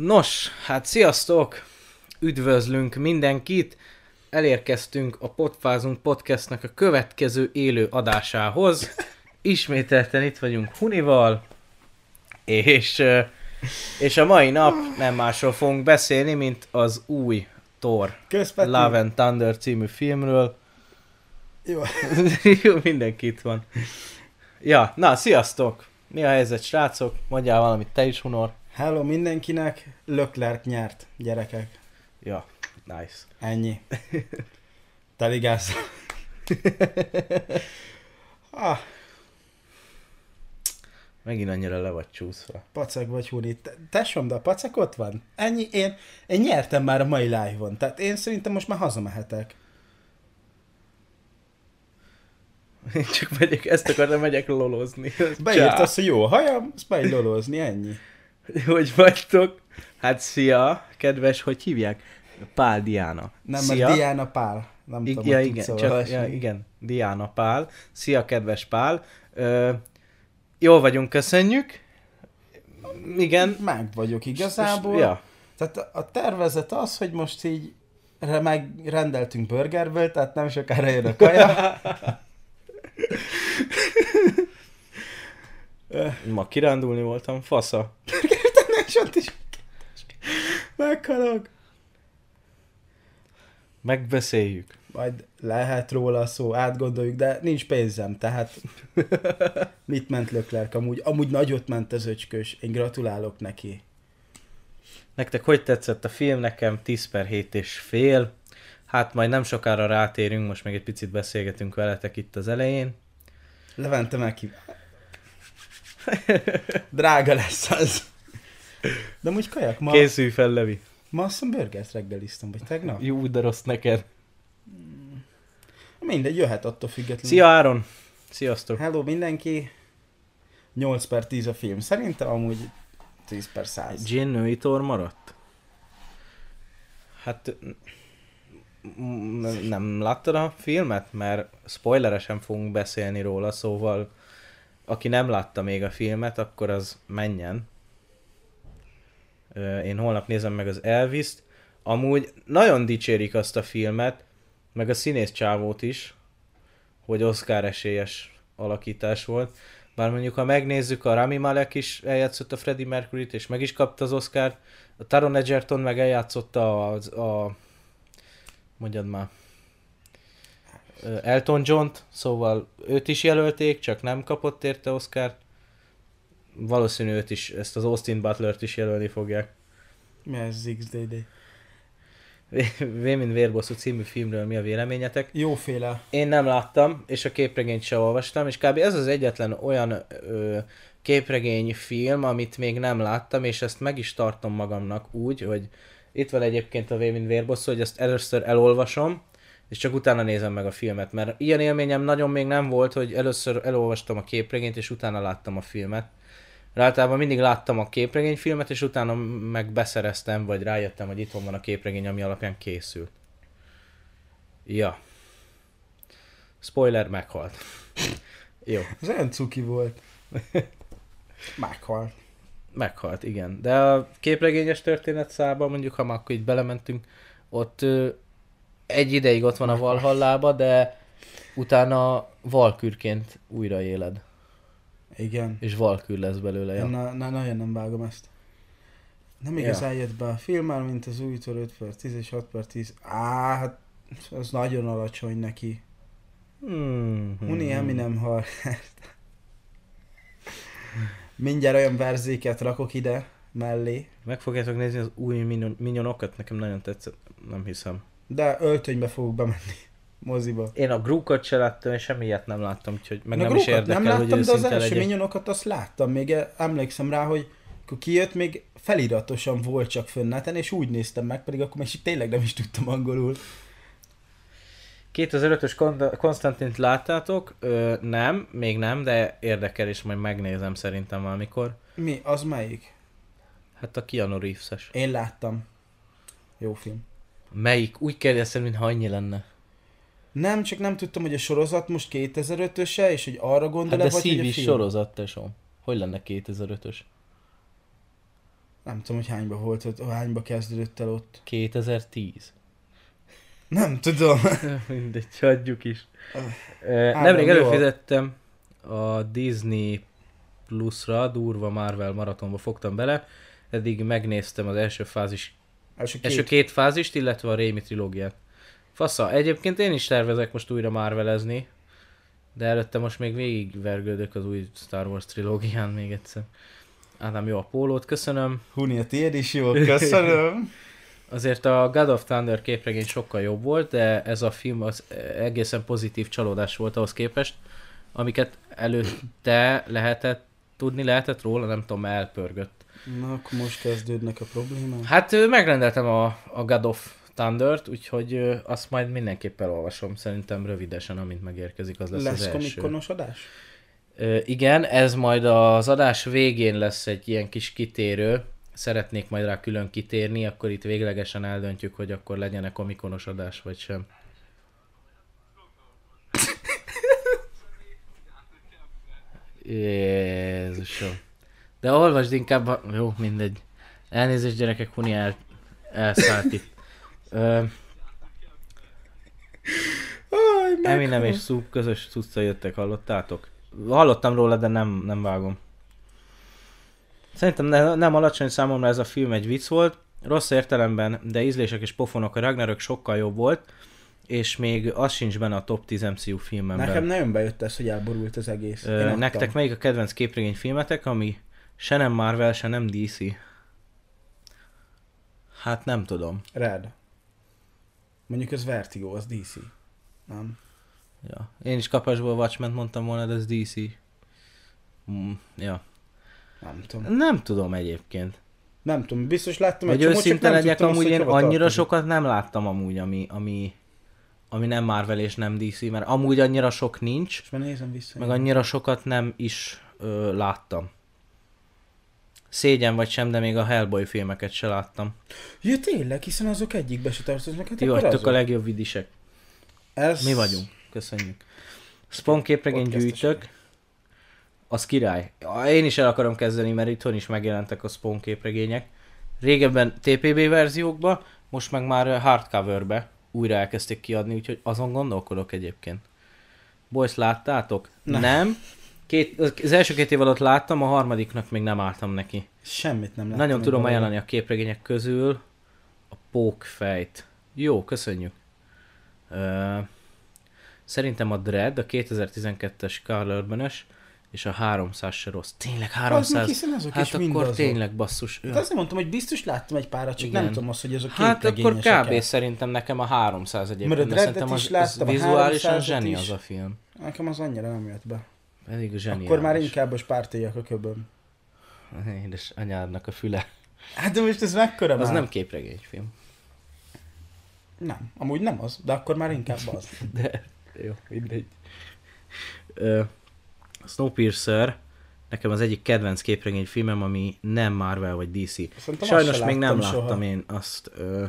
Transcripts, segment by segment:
Nos, hát sziasztok! Üdvözlünk mindenkit! Elérkeztünk a Podfázunk podcastnak a következő élő adásához. Ismételten itt vagyunk Hunival, és, és a mai nap nem másról fogunk beszélni, mint az új Thor Kösz, Peti. Love and Thunder című filmről. Jó. Jó, mindenki itt van. Ja, na, sziasztok! Mi a helyzet, srácok? Mondjál valamit te is, Hunor. Hello mindenkinek, Leclerc nyert, gyerekek. Ja, nice. Ennyi. Teligász. ah, Megint annyira le vagy csúszva. pacak vagy huni. Te- Tesóm, de a pacak ott van. Ennyi, én, én nyertem már a mai live-on, tehát én szerintem most már hazamehetek. Én csak megyek, ezt akartam, megyek lolozni. Beírt azt, hogy jó a hajam, azt megy lolozni, ennyi. Hogy vagytok? Hát szia, kedves, hogy hívják? Pál Diana. Nem, szia. mert Diana Pál. Nem I- tudom, ja, igen, csak, ja, igen, Diana Pál. Szia, kedves Pál. Ö, jól vagyunk, köszönjük. Igen. Meg vagyok igazából. Ja. Tehát a- tervezet az, hogy most így re- megrendeltünk burgerből, tehát nem sokára jön a kaja. Ma kirándulni voltam, fasza. És ott is meghalok. Megbeszéljük. Majd lehet róla szó, átgondoljuk, de nincs pénzem, tehát mit ment Leclerc amúgy? Amúgy nagyot ment az öcskös, én gratulálok neki. Nektek hogy tetszett a film? Nekem 10 per 7 és fél. Hát majd nem sokára rátérünk, most még egy picit beszélgetünk veletek itt az elején. Levente meg. Drága lesz az. De amúgy kajak, ma, Készülj fel, Levi. ma azt hiszem burgert reggeliztem, vagy tegnap? Jó, de rossz neked. Mindegy, jöhet attól függetlenül. Szia Áron! Sziasztok! Hello mindenki! 8 per 10 a film. Szerintem amúgy 10 per 100. Jane női tor maradt? Hát nem láttad a filmet? Mert spoileresen fogunk beszélni róla, szóval aki nem látta még a filmet, akkor az menjen. Én holnap nézem meg az Elvis-t. Amúgy nagyon dicsérik azt a filmet, meg a színész csávót is, hogy Oscar esélyes alakítás volt. Bár mondjuk, ha megnézzük, a Rami Malek is eljátszott a Freddie Mercury-t, és meg is kapta az Oscar-t. A Taron Egerton meg eljátszotta a, a mondjad már, Elton John-t, szóval őt is jelölték, csak nem kapott érte Oscar-t. Valószínű őt is, ezt az Austin Butler-t is jelölni fogják. Mi ez XDD? V mint Vérbosszú című filmről mi a véleményetek? Jóféle. Én nem láttam, és a képregényt se olvastam, és kb. ez az egyetlen olyan ö, képregény film, amit még nem láttam, és ezt meg is tartom magamnak úgy, hogy itt van egyébként a V mint Vérbosszú, hogy ezt először elolvasom, és csak utána nézem meg a filmet, mert ilyen élményem nagyon még nem volt, hogy először elolvastam a képregényt, és utána láttam a filmet. Általában mindig láttam a képregényfilmet, és utána meg beszereztem, vagy rájöttem, hogy itthon van a képregény, ami alapján készült. Ja. Spoiler, meghalt. Jó, Ez olyan cuki volt. Meghalt. meghalt, igen. De a képregényes történet szába, mondjuk, ha már akkor így belementünk, ott ö, egy ideig ott van a Valhallába, de utána valkürként újra éled. Igen. És valkür lesz belőle. Ja. Ja. Na, na, nagyon nem vágom ezt. Nem Ja. igazán jött be a filmmel, mint az újtól 5 per 10 és 6 per 10. Á, hát az nagyon alacsony neki. Hmm, Uni Eminem hal. Mindjárt olyan verzéket rakok ide mellé, Meg fogjátok nézni az új minion, minionokat? Nekem nagyon tetszett. Nem hiszem. de öltönybe fogok bemenni moziba. Én a Grookot se láttam, és semmi ilyet nem láttam, úgyhogy meg Na, nem is érdekel, nem hogy láttam, de az első minyonokat azt láttam, még e- emlékszem rá, hogy akkor kijött, még feliratosan volt csak fönneten, és úgy néztem meg, pedig akkor még tényleg nem is tudtam angolul. 2005-ös Kon- Konstantint láttátok? Ö, nem, még nem, de érdekel, és majd megnézem szerintem valamikor. Mi? Az melyik? Hát a Keanu Reeves-es. Én láttam. Jó film. Melyik? Úgy kérdeztem, mintha annyi lenne. Nem, csak nem tudtam, hogy a sorozat most 2005-öse, és hogy arra Hát gondol-e, de vagy hogy a film? sorozat, tesóm. Hogy lenne 2005-ös? Nem tudom, hogy hányba volt ott, hányba kezdődött el ott. 2010. Nem tudom. Mindegy, hagyjuk is. Ö, Ádám, Nemrég előfizettem a Disney Plus-ra, durva Marvel maratonba fogtam bele, eddig megnéztem az első fázis, Első első két. két fázist, illetve a Rémi trilógiát. Fasza, egyébként én is tervezek most újra Marvelezni, de előtte most még végigvergődök az új Star Wars trilógián még egyszer. Ádám, jó a pólót, köszönöm. Huni, a tiéd is jó, köszönöm. Azért a God of Thunder képregény sokkal jobb volt, de ez a film az egészen pozitív csalódás volt ahhoz képest, amiket előtte lehetett tudni lehetett róla, nem tudom, elpörgött. Na, akkor most kezdődnek a problémák. Hát megrendeltem a, a God of Thunder-t, úgyhogy azt majd mindenképp elolvasom, szerintem rövidesen, amint megérkezik, az lesz, Lesz, az lesz első. komikonos adás? Ö, igen, ez majd az adás végén lesz egy ilyen kis kitérő, szeretnék majd rá külön kitérni, akkor itt véglegesen eldöntjük, hogy akkor legyen-e komikonos adás, vagy sem. Jézusom. De olvasd inkább, a... jó, mindegy. Elnézést gyerekek, Huni el... elszállt itt. Ö, Aj, Eminem és Snoop közös cucca jöttek, hallottátok? Hallottam róla, de nem, nem vágom. Szerintem ne, nem alacsony számomra ez a film egy vicc volt, rossz értelemben, de ízlések és pofonok a Ragnarök sokkal jobb volt, és még az sincs benne a top 10 MCU filmemben. Nekem nagyon bejött ez, hogy elborult az egész. Én Ö, adtam. nektek melyik a kedvenc képregény filmetek, ami se nem Marvel, se nem DC? Hát nem tudom. Red. Mondjuk ez Vertigo, az DC. Nem? Ja. Én is kapásból Watchmen mondtam volna, de ez DC. Mm, ja. Nem tudom. Nem tudom egyébként. Nem tudom, biztos láttam egy Hogy őszinte legyek, amúgy én annyira tartozik. sokat nem láttam amúgy, ami, ami, ami nem Marvel és nem DC, mert amúgy annyira sok nincs, És már nézem vissza. meg annyira sokat nem is ö, láttam. Szégyen vagy sem, de még a Hellboy filmeket se láttam. Ja, tényleg, hiszen azok egyikbe se tartoznak. Hát Ti akkor vagytok azok. a legjobb vidisek. Ez... Mi vagyunk. Köszönjük. Spawn képregény gyűjtök. Az király. Én is el akarom kezdeni, mert itthon is megjelentek a Spawn képregények. Régebben TPB verziókba, most meg már hardcoverbe újra elkezdték kiadni, úgyhogy azon gondolkodok egyébként. Boys, láttátok? Nem. Nem. Két, az első két év alatt láttam, a harmadiknak még nem álltam neki. Semmit nem láttam. Nagyon tudom ajánlani a képregények közül a pókfejt. Jó, köszönjük. Ö, szerintem a Dread, a 2012-es Carl urban és a 300 se rossz. Tényleg Az meg 300? hiszen azok Hát is akkor azok. tényleg basszus. Hát azért mondtam, hogy biztos láttam egy párat, csak Igen. nem tudom azt, hogy azok Hát akkor kb. szerintem nekem a 300 egyébként. Mert a Dreadet is az, láttam, a az vizuálisan 300-at zseni is. az a film. Nekem az annyira nem jött be. Pedig zseniális. Akkor már inkább a spártéjak a köbön. Édes anyádnak a füle. Hát de most ez mekkora Az már? nem képregényfilm. Nem, amúgy nem az, de akkor már inkább az. De jó, mindegy. Ö, Snowpiercer nekem az egyik kedvenc képregény filmem, ami nem Marvel vagy DC. Szerintem Sajnos még nem láttam láttam soha. én azt. Ö,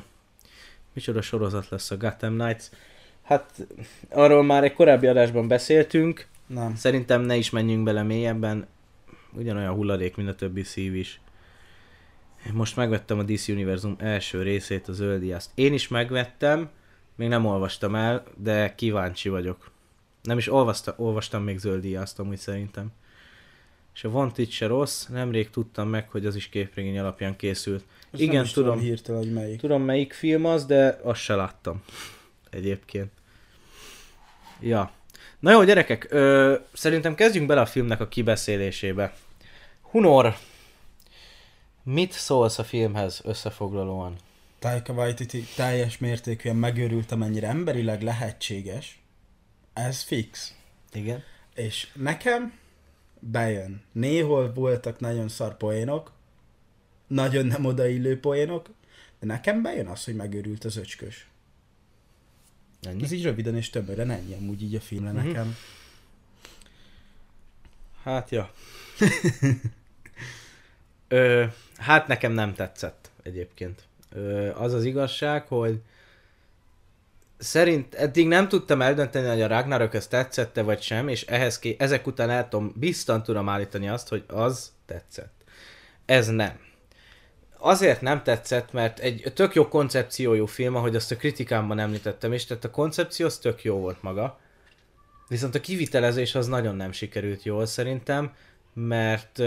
micsoda sorozat lesz a Gotham Knights. Hát arról már egy korábbi adásban beszéltünk. Nem. Szerintem ne is menjünk bele mélyebben. Ugyanolyan hulladék, mint a többi szív is. Most megvettem a DC Univerzum első részét, a zöldiászt. Én is megvettem, még nem olvastam el, de kíváncsi vagyok. Nem is olvasta, olvastam még zöldiászt amúgy szerintem. És a Wanted se rossz, nemrég tudtam meg, hogy az is képregény alapján készült. Most Igen, is tudom. hirtelen, hogy melyik. Tudom melyik film az, de azt se láttam. Egyébként. Ja. Na jó, gyerekek, ö, szerintem kezdjünk bele a filmnek a kibeszélésébe. Hunor, mit szólsz a filmhez összefoglalóan? Taika Waititi teljes mértékűen megőrült, amennyire emberileg lehetséges. Ez fix. Igen. És nekem bejön. Néhol voltak nagyon szar poénok, nagyon nem odaillő poénok, de nekem bejön az, hogy megőrült az öcskös. Ennyi? Ez így röviden és többre ennyi amúgy így a filmre Mhm. nekem. Hát, ja. Ö, hát nekem nem tetszett egyébként. Ö, az az igazság, hogy szerint eddig nem tudtam eldönteni, hogy a Ragnarök ez tetszette vagy sem, és ehhez ké- ezek után el tudom, biztos tudom állítani azt, hogy az tetszett. Ez nem. Azért nem tetszett, mert egy tök jó koncepciójú film, ahogy azt a kritikámban említettem is, tehát a koncepció az tök jó volt maga. Viszont a kivitelezés az nagyon nem sikerült jól szerintem, mert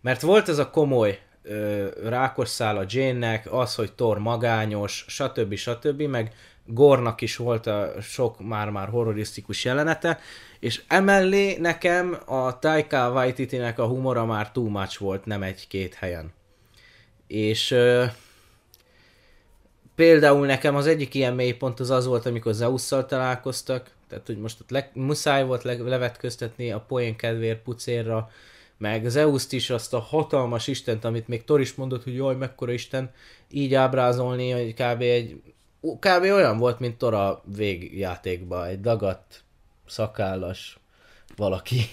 mert volt ez a komoly rákos szál a Jane-nek, az, hogy Thor magányos, stb. stb. meg Gornak is volt a sok már-már horrorisztikus jelenete, és emellé nekem a Taika Waititi-nek a humora már too much volt, nem egy-két helyen. És ö, például nekem az egyik ilyen mélypont az az volt, amikor Zeus-szal találkoztak, tehát hogy most ott le, muszáj volt le, levetköztetni a poén kedvéért pucérra, meg Zeus-t is, azt a hatalmas istent, amit még Thor is mondott, hogy jaj, mekkora isten, így ábrázolni, hogy kb. egy kb. olyan volt, mint Thor a végjátékban, egy dagadt, szakállas valaki.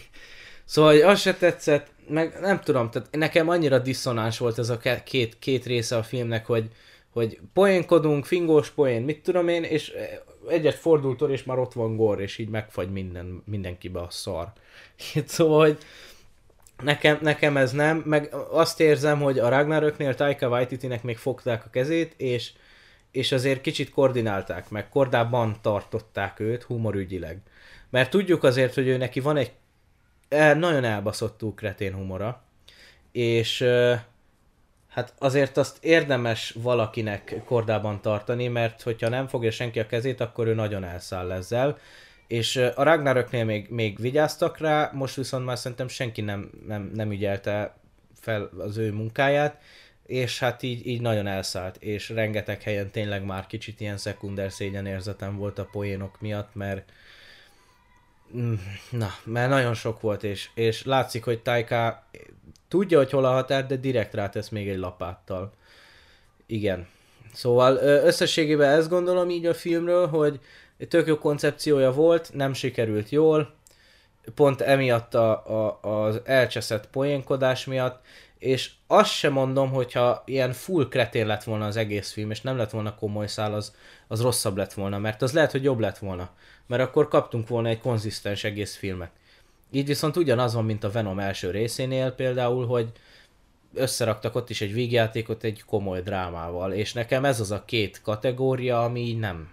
Szóval hogy az se tetszett, meg nem tudom, tehát nekem annyira diszonáns volt ez a két, két része a filmnek, hogy, hogy poénkodunk, fingós poén, mit tudom én, és egyet fordult és már ott van gor, és így megfagy minden, mindenkibe a szar. szóval, hogy nekem, nekem ez nem, meg azt érzem, hogy a Ragnaröknél Taika Waititi-nek még fogták a kezét, és, és azért kicsit koordinálták meg, kordában tartották őt humorügyileg. Mert tudjuk azért, hogy ő neki van egy nagyon elbaszottú kretén humora, és hát azért azt érdemes valakinek kordában tartani, mert hogyha nem fogja senki a kezét, akkor ő nagyon elszáll ezzel. És a Ragnaröknél még, még vigyáztak rá, most viszont már szerintem senki nem, nem, nem ügyelte fel az ő munkáját, és hát így, így nagyon elszállt, és rengeteg helyen tényleg már kicsit ilyen szekunder szégyenérzetem volt a poénok miatt, mert na, mert nagyon sok volt, és, és látszik, hogy Taika tudja, hogy hol a határ, de direkt rátesz még egy lapáttal. Igen. Szóval összességében ezt gondolom így a filmről, hogy tök jó koncepciója volt, nem sikerült jól, pont emiatt a, a, az elcseszett poénkodás miatt, és azt sem mondom, hogyha ilyen full kretén lett volna az egész film, és nem lett volna komoly szál, az, az rosszabb lett volna, mert az lehet, hogy jobb lett volna. Mert akkor kaptunk volna egy konzisztens egész filmet. Így viszont ugyanaz van, mint a Venom első részénél például, hogy összeraktak ott is egy vígjátékot egy komoly drámával, és nekem ez az a két kategória, ami így nem,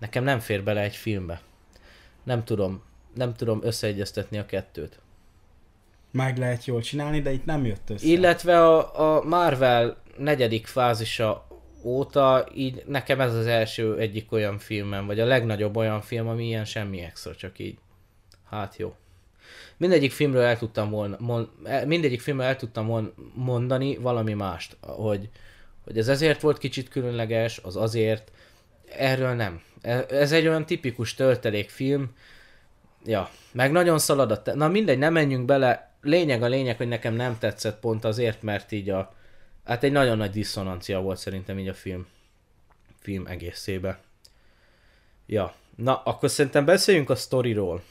nekem nem fér bele egy filmbe. Nem tudom, nem tudom összeegyeztetni a kettőt. Meg lehet jól csinálni, de itt nem jött össze. Illetve a, a Marvel negyedik fázisa óta így nekem ez az első egyik olyan filmem, vagy a legnagyobb olyan film, ami ilyen semmi extra, csak így. Hát jó. Mindegyik filmről el tudtam volna, mond, mindegyik filmről el tudtam mondani valami mást, hogy, hogy ez ezért volt kicsit különleges, az azért, erről nem. E, ez egy olyan tipikus töltelékfilm, ja, meg nagyon szalad a te- Na mindegy, nem menjünk bele, lényeg a lényeg, hogy nekem nem tetszett pont azért, mert így a, hát egy nagyon nagy diszonancia volt szerintem így a film, film egészébe. Ja, na akkor szerintem beszéljünk a sztoriról.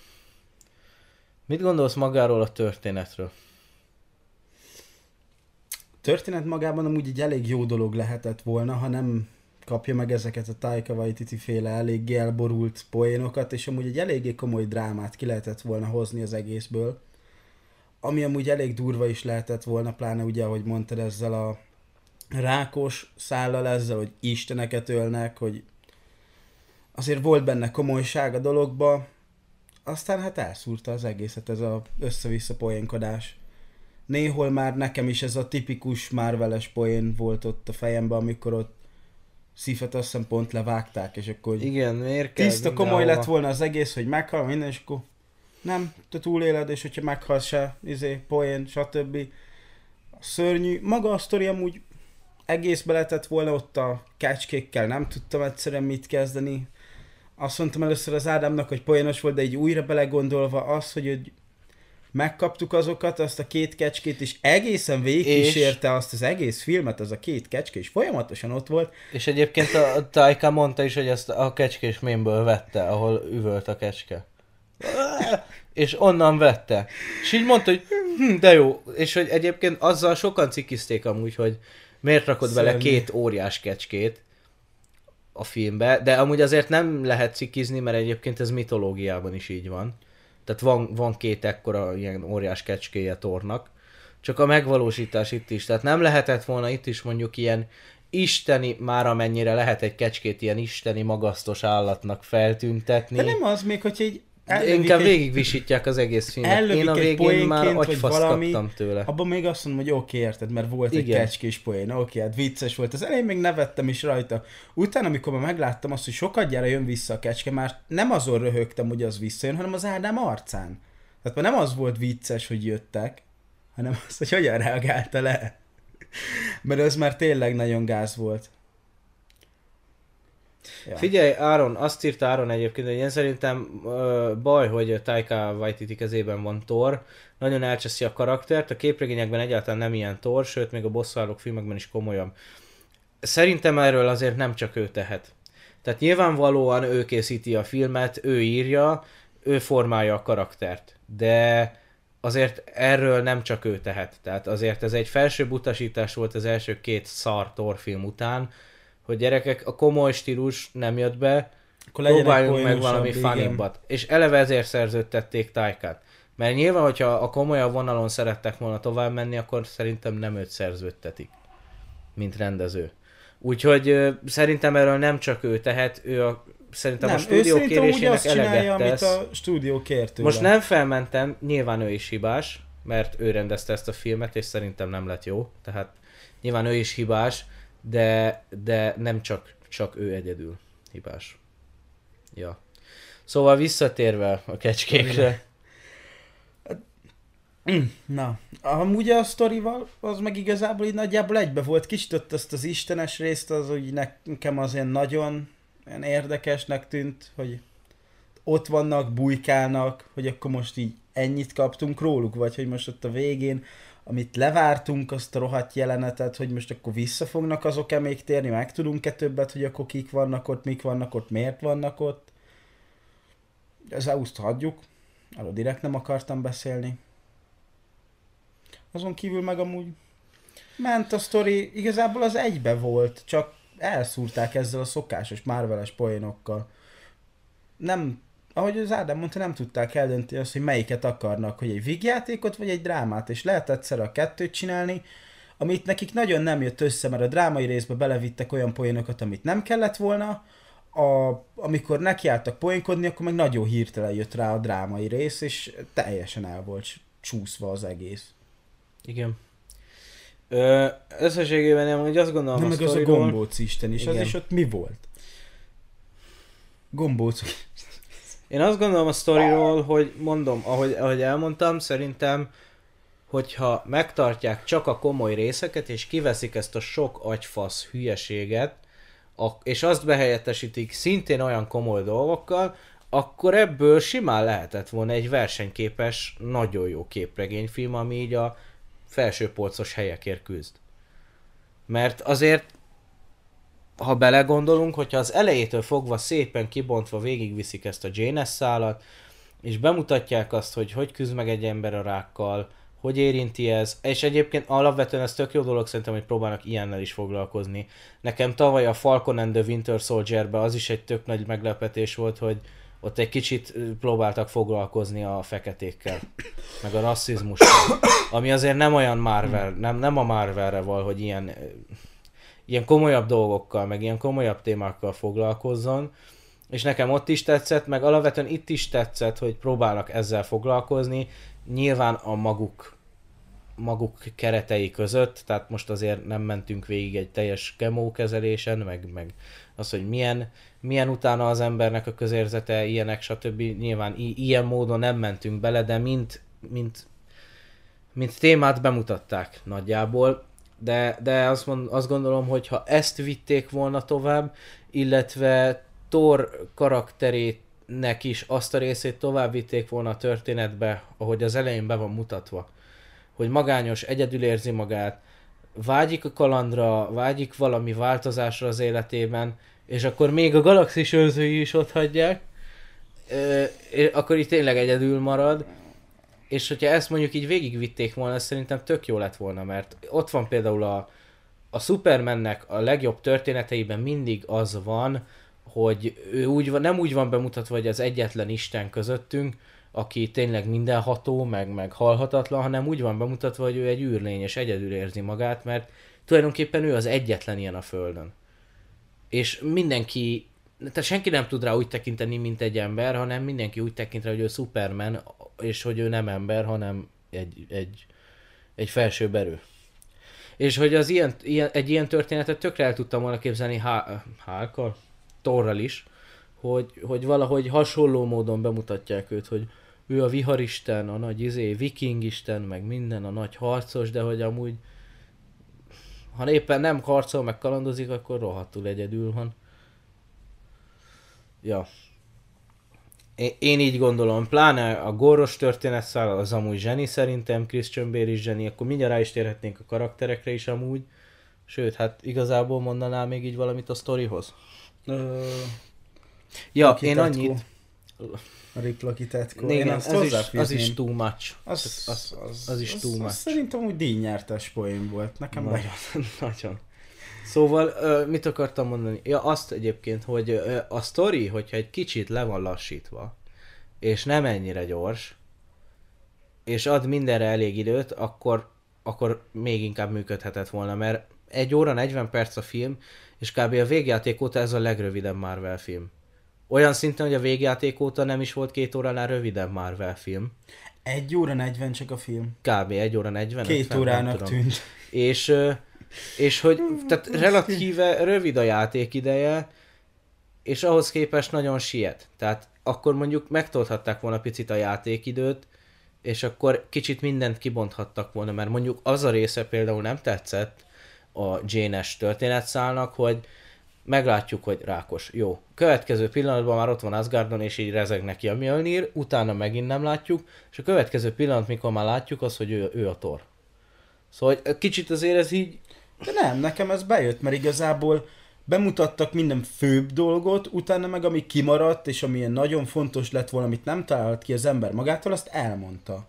Mit gondolsz magáról a történetről? történet magában amúgy egy elég jó dolog lehetett volna, ha nem kapja meg ezeket a Taika Waititi féle eléggé elborult poénokat, és amúgy egy eléggé komoly drámát ki lehetett volna hozni az egészből. Ami amúgy elég durva is lehetett volna, pláne ugye, ahogy mondtad, ezzel a rákos szállal ezzel, hogy isteneket ölnek, hogy azért volt benne komolyság a dologba, aztán hát elszúrta az egészet ez a össze-vissza poénkodás. Néhol már nekem is ez a tipikus Marveles poén volt ott a fejemben, amikor ott szífet azt hiszem pont levágták, és akkor Igen, miért kell tiszta komoly lett volna az egész, hogy meghal minden, és akkor nem, te túléled, és hogyha meghal se, izé, poén, stb. Szörnyű, maga a sztori amúgy egész beletett volna ott a kecskékkel, nem tudtam egyszerűen mit kezdeni. Azt mondtam először az Ádámnak, hogy poénos volt, de így újra belegondolva az, hogy, hogy megkaptuk azokat, azt a két kecskét, és egészen végigkísérte azt az egész filmet, az a két kecske, és folyamatosan ott volt. És egyébként a Taika mondta is, hogy ezt a kecskés mémből vette, ahol üvölt a kecske. És onnan vette. És így mondta, hogy hm, de jó. És hogy egyébként azzal sokan cikizték amúgy, hogy miért rakod Szörnyű. bele két óriás kecskét a filmbe, de amúgy azért nem lehet cikizni, mert egyébként ez mitológiában is így van. Tehát van, van két ekkora ilyen óriás kecskéje tornak, Csak a megvalósítás itt is. Tehát nem lehetett volna itt is mondjuk ilyen isteni, már amennyire lehet egy kecskét ilyen isteni magasztos állatnak feltüntetni. De nem az még, hogy egy de inkább egy... végigvisítják az egész filmet. Én a végén már valami, kaptam tőle. Abban még azt mondom, hogy oké, okay, érted, mert volt Igen. egy kecskés poén, oké, okay, hát vicces volt. Az elején még nevettem is rajta. Utána, amikor már megláttam azt, hogy sokat gyere jön vissza a kecske, már nem azon röhögtem, hogy az visszajön, hanem az Ádám arcán. Tehát már nem az volt vicces, hogy jöttek, hanem az, hogy hogyan reagálta le. Mert az már tényleg nagyon gáz volt. Ja. Figyelj, Áron, azt írta Áron egyébként, hogy én szerintem uh, baj, hogy Taika Waititi kezében van Thor, nagyon elcseszi a karaktert, a képregényekben egyáltalán nem ilyen Thor, sőt, még a bosszúállók filmekben is komolyabb. Szerintem erről azért nem csak ő tehet. Tehát nyilvánvalóan ő készíti a filmet, ő írja, ő formálja a karaktert, de azért erről nem csak ő tehet. Tehát azért ez egy felsőbb utasítás volt az első két szar Thor film után, hogy gyerekek, a komoly stílus nem jött be, Akkor próbáljunk meg valami funnyibbat. És eleve ezért szerződtették Tájkát. Mert nyilván, hogyha a komolyabb vonalon szerettek volna tovább menni, akkor szerintem nem őt szerződtetik, mint rendező. Úgyhogy ö, szerintem erről nem csak ő tehet, ő a, szerintem nem, a stúdió kérésének eleget tesz. Amit a stúdió kért tőle. Most nem felmentem, nyilván ő is hibás, mert ő rendezte ezt a filmet, és szerintem nem lett jó. Tehát nyilván ő is hibás, de, de nem csak, csak ő egyedül hibás. Ja. Szóval visszatérve a kecskékre. Na, amúgy a sztorival, az meg igazából így nagyjából egybe volt. Kicsit ott azt az istenes részt, az úgy nekem az nagyon ilyen érdekesnek tűnt, hogy ott vannak, bujkálnak, hogy akkor most így ennyit kaptunk róluk, vagy hogy most ott a végén amit levártunk, azt a rohadt jelenetet, hogy most akkor vissza fognak azok-e még térni, meg tudunk-e többet, hogy akkor kik vannak ott, mik vannak ott, miért vannak ott. Ez azt hagyjuk, arról direkt nem akartam beszélni. Azon kívül meg amúgy ment a sztori, igazából az egybe volt, csak elszúrták ezzel a szokásos Marveles poénokkal. Nem ahogy az Ádám mondta, nem tudták eldönteni azt, hogy melyiket akarnak, hogy egy vígjátékot vagy egy drámát, és lehet egyszer a kettőt csinálni, amit nekik nagyon nem jött össze, mert a drámai részbe belevittek olyan poénokat, amit nem kellett volna, a, amikor nekiálltak poénkodni, akkor meg nagyon hirtelen jött rá a drámai rész, és teljesen el volt csúszva az egész. Igen. Ö, összességében nem, hogy azt gondolom Na, meg az a gombóc isten is, Igen. az is ott mi volt? Gombóc. Én azt gondolom a sztoriról, hogy mondom, ahogy, ahogy elmondtam, szerintem, hogyha megtartják csak a komoly részeket, és kiveszik ezt a sok agyfasz hülyeséget, a, és azt behelyettesítik szintén olyan komoly dolgokkal, akkor ebből simán lehetett volna egy versenyképes, nagyon jó képregényfilm, ami így a felsőpolcos helyekért küzd. Mert azért ha belegondolunk, hogyha az elejétől fogva szépen kibontva végigviszik ezt a JNS szálat, és bemutatják azt, hogy hogy küzd meg egy ember a rákkal, hogy érinti ez, és egyébként alapvetően ez tök jó dolog szerintem, hogy próbálnak ilyennel is foglalkozni. Nekem tavaly a Falcon and the Winter soldier az is egy tök nagy meglepetés volt, hogy ott egy kicsit próbáltak foglalkozni a feketékkel, meg a rasszizmussal, ami azért nem olyan Marvel, nem, nem a Marvelre val, hogy ilyen ilyen komolyabb dolgokkal, meg ilyen komolyabb témákkal foglalkozzon, és nekem ott is tetszett, meg alapvetően itt is tetszett, hogy próbálnak ezzel foglalkozni, nyilván a maguk maguk keretei között, tehát most azért nem mentünk végig egy teljes kezelésen, meg, meg az, hogy milyen, milyen utána az embernek a közérzete, ilyenek, stb. Nyilván i- ilyen módon nem mentünk bele, de mint, mint, mint témát bemutatták nagyjából de, de azt, mond, azt gondolom, hogy ha ezt vitték volna tovább, illetve Thor karakterének is azt a részét tovább vitték volna a történetbe, ahogy az elején be van mutatva, hogy magányos, egyedül érzi magát, vágyik a kalandra, vágyik valami változásra az életében, és akkor még a galaxis őrzői is ott hagyják, akkor itt tényleg egyedül marad, és hogyha ezt mondjuk így végigvitték volna, szerintem tök jó lett volna, mert ott van például a, a Supermannek a legjobb történeteiben mindig az van, hogy ő úgy van, nem úgy van bemutatva, hogy az egyetlen Isten közöttünk, aki tényleg mindenható, meg, meg halhatatlan, hanem úgy van bemutatva, hogy ő egy űrlény, és egyedül érzi magát, mert tulajdonképpen ő az egyetlen ilyen a Földön. És mindenki, tehát senki nem tud rá úgy tekinteni, mint egy ember, hanem mindenki úgy tekint rá, hogy ő Superman, és hogy ő nem ember, hanem egy, egy, egy felsőbb erő. És hogy az ilyen, ilyen, egy ilyen történetet tökre el tudtam volna képzelni Hálkal, Torral is, hogy, hogy valahogy hasonló módon bemutatják őt, hogy ő a viharisten, a nagy izé, vikingisten, meg minden, a nagy harcos, de hogy amúgy ha éppen nem harcol, meg kalandozik, akkor rohadtul egyedül van. Ja. Én így gondolom, pláne a góros történetszál az amúgy zseni szerintem, Christian Bale is zseni, akkor mindjárt rá is térhetnénk a karakterekre is amúgy. Sőt, hát igazából mondanál még így valamit a sztorihoz? Ö... Ja, én annyit... A Rick Lucky Tetko. Igen, azt az, is, az is too much. Az, az, az, az, az is too az, much. Az szerintem úgy díjnyertes poén volt. Nekem nagyon, nagyon. Szóval mit akartam mondani? Ja, azt egyébként, hogy a story, hogyha egy kicsit le van lassítva, és nem ennyire gyors, és ad mindenre elég időt, akkor, akkor még inkább működhetett volna, mert egy óra 40 perc a film, és kb. a végjáték óta ez a legrövidebb Marvel film. Olyan szinten, hogy a végjáték óta nem is volt két óránál rövidebb Marvel film. Egy óra 40 csak a film. Kb. egy óra 40. Két 50, órának tűnt. És, és hogy tehát relatíve rövid a játék ideje, és ahhoz képest nagyon siet. Tehát akkor mondjuk megtolthatták volna picit a játékidőt, és akkor kicsit mindent kibonthattak volna, mert mondjuk az a része például nem tetszett a Jane-es történetszálnak, hogy meglátjuk, hogy rákos. Jó. Következő pillanatban már ott van Asgardon, és így rezeg neki a Mjölnir, utána megint nem látjuk, és a következő pillanat, mikor már látjuk, az, hogy ő, ő a Thor. Szóval kicsit azért ez így... De nem, nekem ez bejött, mert igazából bemutattak minden főbb dolgot, utána meg ami kimaradt, és ami nagyon fontos lett volna, amit nem talált ki az ember magától, azt elmondta.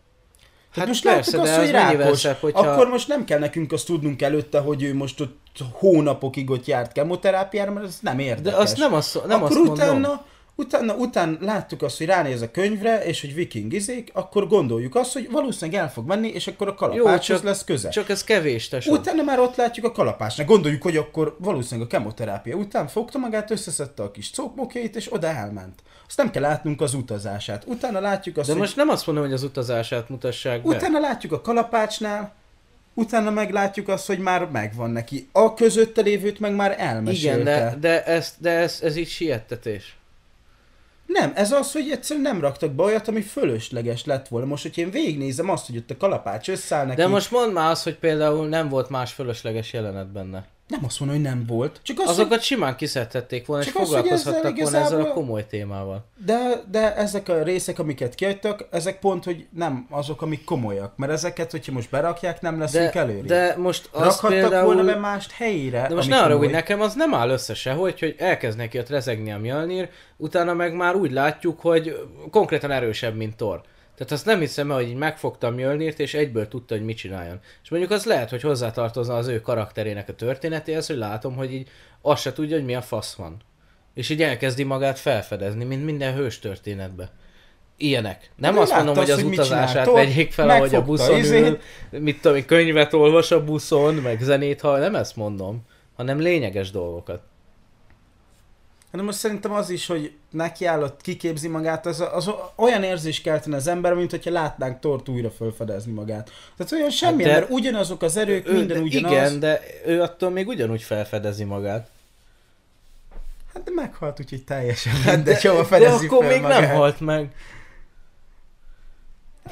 Hát most persze, azt, hogy rákos, szebb, hogyha... akkor most nem kell nekünk azt tudnunk előtte, hogy ő most ott hónapokig ott járt kemoterápiára, mert ez nem érdekes. De azt nem azt, nem akkor azt utána, mondom. Utána, utána láttuk azt, hogy ránéz a könyvre, és hogy viking izék, akkor gondoljuk azt, hogy valószínűleg el fog menni, és akkor a kalapácshoz lesz köze. Csak ez kevés, tesó. Utána már ott látjuk a kalapácsnak. Gondoljuk, hogy akkor valószínűleg a kemoterápia után fogta magát, összeszedte a kis cókmokjait, és oda elment. Azt nem kell látnunk az utazását. Utána látjuk azt, De hogy... most nem azt mondom, hogy az utazását mutassák be. Utána látjuk a kalapácsnál, utána meglátjuk azt, hogy már megvan neki. A közötte lévőt meg már elmesélte. Igen, de, de, ez, de ez, ez így siettetés. Nem, ez az, hogy egyszerűen nem raktak be olyat, ami fölösleges lett volna. Most, hogy én végignézem azt, hogy ott a kalapács összeáll neki. De most mondd már azt, hogy például nem volt más fölösleges jelenet benne. Nem azt mondom, hogy nem volt. Csak az, Azokat hogy... simán kiszedhették volna, és foglalkozhattak volna igazából... ezzel a komoly témával. De, de ezek a részek, amiket kiadtak, ezek pont, hogy nem azok, amik komolyak. Mert ezeket, hogyha most berakják, nem leszünk de, előre. De most az Rakhattak például... volna be mást helyére. De most ne arra, hogy nekem az nem áll össze sehogy, hogy elkezd neki ott rezegni a Mjölnir, utána meg már úgy látjuk, hogy konkrétan erősebb, mint Thor. Tehát azt nem hiszem el, hogy így megfogtam Mjölnirt, és egyből tudta, hogy mit csináljon. És mondjuk az lehet, hogy hozzátartozna az ő karakterének a történetéhez, hogy látom, hogy így azt se tudja, hogy mi a fasz van. És így elkezdi magát felfedezni, mint minden hős történetbe. Ilyenek. Nem De azt mondom, hogy az hogy utazását vegyék fel, hogy a buszon izé... ül, mit tudom, könyvet olvas a buszon, meg zenét hall, nem ezt mondom, hanem lényeges dolgokat hanem most szerintem az is, hogy nekiállott, kiképzi magát, az, az olyan érzés keltene az ember, mint hogyha látnánk Tort újra felfedezni magát. Tehát olyan semmi, hát mert ugyanazok az erők, ő, minden ugyanaz. Igen, de ő attól még ugyanúgy felfedezi magát. Hát de meghalt, úgyhogy teljesen mindegy, hova fedezi de akkor fel még magát. nem halt meg.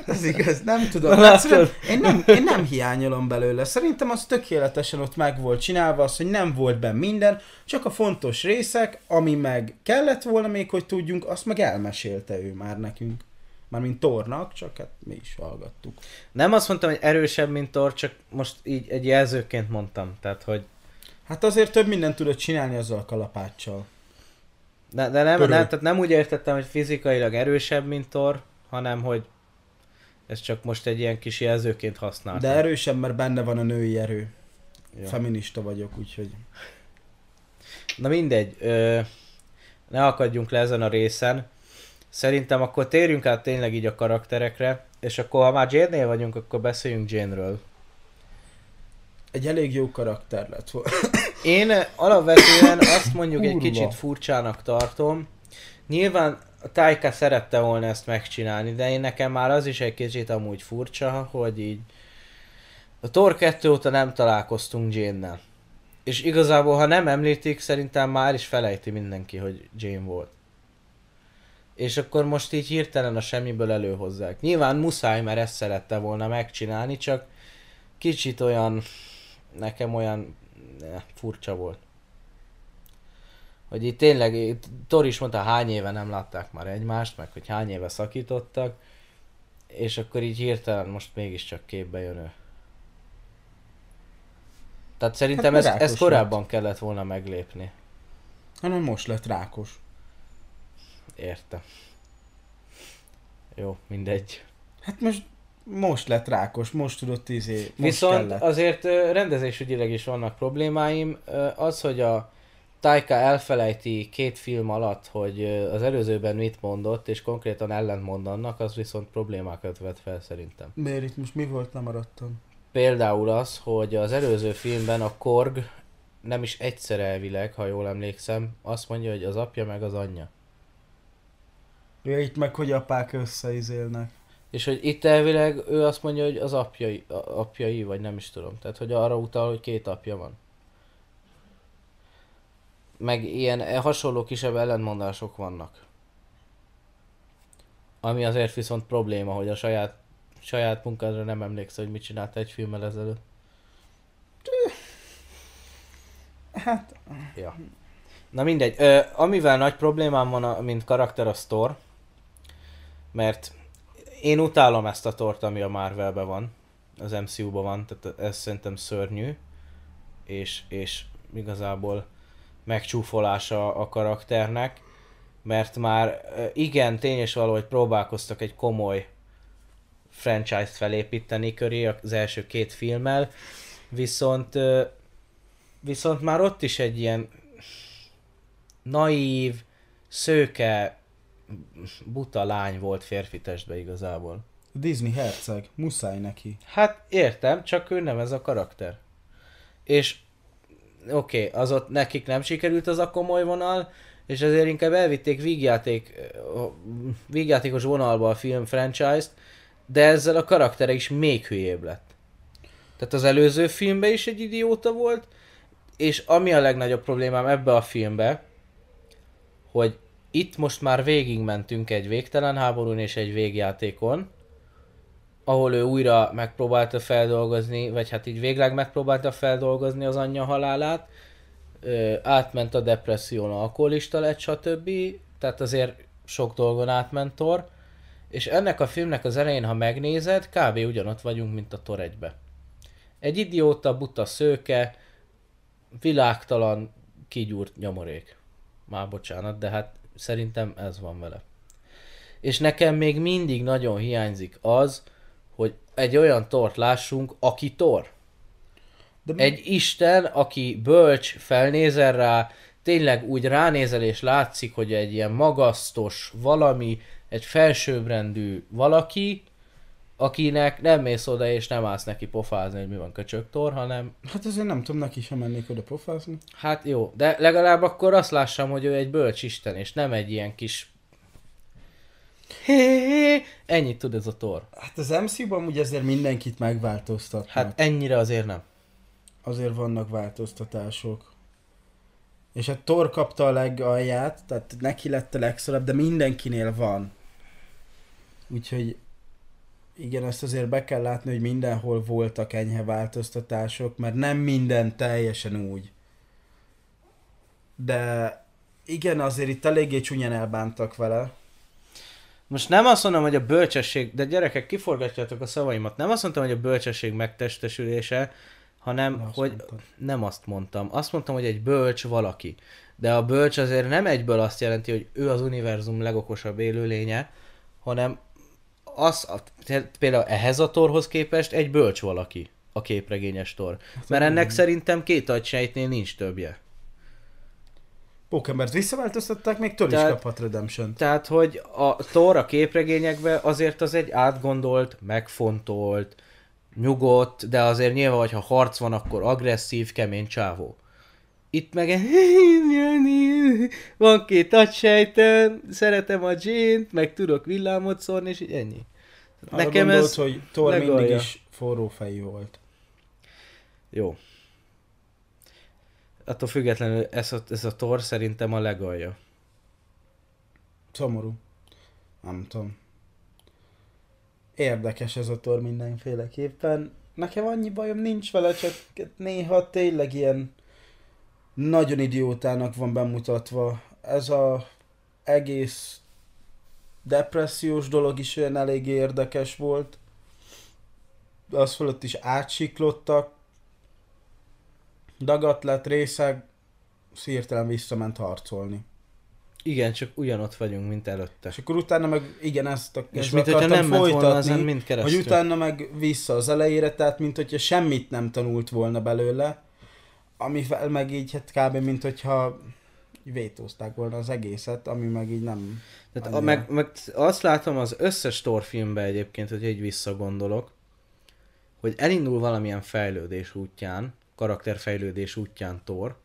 Ez igaz, nem tudom. Hát, én, nem, én nem hiányolom belőle. Szerintem az tökéletesen ott meg volt csinálva, az, hogy nem volt benne minden, csak a fontos részek, ami meg kellett volna még, hogy tudjunk, azt meg elmesélte ő már nekünk. Mármint Tornak, csak hát mi is hallgattuk. Nem azt mondtam, hogy erősebb, mint Tor, csak most így egy jelzőként mondtam. Tehát, hogy... Hát azért több mindent tudott csinálni azzal a kalapáccsal. De, de nem, nem, tehát nem úgy értettem, hogy fizikailag erősebb, mint Thor, hanem hogy ez csak most egy ilyen kis jelzőként használ. De erősebb, mert benne van a női erő. Ja. Feminista vagyok, úgyhogy... Na mindegy, ö, ne akadjunk le ezen a részen. Szerintem akkor térjünk át tényleg így a karakterekre, és akkor ha már Jane-nél vagyunk, akkor beszéljünk Jane-ről. Egy elég jó karakter lett volna. Én alapvetően azt mondjuk egy Kurva. kicsit furcsának tartom. Nyilván a Taika szerette volna ezt megcsinálni, de én nekem már az is egy kicsit amúgy furcsa, hogy így a Thor 2 óta nem találkoztunk Jane-nel. És igazából, ha nem említik, szerintem már is felejti mindenki, hogy Jane volt. És akkor most így hirtelen a semmiből előhozzák. Nyilván muszáj, mert ezt szerette volna megcsinálni, csak kicsit olyan, nekem olyan ne, furcsa volt. Hogy itt tényleg, itt Tor is mondta, hány éve nem látták már egymást, meg hogy hány éve szakítottak, és akkor így hirtelen most mégiscsak képbe jön ő. Tehát szerintem mert ez, ez korábban kellett volna meglépni. Hanem most lett rákos. Érte. Jó, mindegy. Hát most, most lett rákos, most tudott izé, most Viszont kellett. azért rendezésügyileg is vannak problémáim. Az, hogy a Taika elfelejti két film alatt, hogy az előzőben mit mondott, és konkrétan ellentmond annak, az viszont problémákat vet fel szerintem. Miért itt most mi volt, lemaradtam? Például az, hogy az előző filmben a Korg nem is egyszer elvileg, ha jól emlékszem, azt mondja, hogy az apja meg az anyja. Ja, itt meg, hogy apák összeizélnek. És hogy itt elvileg ő azt mondja, hogy az apjai, apjai, vagy nem is tudom. Tehát, hogy arra utal, hogy két apja van. Meg ilyen e, hasonló kisebb ellentmondások vannak. Ami azért viszont probléma, hogy a saját, saját munkádra nem emlékszel, hogy mit csinált egy filmmel ezelőtt. Hát, Ja. Na mindegy. Ö, amivel nagy problémám van, a, mint karakter, a Thor. Mert én utálom ezt a tort, ami a Marvelben van. Az MCU-ban van, tehát ez szerintem szörnyű. És, és igazából megcsúfolása a karakternek. Mert már igen, tény és való, hogy próbálkoztak egy komoly franchise-t felépíteni köré az első két filmmel, viszont viszont már ott is egy ilyen naív, szőke, buta lány volt férfi testbe igazából. Disney herceg, muszáj neki. Hát értem, csak ő nem ez a karakter. És oké, okay, az ott nekik nem sikerült az a komoly vonal, és ezért inkább elvitték vígjáték, vígjátékos vonalba a film franchise-t, de ezzel a karaktere is még hülyébb lett. Tehát az előző filmben is egy idióta volt, és ami a legnagyobb problémám ebbe a filmbe, hogy itt most már végigmentünk egy végtelen háborún és egy végjátékon, ahol ő újra megpróbálta feldolgozni, vagy hát így végleg megpróbálta feldolgozni az anyja halálát, ö, átment a depresszión, alkoholista lett, stb. Tehát azért sok dolgon átment Thor, és ennek a filmnek az elején, ha megnézed, kb. ugyanott vagyunk, mint a Thor 1-be. Egy idióta, buta szőke, világtalan, kigyúrt nyomorék. Már bocsánat, de hát szerintem ez van vele. És nekem még mindig nagyon hiányzik az, hogy egy olyan tort lássunk, aki tor. De Egy isten, aki bölcs, felnézel rá, tényleg úgy ránézel és látszik, hogy egy ilyen magasztos valami, egy felsőbbrendű valaki, akinek nem mész oda és nem állsz neki pofázni, hogy mi van köcsögtor, hanem Hát azért nem tudom, neki sem mennék oda pofázni. hát jó, de legalább akkor azt lássam, hogy ő egy bölcs isten, és nem egy ilyen kis ennyit tud ez a tor. Hát az MCU-ban ugye ezért mindenkit megváltoztatnak. Hát ennyire azért nem. Azért vannak változtatások. És a Thor kapta a legalját, tehát neki lett a legszorabb, de mindenkinél van. Úgyhogy igen, ezt azért be kell látni, hogy mindenhol voltak enyhe változtatások, mert nem minden teljesen úgy. De igen, azért itt eléggé csúnyán elbántak vele. Most nem azt mondom, hogy a bölcsesség, de gyerekek, kiforgatjátok a szavaimat, nem azt mondtam, hogy a bölcsesség megtestesülése, hanem Azt hogy mondtad. nem azt mondtam. Azt mondtam, hogy egy bölcs valaki. De a bölcs azért nem egyből azt jelenti, hogy ő az univerzum legokosabb élőlénye, hanem az, például ehhez a torhoz képest egy bölcs valaki a képregényes tor. Mert ennek szerintem két agysejtnél nincs többje. Pókembert visszaváltoztatták, még is Tehát- kaphat redemption Tehát, hogy a Thor a képregényekben azért az egy átgondolt, megfontolt, nyugodt, de azért nyilván, hogyha harc van, akkor agresszív, kemény csávó. Itt meg van két agysejtem, szeretem a Jane-t, meg tudok villámot szórni, és így ennyi. Arra Nekem gondolt, ez hogy Thor legalja. mindig is forró fejű volt. jó. Attól függetlenül ez a, ez a Thor szerintem a legalja. Szomorú. Nem tudom. Érdekes ez a tor mindenféleképpen. Nekem annyi bajom nincs vele, csak néha tényleg ilyen nagyon idiótának van bemutatva. Ez a egész depressziós dolog is olyan elég érdekes volt. Az fölött is átsiklottak. Dagat lett részeg, hirtelen visszament harcolni. Igen, csak ugyanott vagyunk, mint előtte. És akkor utána meg igen, ezt, a, És mint akartam nem ment volna folytatni, ezen mind keresztül. hogy utána meg vissza az elejére, tehát mint hogyha semmit nem tanult volna belőle, amivel meg így hát kb. mint hogyha vétózták volna az egészet, ami meg így nem... Tehát a, meg, meg azt látom az összes Thor filmben egyébként, hogy egy visszagondolok, hogy elindul valamilyen fejlődés útján, karakterfejlődés útján Thor,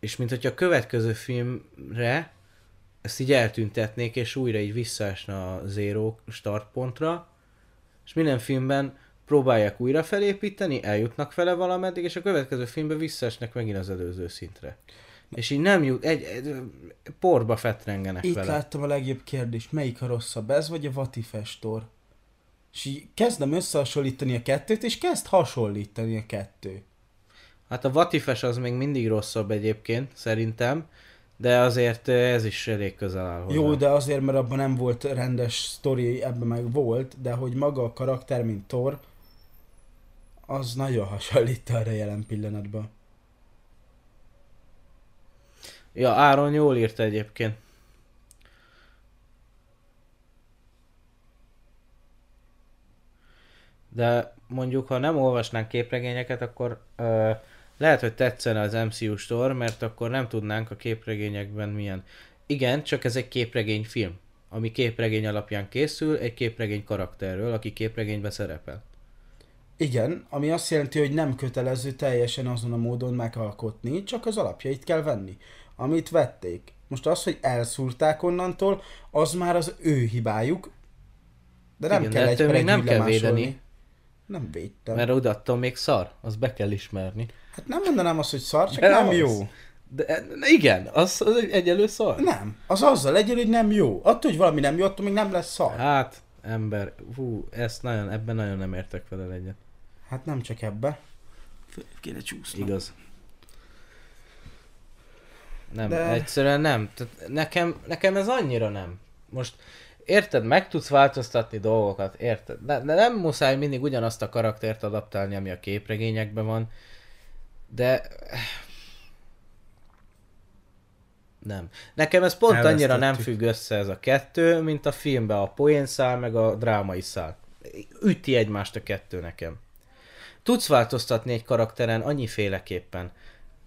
és mint hogyha a következő filmre ezt így eltüntetnék, és újra így visszaesne a zero startpontra, és minden filmben próbálják újra felépíteni, eljutnak vele valameddig, és a következő filmben visszaesnek megint az előző szintre. És így nem jut, egy, egy porba fetrengenek Itt vele. láttam a legjobb kérdést, melyik a rosszabb, ez vagy a Vatifestor? És így kezdem összehasonlítani a kettőt, és kezd hasonlítani a kettő. Hát a Vatifes az még mindig rosszabb egyébként, szerintem, de azért ez is elég közel áll hozzá. Jó, de azért, mert abban nem volt rendes sztori, ebben meg volt, de hogy maga a karakter, mint Thor, az nagyon hasonlít arra jelen pillanatban. Ja, Áron jól írta egyébként. De mondjuk, ha nem olvasnánk képregényeket, akkor ö, lehet, hogy tetszene az MCU store, mert akkor nem tudnánk a képregényekben milyen. Igen, csak ez egy képregényfilm, ami képregény alapján készül, egy képregény karakterről, aki képregényben szerepel. Igen, ami azt jelenti, hogy nem kötelező teljesen azon a módon megalkotni, csak az alapjait kell venni, amit vették. Most az, hogy elszúrták onnantól, az már az ő hibájuk, de nem Igen, kell de egy még nem kell lemásolni. védeni. Nem védtem. Mert odaadtam még szar, azt be kell ismerni. Hát nem mondanám azt, hogy szar, csak De nem az. jó. De igen, az, az egy egyelő szar. Nem, az azzal legyen, hogy nem jó. Attól, hogy valami nem jó, attól még nem lesz szar. Hát, ember, hú, ezt nagyon, ebben nagyon nem értek vele egyet. Hát nem csak ebbe. Kéne csúszni. Igaz. Nem, De... egyszerűen nem. Tehát nekem, nekem ez annyira nem. Most érted, meg tudsz változtatni dolgokat, érted? De, de nem muszáj mindig ugyanazt a karaktert adaptálni, ami a képregényekben van, de... Nem. Nekem ez pont annyira nem függ össze ez a kettő, mint a filmben a poénszál, meg a drámai szál. Üti egymást a kettő nekem. Tudsz változtatni egy karakteren annyiféleképpen.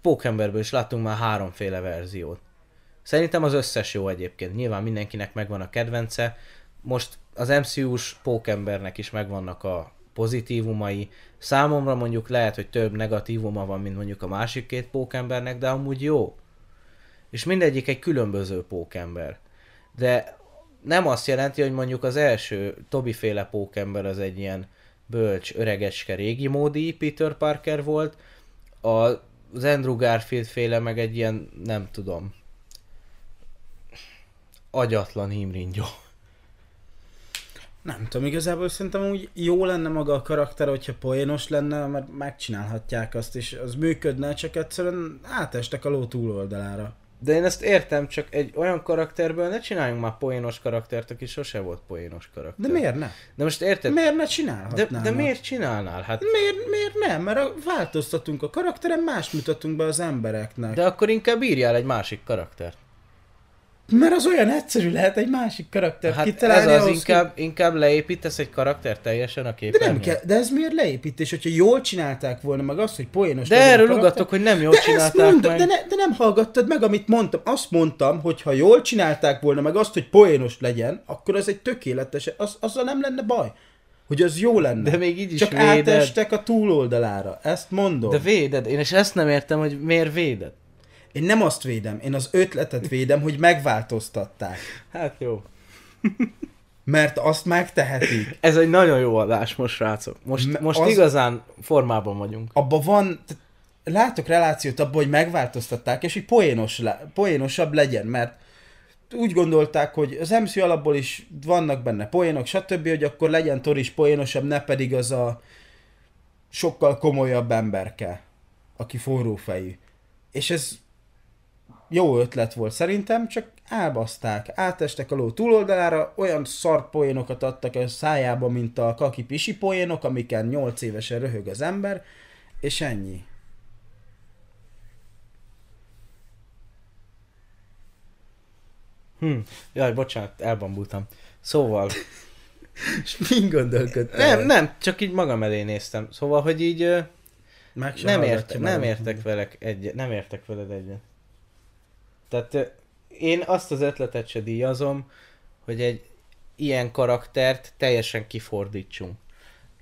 Pókemberből is láttunk már háromféle verziót. Szerintem az összes jó egyébként. Nyilván mindenkinek megvan a kedvence. Most az MCU-s pókembernek is megvannak a pozitívumai. Számomra mondjuk lehet, hogy több negatívuma van, mint mondjuk a másik két pókembernek, de amúgy jó. És mindegyik egy különböző pókember. De nem azt jelenti, hogy mondjuk az első Tobi féle pókember az egy ilyen bölcs, öregeske, régi módi Peter Parker volt, az Andrew Garfield féle meg egy ilyen, nem tudom, agyatlan himringyó. Nem tudom, igazából szerintem úgy jó lenne maga a karakter, hogyha poénos lenne, mert megcsinálhatják azt, és az működne, csak egyszerűen átestek a ló túloldalára. De én ezt értem, csak egy olyan karakterből ne csináljunk már poénos karaktert, aki sose volt poénos karakter. De miért ne? De most érted? Miért ne De, csinálhatnának? de miért csinálnál? Hát, Miért, miért nem? Mert a, változtatunk a karakteren, más mutatunk be az embereknek. De... de akkor inkább írjál egy másik karaktert. Mert az olyan egyszerű lehet egy másik karakter Hát ez kitalálni. az, ahhoz, inkább, inkább leépítesz egy karakter teljesen a De képernyőn. nem kell, de ez miért leépítés? Hogyha jól csinálták volna meg azt, hogy poénos De erről karakter- ugatok, hogy nem jól de csinálták mondom, meg. De, ne, de nem hallgattad meg, amit mondtam. Azt mondtam, hogy ha jól csinálták volna meg azt, hogy poénos legyen, akkor az egy tökéletes, az, azzal nem lenne baj. Hogy az jó lenne. De még így is Csak véded. átestek a túloldalára. Ezt mondom. De véded, én és ezt nem értem, hogy miért véded. Én nem azt védem, én az ötletet védem, hogy megváltoztatták. Hát jó. Mert azt megtehetik. Ez egy nagyon jó adás most, srácok. Most, most az- igazán formában vagyunk. Abba van, látok relációt abban, hogy megváltoztatták, és hogy poénos le, poénosabb legyen, mert úgy gondolták, hogy az MCU alapból is vannak benne poénok, stb., hogy akkor legyen Thor is poénosabb, ne pedig az a sokkal komolyabb emberke, aki forrófejű. És ez jó ötlet volt szerintem, csak elbaszták, átestek a ló túloldalára, olyan szar poénokat adtak a szájába, mint a kaki pisi poénok, amiken 8 évesen röhög az ember, és ennyi. Hm. Jaj, bocsánat, elbambultam. Szóval, És mind gondolkodtál? nem, nem, csak így magam elé néztem. Szóval, hogy így Meg nem, érte, nem értek velek egyet, nem értek veled egyet. Tehát én azt az ötletet se díjazom, hogy egy ilyen karaktert teljesen kifordítsunk.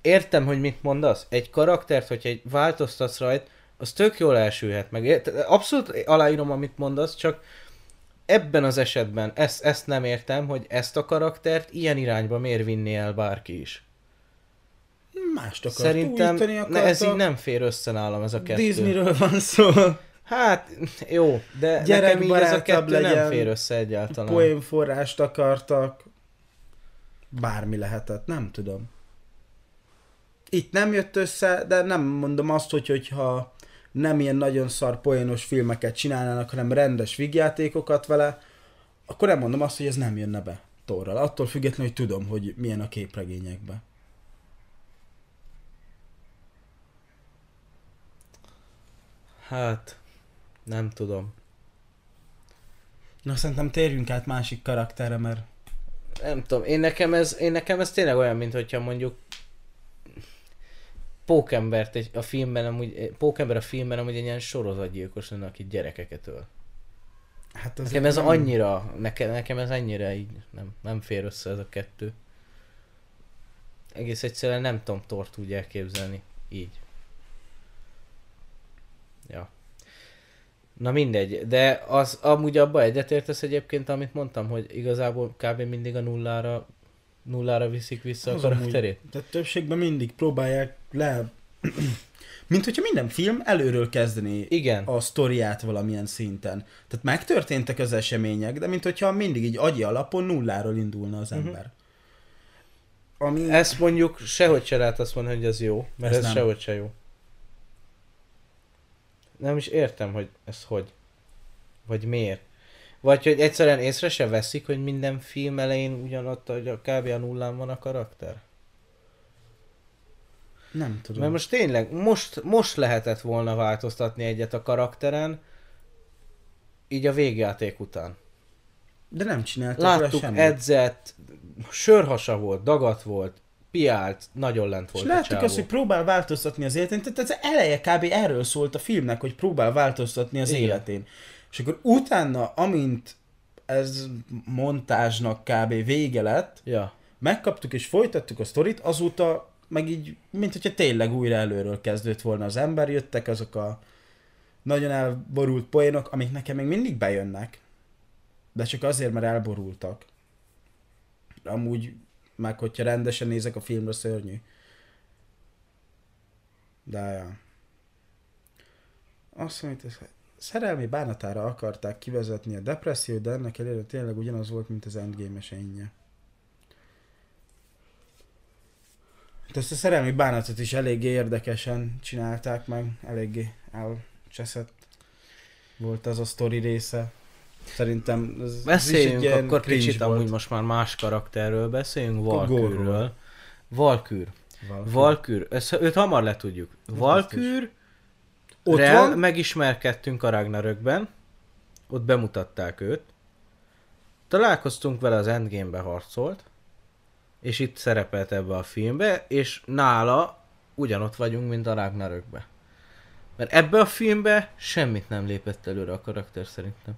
Értem, hogy mit mondasz. Egy karaktert, hogyha egy változtatsz rajt, az tök jól elsülhet meg. Abszolút aláírom, amit mondasz, csak ebben az esetben ezt, ezt nem értem, hogy ezt a karaktert ilyen irányba miért vinni el bárki is. Mást akart Szerintem akartak. ez így nem fér össze nálam ez a kettő. Disneyről van szó. Hát, jó, de nekem így ez a kettő nem legyen. fér össze egyáltalán. Poénforrást akartak. Bármi lehetett, nem tudom. Itt nem jött össze, de nem mondom azt, hogy hogyha nem ilyen nagyon szar poénos filmeket csinálnának, hanem rendes vígjátékokat vele, akkor nem mondom azt, hogy ez nem jönne be Torral. Attól függetlenül, hogy tudom, hogy milyen a képregényekben. Hát, nem tudom. Na szerintem térjünk át másik karakterre, mert Nem tudom, én nekem ez, én nekem ez tényleg olyan, mint hogyha mondjuk Pókembert egy, a filmben amúgy, Pókember a filmben amúgy egy ilyen sorozatgyilkos lenne, aki gyerekeket öl. hát az Nekem ez annyira, nekem, nekem ez annyira így nem, nem fér össze ez a kettő. Egész egyszerűen nem tudom Tort úgy elképzelni. Így. Ja. Na mindegy, de az amúgy abba egyetértesz egyébként, amit mondtam, hogy igazából kb. mindig a nullára nullára viszik vissza Az a amúgy- karakterét. Tehát többségben mindig próbálják le... Mint hogyha minden film előről kezdeni Igen. a sztoriát valamilyen szinten. Tehát megtörténtek az események, de mint hogyha mindig így agyi alapon nulláról indulna az Mhm. ember. Ami... Ezt mondjuk sehogy se lehet azt mondani, hogy ez jó, mert Ez ez, nem. sehogy se jó. Nem is értem, hogy ez hogy. Vagy miért. Vagy hogy egyszerűen észre se veszik, hogy minden film elején ugyanott, hogy a kb. a nullán van a karakter. Nem tudom. Mert most tényleg, most, most lehetett volna változtatni egyet a karakteren, így a végjáték után. De nem csináltak Láttuk, semmit. edzett, sörhasa volt, dagat volt, piált, nagyon lent És volt a láttuk azt, hogy próbál változtatni az életén, tehát az eleje kb. erről szólt a filmnek, hogy próbál változtatni az Igen. életén. És akkor utána, amint ez montázsnak kb. vége lett, Ja. megkaptuk és folytattuk a sztorit, azóta meg így, mint hogyha tényleg újra előről kezdődött volna az ember, jöttek azok a nagyon elborult poénok, amik nekem még mindig bejönnek, de csak azért, mert elborultak. Amúgy, meg hogyha rendesen nézek a filmre, szörnyű. De, ja. Azt mondja, szerelmi bánatára akarták kivezetni a depressziót, de ennek ellenére tényleg ugyanaz volt, mint az endgame-es ennyi. Hát ezt a szerelmi bánatot is eléggé érdekesen csinálták meg, eléggé elcseszett volt az a sztori része. Szerintem ez, Beszéljünk egy akkor kicsit volt. amúgy most már más karakterről, beszéljünk Valkürről. Valkür. Valkür. Ezt, őt hamar letudjuk. Valkür, Ott van, megismerkedtünk a Ragnarökben, ott bemutatták őt. találkoztunk vele az Endgame-be harcolt, és itt szerepelt ebbe a filmbe, és nála ugyanott vagyunk, mint a Ragnarökbe. Mert ebbe a filmbe semmit nem lépett előre a karakter szerintem.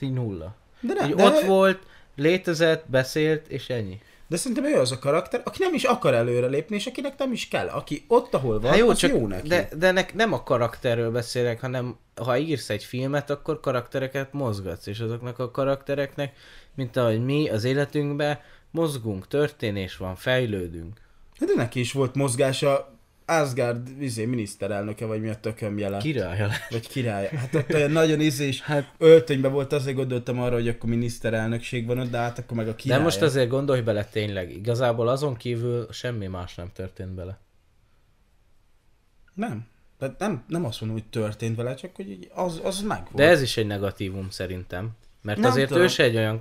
Így nulla. De, így de, ott volt, létezett, beszélt, és ennyi. de szerintem ő az a karakter, aki nem is akar előrelépni, és akinek nem is kell. Aki ott, ahol van, Hát jó, az csak jó neki. de, de nek, nem a karakterről beszélek, hanem ha írsz egy filmet, akkor karaktereket mozgatsz, és azoknak a karaktereknek, mint ahogy mi az életünkben mozgunk, történés van, fejlődünk. Hát De neki is volt mozgása Asgard izé, miniszterelnöke, vagy mi a tököm jele. Királya. Vagy királya. Hát ott olyan nagyon izés Hát, öltönyben volt, azért gondoltam arra, hogy akkor miniszterelnökség van ott, de hát akkor meg a de király. most azért gondolj bele tényleg, igazából azon kívül semmi más nem történt bele. Nem. Tehát nem, nem azt mondom, hogy történt vele, csak hogy az, az meg volt. De ez is egy negatívum szerintem. Mert Nem azért tudom. ő se egy olyan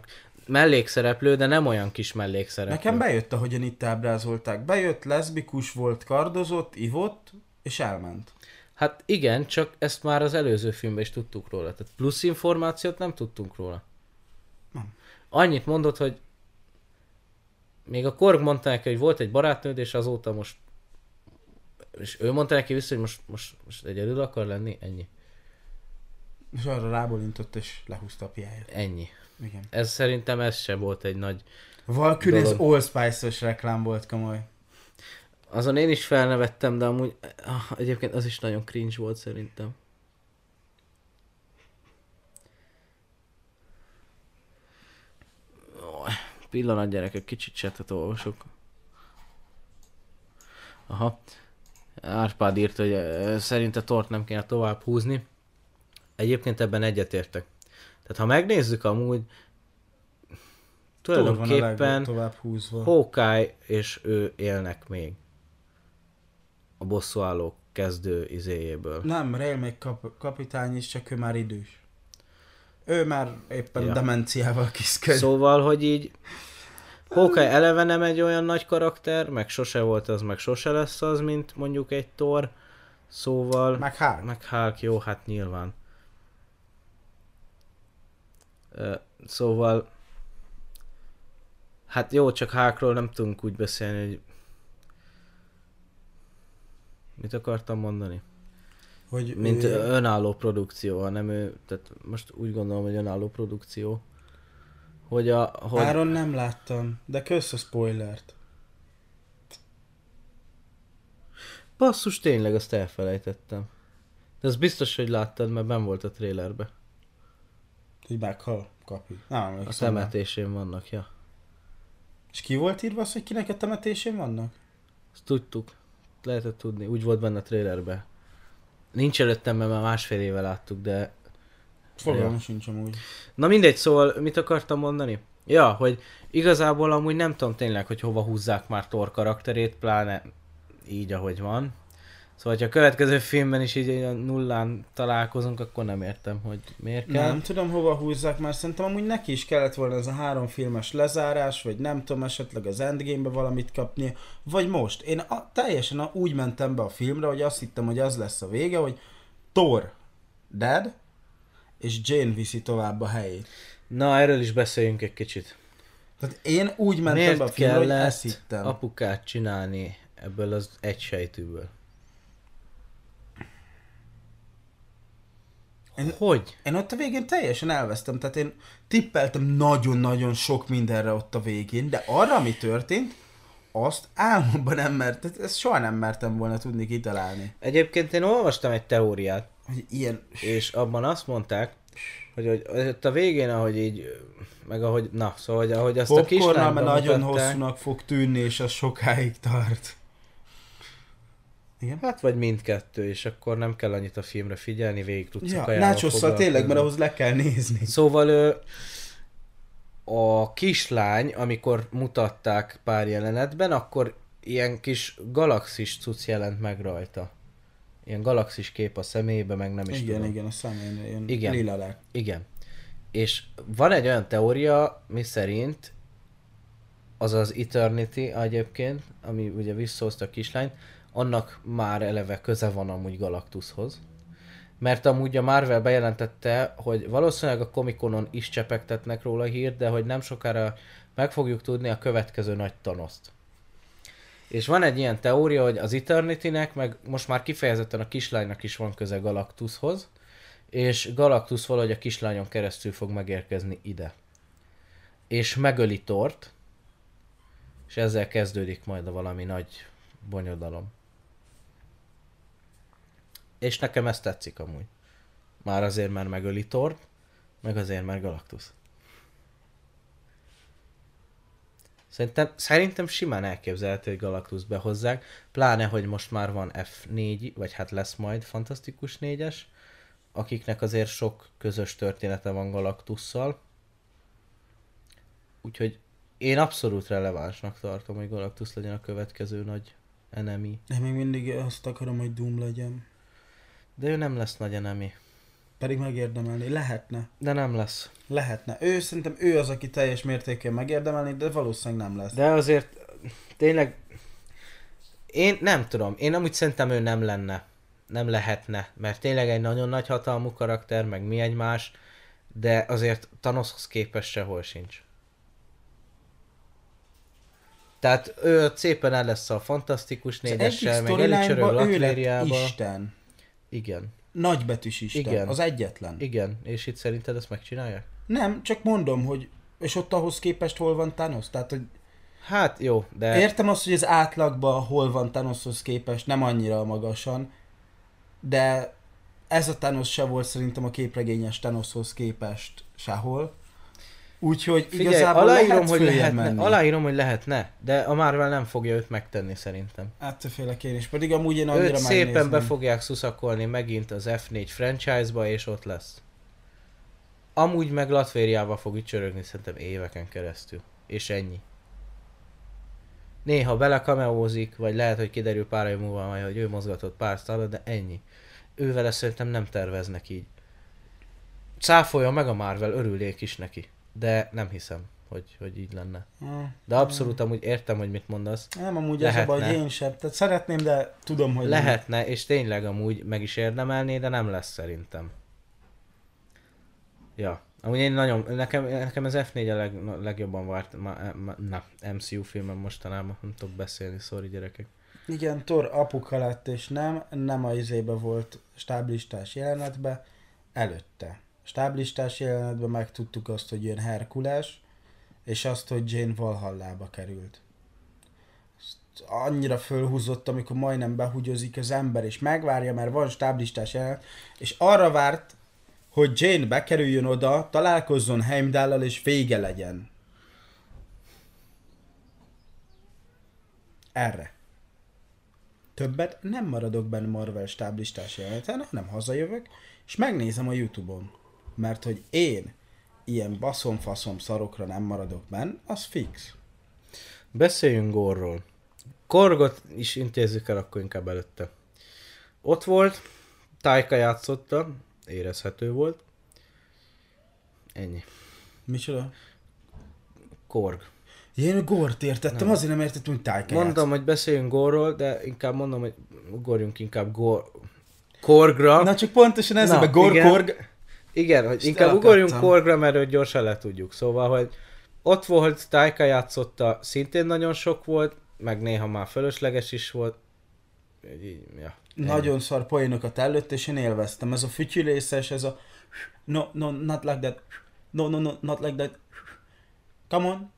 mellékszereplő, de nem olyan kis mellékszereplő. Nekem bejött, ahogyan itt ábrázolták. Bejött, leszbikus volt, kardozott, ivott, és elment. Hát igen, csak ezt már az előző filmben is tudtuk róla. Tehát plusz információt nem tudtunk róla. Nem. Annyit mondott, hogy még a Korg mondta neki, hogy volt egy barátnőd, és azóta most és ő mondta neki vissza, hogy most, most, most egyedül akar lenni, ennyi. És arra rábólintott, és lehúzta a piáját. Ennyi. Igen. Ez szerintem ez se volt egy nagy... Valkyrie Dolog. Allspice-os reklám volt komoly. Azon én is felnevettem, de amúgy ah, egyébként az is nagyon cringe volt szerintem. Ó, Pillanat gyerekek, kicsit csetet olvasok. Aha. Árpád írt, hogy ö, szerinte Tort nem kéne tovább húzni. Egyébként ebben egyetértek. Tehát ha megnézzük amúgy, tulajdonképpen. Hawkeye és ő élnek még. A bosszúálló kezdő izéjéből. Nem, Rail még kap- kapitány is, csak ő már idős. Ő már éppen Ja. ja. demenciával kiszköd. Szóval, hogy így Hawkeye eleve nem egy olyan nagy karakter, meg sose volt az, meg sose lesz az, mint mondjuk egy Thor. Szóval... Meg Hulk. Meg Hulk, jó, hát nyilván. Szóval... Hát jó, csak Hulkról nem tudunk úgy beszélni, hogy... Mit akartam mondani? Hogy Mint ő... önálló produkció, hanem ő, tehát most úgy gondolom, hogy önálló produkció. Hogy a, hogy, Áron nem láttam, de kösz a spoilert. basszus tényleg azt elfelejtettem. De az biztos, hogy láttad, mert ben volt a trailerbe. Hogy meghal, kapi. Nem A emlékszem. temetésén vannak, ja. És ki volt írva az, hogy kinek a temetésén vannak? Azt tudtuk. Lehetett tudni. Úgy volt benne a trailerbe. Nincs előttem, mert már másfél éve láttuk, de... Fogalmam Ja. sincs amúgy. Na mindegy, szóval mit akartam mondani? Ja, hogy igazából amúgy nem tudom tényleg, hogy hova húzzák már Thor karakterét, pláne így, ahogy van. Szóval, ha a következő filmben is így a nullán találkozunk, akkor nem értem, hogy miért kell. Nem tudom hova húzzák, mert szerintem amúgy neki is kellett volna ez a három filmes lezárás, vagy nem tudom, esetleg az Endgame-be valamit kapni, vagy most. Én a, teljesen a, úgy mentem be a filmre, hogy azt hittem, hogy az lesz a vége, hogy Thor dead, és Jane viszi tovább a helyét. Na, erről is beszéljünk egy kicsit. Tehát én úgy mentem be a Miért filmre, hogy ezt hittem. apukát csinálni ebből az egy Én- Hogy? Én ott a végén teljesen elvesztem, tehát én tippeltem nagyon-nagyon sok mindenre ott a végén, de arra, ami történt, azt álmomban nem mert, tehát ezt soha nem mertem volna tudni kitalálni. Egyébként én olvastam egy teóriát, Hogy ilyen... és abban azt mondták, hogy, hogy ott a végén, ahogy így, meg ahogy, na, szóval, hogy ahogy azt a Popcornnal, kislányban mert nagyon hosszúnak fog tűnni, és az sokáig tart. Igen? Hát vagy mindkettő, és akkor nem kell annyit a filmre figyelni, végig tudsz a Ja, kajával nácsosszal tényleg, mert ahhoz le kell nézni. Szóval a kislány, amikor mutatták pár jelenetben, akkor ilyen kis galaxis cucc jelent meg rajta. Ilyen galaxis kép a szemébe, meg nem is Igen, tudom. igen, a szemén ilyen Igen. lila lett. Igen. És van egy olyan teória, mi szerint az az Eternity egyébként, ami ugye visszahozta a kislányt, annak már eleve köze van amúgy Galactushoz. mert amúgy a Marvel bejelentette, hogy valószínűleg a Comic-Conon is csepegtetnek róla hírt, de hogy nem sokára meg fogjuk tudni a következő nagy tanoszt. És van egy ilyen teória, hogy az Eternity-nek, meg most már kifejezetten a kislánynak is van köze Galactushoz, és Galactus valahogy a kislányon keresztül fog megérkezni ide. És megöli Tort, és ezzel kezdődik majd a valami nagy bonyodalom. És nekem ez tetszik amúgy. Már azért, mert megöli Tort, meg azért, mert Galactus. Szerintem, szerintem simán elképzelhető, hogy Galactus behozzák, pláne, hogy most már van F4, vagy hát lesz majd Fantasztikus 4-es, akiknek azért sok közös története van Galactusszal. Úgyhogy én abszolút relevánsnak tartom, hogy Galactus legyen a következő nagy enemy. Én még mindig azt akarom, hogy Doom legyen. De ő nem lesz nagy enemy. Pedig megérdemelni. Lehetne. De nem lesz. Lehetne. Ő szerintem ő az, aki teljes mértékben megérdemelni, de valószínűleg nem lesz. De azért tényleg én nem tudom, én amúgy szerintem ő nem lenne, nem lehetne, mert tényleg egy nagyon nagy hatalmú karakter, meg mi egymás, de azért Thanoshoz képest sehol sincs. Tehát ő szépen el lesz a fantasztikus négyessel, meg lett Latvériába. Isten. Igen, Nagybetűs Isten. Igen. Az egyetlen. igen, és itt szerinted ezt megcsinálják? Nem, csak mondom, hogy és ott ahhoz képest hol van Thanos? Tehát, hogy Hát jó, de... értem azt, hogy az átlagban hol van Thanoshoz képest, nem annyira magasan, de ez a Thanos se volt szerintem a képregényes Thanoshoz képest sehol. Úgyhogy Figyelj, igazából aláírom, lehet hogy lehetne, menni. aláírom, hogy lehetne, de a Marvel nem fogja őt megtenni szerintem. Ettől félek én is, pedig amúgy én annyira Őt szépen megnézném. be fogják szuszakolni megint az F4 franchise-ba, és ott lesz. Amúgy meg Latvériával fog itt csörögni szerintem éveken keresztül. És ennyi. Néha belekameózik, vagy lehet, hogy kiderül pár év múlva majd, hogy ő mozgatott pár sztálat, de ennyi. Ő vele szerintem nem terveznek így. Cáfolja meg a Marvel, örülnék is neki. De nem hiszem, hogy, hogy így lenne. Ah, De abszolút amúgy értem, hogy mit mondasz. Nem, amúgy ez a baj, én sem. Tehát szeretném, de tudom, hogy nem. Lehetne, és tényleg amúgy meg is érdemelné, de nem lesz szerintem. Ja. Amúgy én nagyon, nekem, nekem az F4 a leg, legjobban várt, ma, ma, na, MCU filmem mostanában, nem tudok beszélni, sorry gyerekek. Igen, Thor apuka lett, és nem, nem a izébe volt stáblistás jelenetbe, előtte. Stáblistás jelenetben megtudtuk azt, hogy jön Herkules, és azt, hogy Jane Valhallába került. Ezt annyira fölhúzott, amikor majdnem behugyozik az ember, és megvárja, mert van stáblistás jelenet, és arra várt, hogy Jane bekerüljön oda, találkozzon Heimdallal, és vége legyen. Erre. Többet nem maradok benne Marvel stáblistás jeleneten, hanem hazajövök, és megnézem a Youtube-on. Mert hogy én ilyen baszom-faszom szarokra nem maradok benne, az fix. Beszéljünk Gorról. Korgot is intézzük el akkor inkább előtte. Ott volt, Tájka játszotta, érezhető volt. Ennyi. Micsoda? Korg. Én Gort értettem, Nem. azért nem értettem, hogy Tájka Mondom, hogy beszéljünk Gorról, de inkább mondom, hogy ugorjunk inkább Gor... Korgra. Na csak pontosan ez Na, a Gor igen. Korg. Igen, hogy inkább elakadtam. ugorjunk Korgra, mert őt gyorsan le tudjuk. Szóval, hogy ott volt, Tájka játszotta, szintén nagyon sok volt, meg néha már fölösleges is volt. Így, ja. Nagyon szar poénokat előtt, és én élveztem. Ez a fütyülészes, ez a no, no, not like that. No, no, no, not like that. Come on.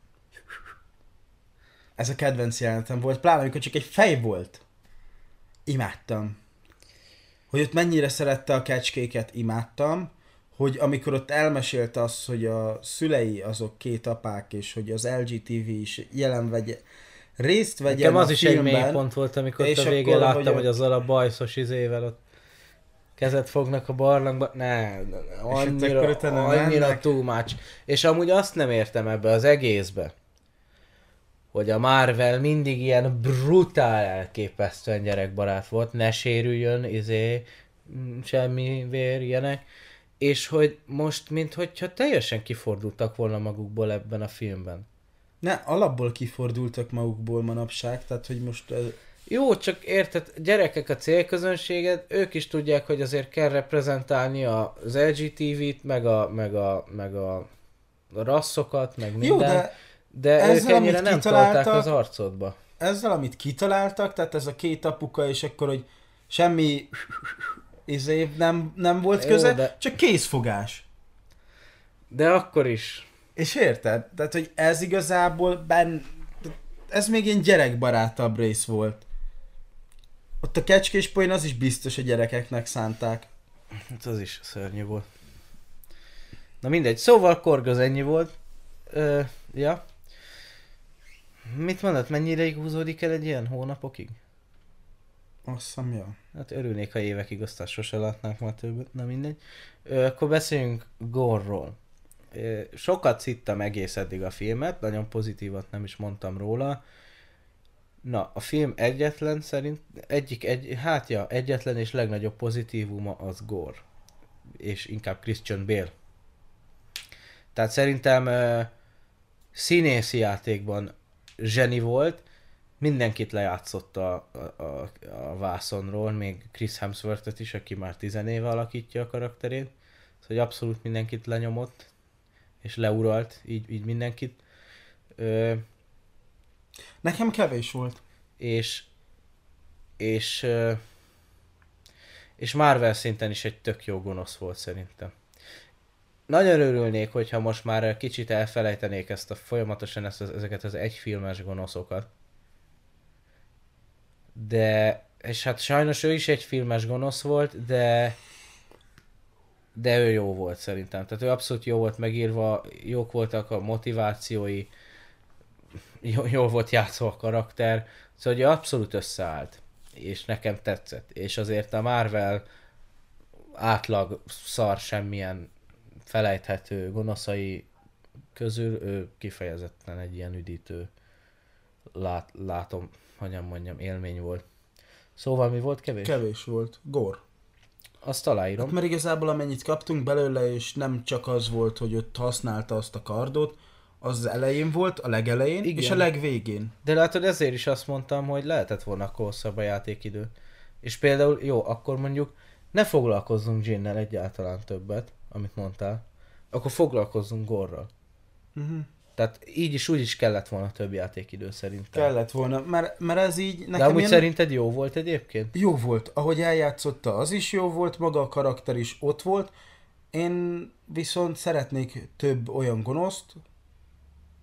Ez a kedvenc jelenetem volt, pláne amikor csak egy fej volt. Imádtam. Hogy ott mennyire szerette a kecskéket, imádtam. Hogy amikor ott elmesélte azt, hogy a szülei azok két apák, és hogy az LGTV is jelen vegye, részt vegyen Nekem az a is egy filmben. mély pont volt, amikor ott és a végén akkor, láttam, hogy hogy, azzal a bajszos izével ott kezet fognak a barlangba. Ne, ne, annyira, utána annyira mennek. too much. És amúgy azt nem értem ebbe az egészbe, hogy a Marvel mindig ilyen brutál elképesztően gyerekbarát volt, ne sérüljön, izé, mm, semmi vér, ilyenek, és hogy most, minthogyha teljesen kifordultak volna magukból ebben a filmben. Ne, alapból kifordultak magukból manapság, tehát hogy most... ö, Jó, csak érted, gyerekek a célközönséged, ők is tudják, hogy azért kell reprezentálni az LGTV-t, meg a, meg a, meg a, rasszokat, meg minden. Jó, de de ők ezzel, ennyire amit nem kitaláltak- tolták az arcodba. ezzel, amit kitaláltak, tehát ez a két apuka, és akkor, hogy semmi izé nem, nem volt Jó, köze, de- csak készfogás. De akkor is. És érted? Tehát, hogy ez igazából ben... Ez még ilyen gyerekbarátabb rész volt. Ott a kecskés poén az is biztos a gyerekeknek szánták. Hát az is szörnyű volt. Na mindegy, szóval Korg az ennyi volt. Ö, ja. Mit mondod, mennyi ideig húzódik el egy ilyen hónapokig? Azt hiszem, ja. Hát örülnék, ha évekig, aztán sose látnánk már többet, na mindegy. Ö, akkor beszéljünk Gorról. Ö, sokat szittem egész eddig a filmet, nagyon pozitívat nem is mondtam róla. Na, a film egyetlen szerint, egyik, egy, hát ja, egyetlen és legnagyobb pozitívuma az Gore. És inkább Christian Bale. Tehát szerintem ö, színészi játékban zseni volt, mindenkit lejátszott a, a, a, a vászonról, még Chris Hemsworth-et is, aki már tizenéve alakítja a karakterét. Szóval hogy abszolút mindenkit lenyomott, és leuralt így, így mindenkit. Ö, Nekem kevés volt. és és ö, és Marvel szinten is egy tök jó gonosz volt szerintem. Nagyon örülnék, hogyha most már kicsit elfelejtenék ezt a folyamatosan ezt, ezeket az egyfilmes gonoszokat. De, és hát sajnos ő is egy filmes gonosz volt, de de ő jó volt szerintem. Tehát ő abszolút jó volt megírva, jók voltak a motivációi, jó, jól volt játszva a karakter, szóval hogy abszolút összeállt, és nekem tetszett. És azért a Marvel átlag szar semmilyen felejthető gonoszai közül ő kifejezetten egy ilyen üdítő lát, látom, hogyan mondjam, élmény volt. Szóval mi volt kevés? Kevés volt. Gor. Azt aláírom. Hát mert igazából amennyit kaptunk belőle, és nem csak az volt, hogy ott használta azt a kardot, az az elején volt, a legelején, Igen. és a legvégén. De látod, ezért is azt mondtam, hogy lehetett volna akkor hosszabb a játékidő. És például, jó, akkor mondjuk ne foglalkozzunk Jinnel egyáltalán többet, amit mondtál. Akkor foglalkozzunk Gorral. Uh-huh. Tehát így is úgy is kellett volna több játékidő szerintem. Kellett volna, mert, mert ez így De nekem amúgy ilyen... szerinted jó volt egyébként? Jó volt, ahogy eljátszotta, az is jó volt, maga a karakter is ott volt. Én viszont szeretnék több olyan gonoszt,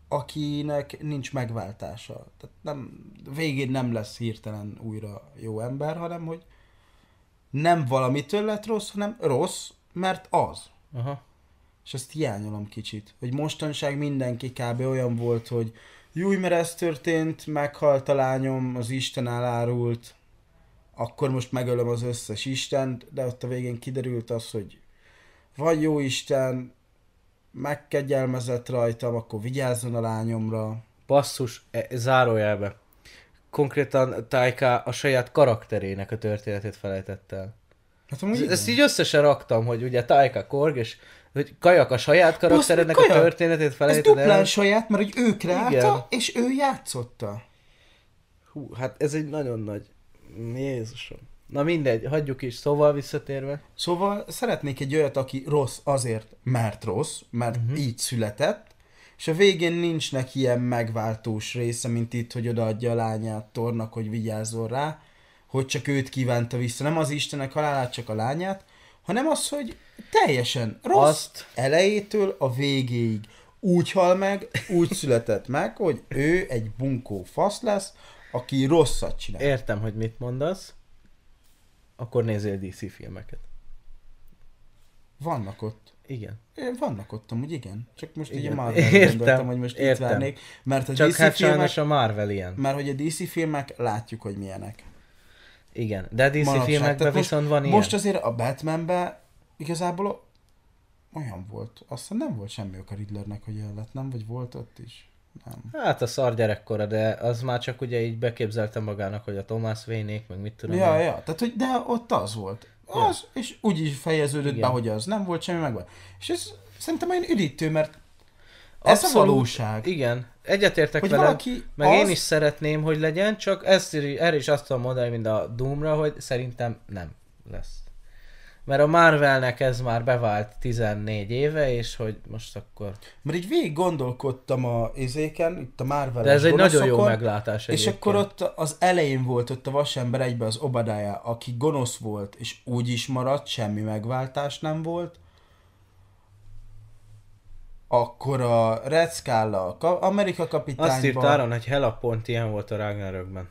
akinek nincs megváltása. Tehát nem, végén nem lesz hirtelen újra jó ember, hanem hogy nem valamitől lett rossz, hanem rossz, mert az. Aha. És ezt hiányolom kicsit. Hogy mostanság mindenki kb. olyan volt, hogy júj, mert ez történt, meghalt a lányom, az Isten elárult, akkor most megölöm az összes Istent, de ott a végén kiderült az, hogy vagy jó Isten, megkegyelmezett rajtam, akkor vigyázzon a lányomra. Basszus, e, zárójelbe. Konkrétan Taika a saját karakterének a történetét felejtett el. Hát amúgy Ez- igen. Ezt így összesen raktam, hogy ugye Taika Korg, és hogy Kajak a saját karakterednek a Kajak! történetét Ez felejted duplán el. saját, mert hogy ő kreálta, Igen. és ő játszotta. Hú, hát ez egy nagyon nagy... Jézusom. Na mindegy, hagyjuk is, szóval visszatérve. Szóval szeretnék egy olyat, aki rossz azért, mert rossz, mert uh-huh. így született, és a végén nincs neki ilyen megváltós része, mint itt, hogy odaadja a lányát Tornak, hogy vigyázzon rá, hogy csak őt kívánta vissza. Nem az Istenek halálát, csak a lányát, hanem az, hogy teljesen rossz Azt- elejétől a végéig úgy hal meg, úgy született meg, hogy ő egy bunkó fasz lesz, aki rosszat csinál. Értem, hogy mit mondasz. Akkor nézzél DC filmeket. Vannak ott. Igen. Vannak ott amúgy, igen. Csak most Igen. Marvel Értem, gondoltam, hogy most értem. itt várnék. Mert a Csak DC hát filmek, sajnos a Marvel ilyen. mert hogy a DC filmek látjuk, hogy milyenek. Igen. De a DC Manapság. filmekben Tehát viszont most, van ilyen. Most azért a Batmanben igazából olyan volt. Aztán nem volt semmi ok a Riddlernek, hogy el lett, nem? Vagy volt ott is? Nem. Hát a szar gyerekkora, de az már csak ugye így beképzelte magának, hogy a Thomas Wayne-ék, meg mit tudom Ja, én. ja, tehát hogy, de ott az volt. Ja. Az, és úgy is fejeződött Igen. be, hogy az nem volt semmi megvan. És ez szerintem olyan üdítő, mert ez a Abszolút, valóság. Igen, egyetértek Hogy veled, valaki meg az... én is szeretném, hogy legyen, csak ezt, erre is azt tudom mondani, mint a Doomra, hogy szerintem nem lesz. Mert a Marvelnek ez már bevált 14 éve, és hogy most akkor... Mert így végig gondolkodtam a izéken, itt a Marvel De ez egy nagyon jó meglátás És egyébként. akkor ott az elején volt ott a Vasember egybe az Obadiah, aki gonosz volt, és úgy is maradt, semmi megváltás nem volt. Akkor a Red Skull, a Ka- Amerika Azt kapitányban... írt Áron, hogy Hela pont ilyen volt a Ragnarökben.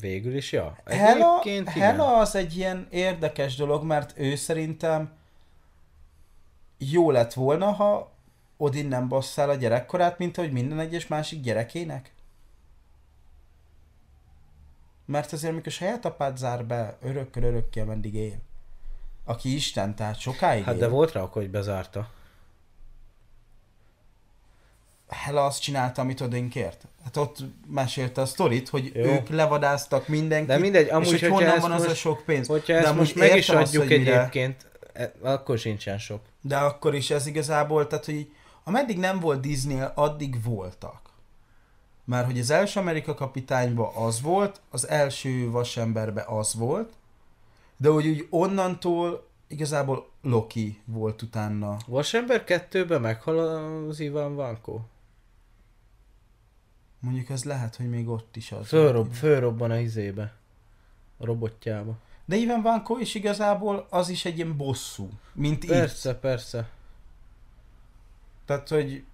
Végül is, ja. Hela. Hela az egy ilyen érdekes dolog, mert ő szerintem jó lett volna, ha Odin nem basszál a gyerekkorát, mint ahogy minden egyes másik gyerekének. Mert azért, amikor saját apát zár be, örökkör örökké mendig él. Aki Isten, tehát sokáig Hát él. de volt rá, ok, hogy bezárta. Hela azt csinálta, amit Odin kért. Hát ott mesélte a sztorit, hogy Jó. ők levadáztak mindenkit, De mindegy, amúgy, és hogy honnan van az a most- sok pénz. Hogyha De ezt most meg is azt, adjuk mire- egyébként, e- akkor sincsen sok. De akkor is ez igazából, tehát hogy ameddig nem volt disney addig voltak. Már hogy az első Amerika kapitányban az volt, az első vasemberben az volt, de hogy úgy onnantól igazából Loki volt utána. Vasember 2-ben meghal az Ivan Vanko? Mondjuk ez lehet, hogy még ott is az. Fölrob, fölrobban a izébe. A robotjába. De Ivan Vanko is igazából az is egy ilyen bosszú, mint. Persze, persze. Tehát, hogy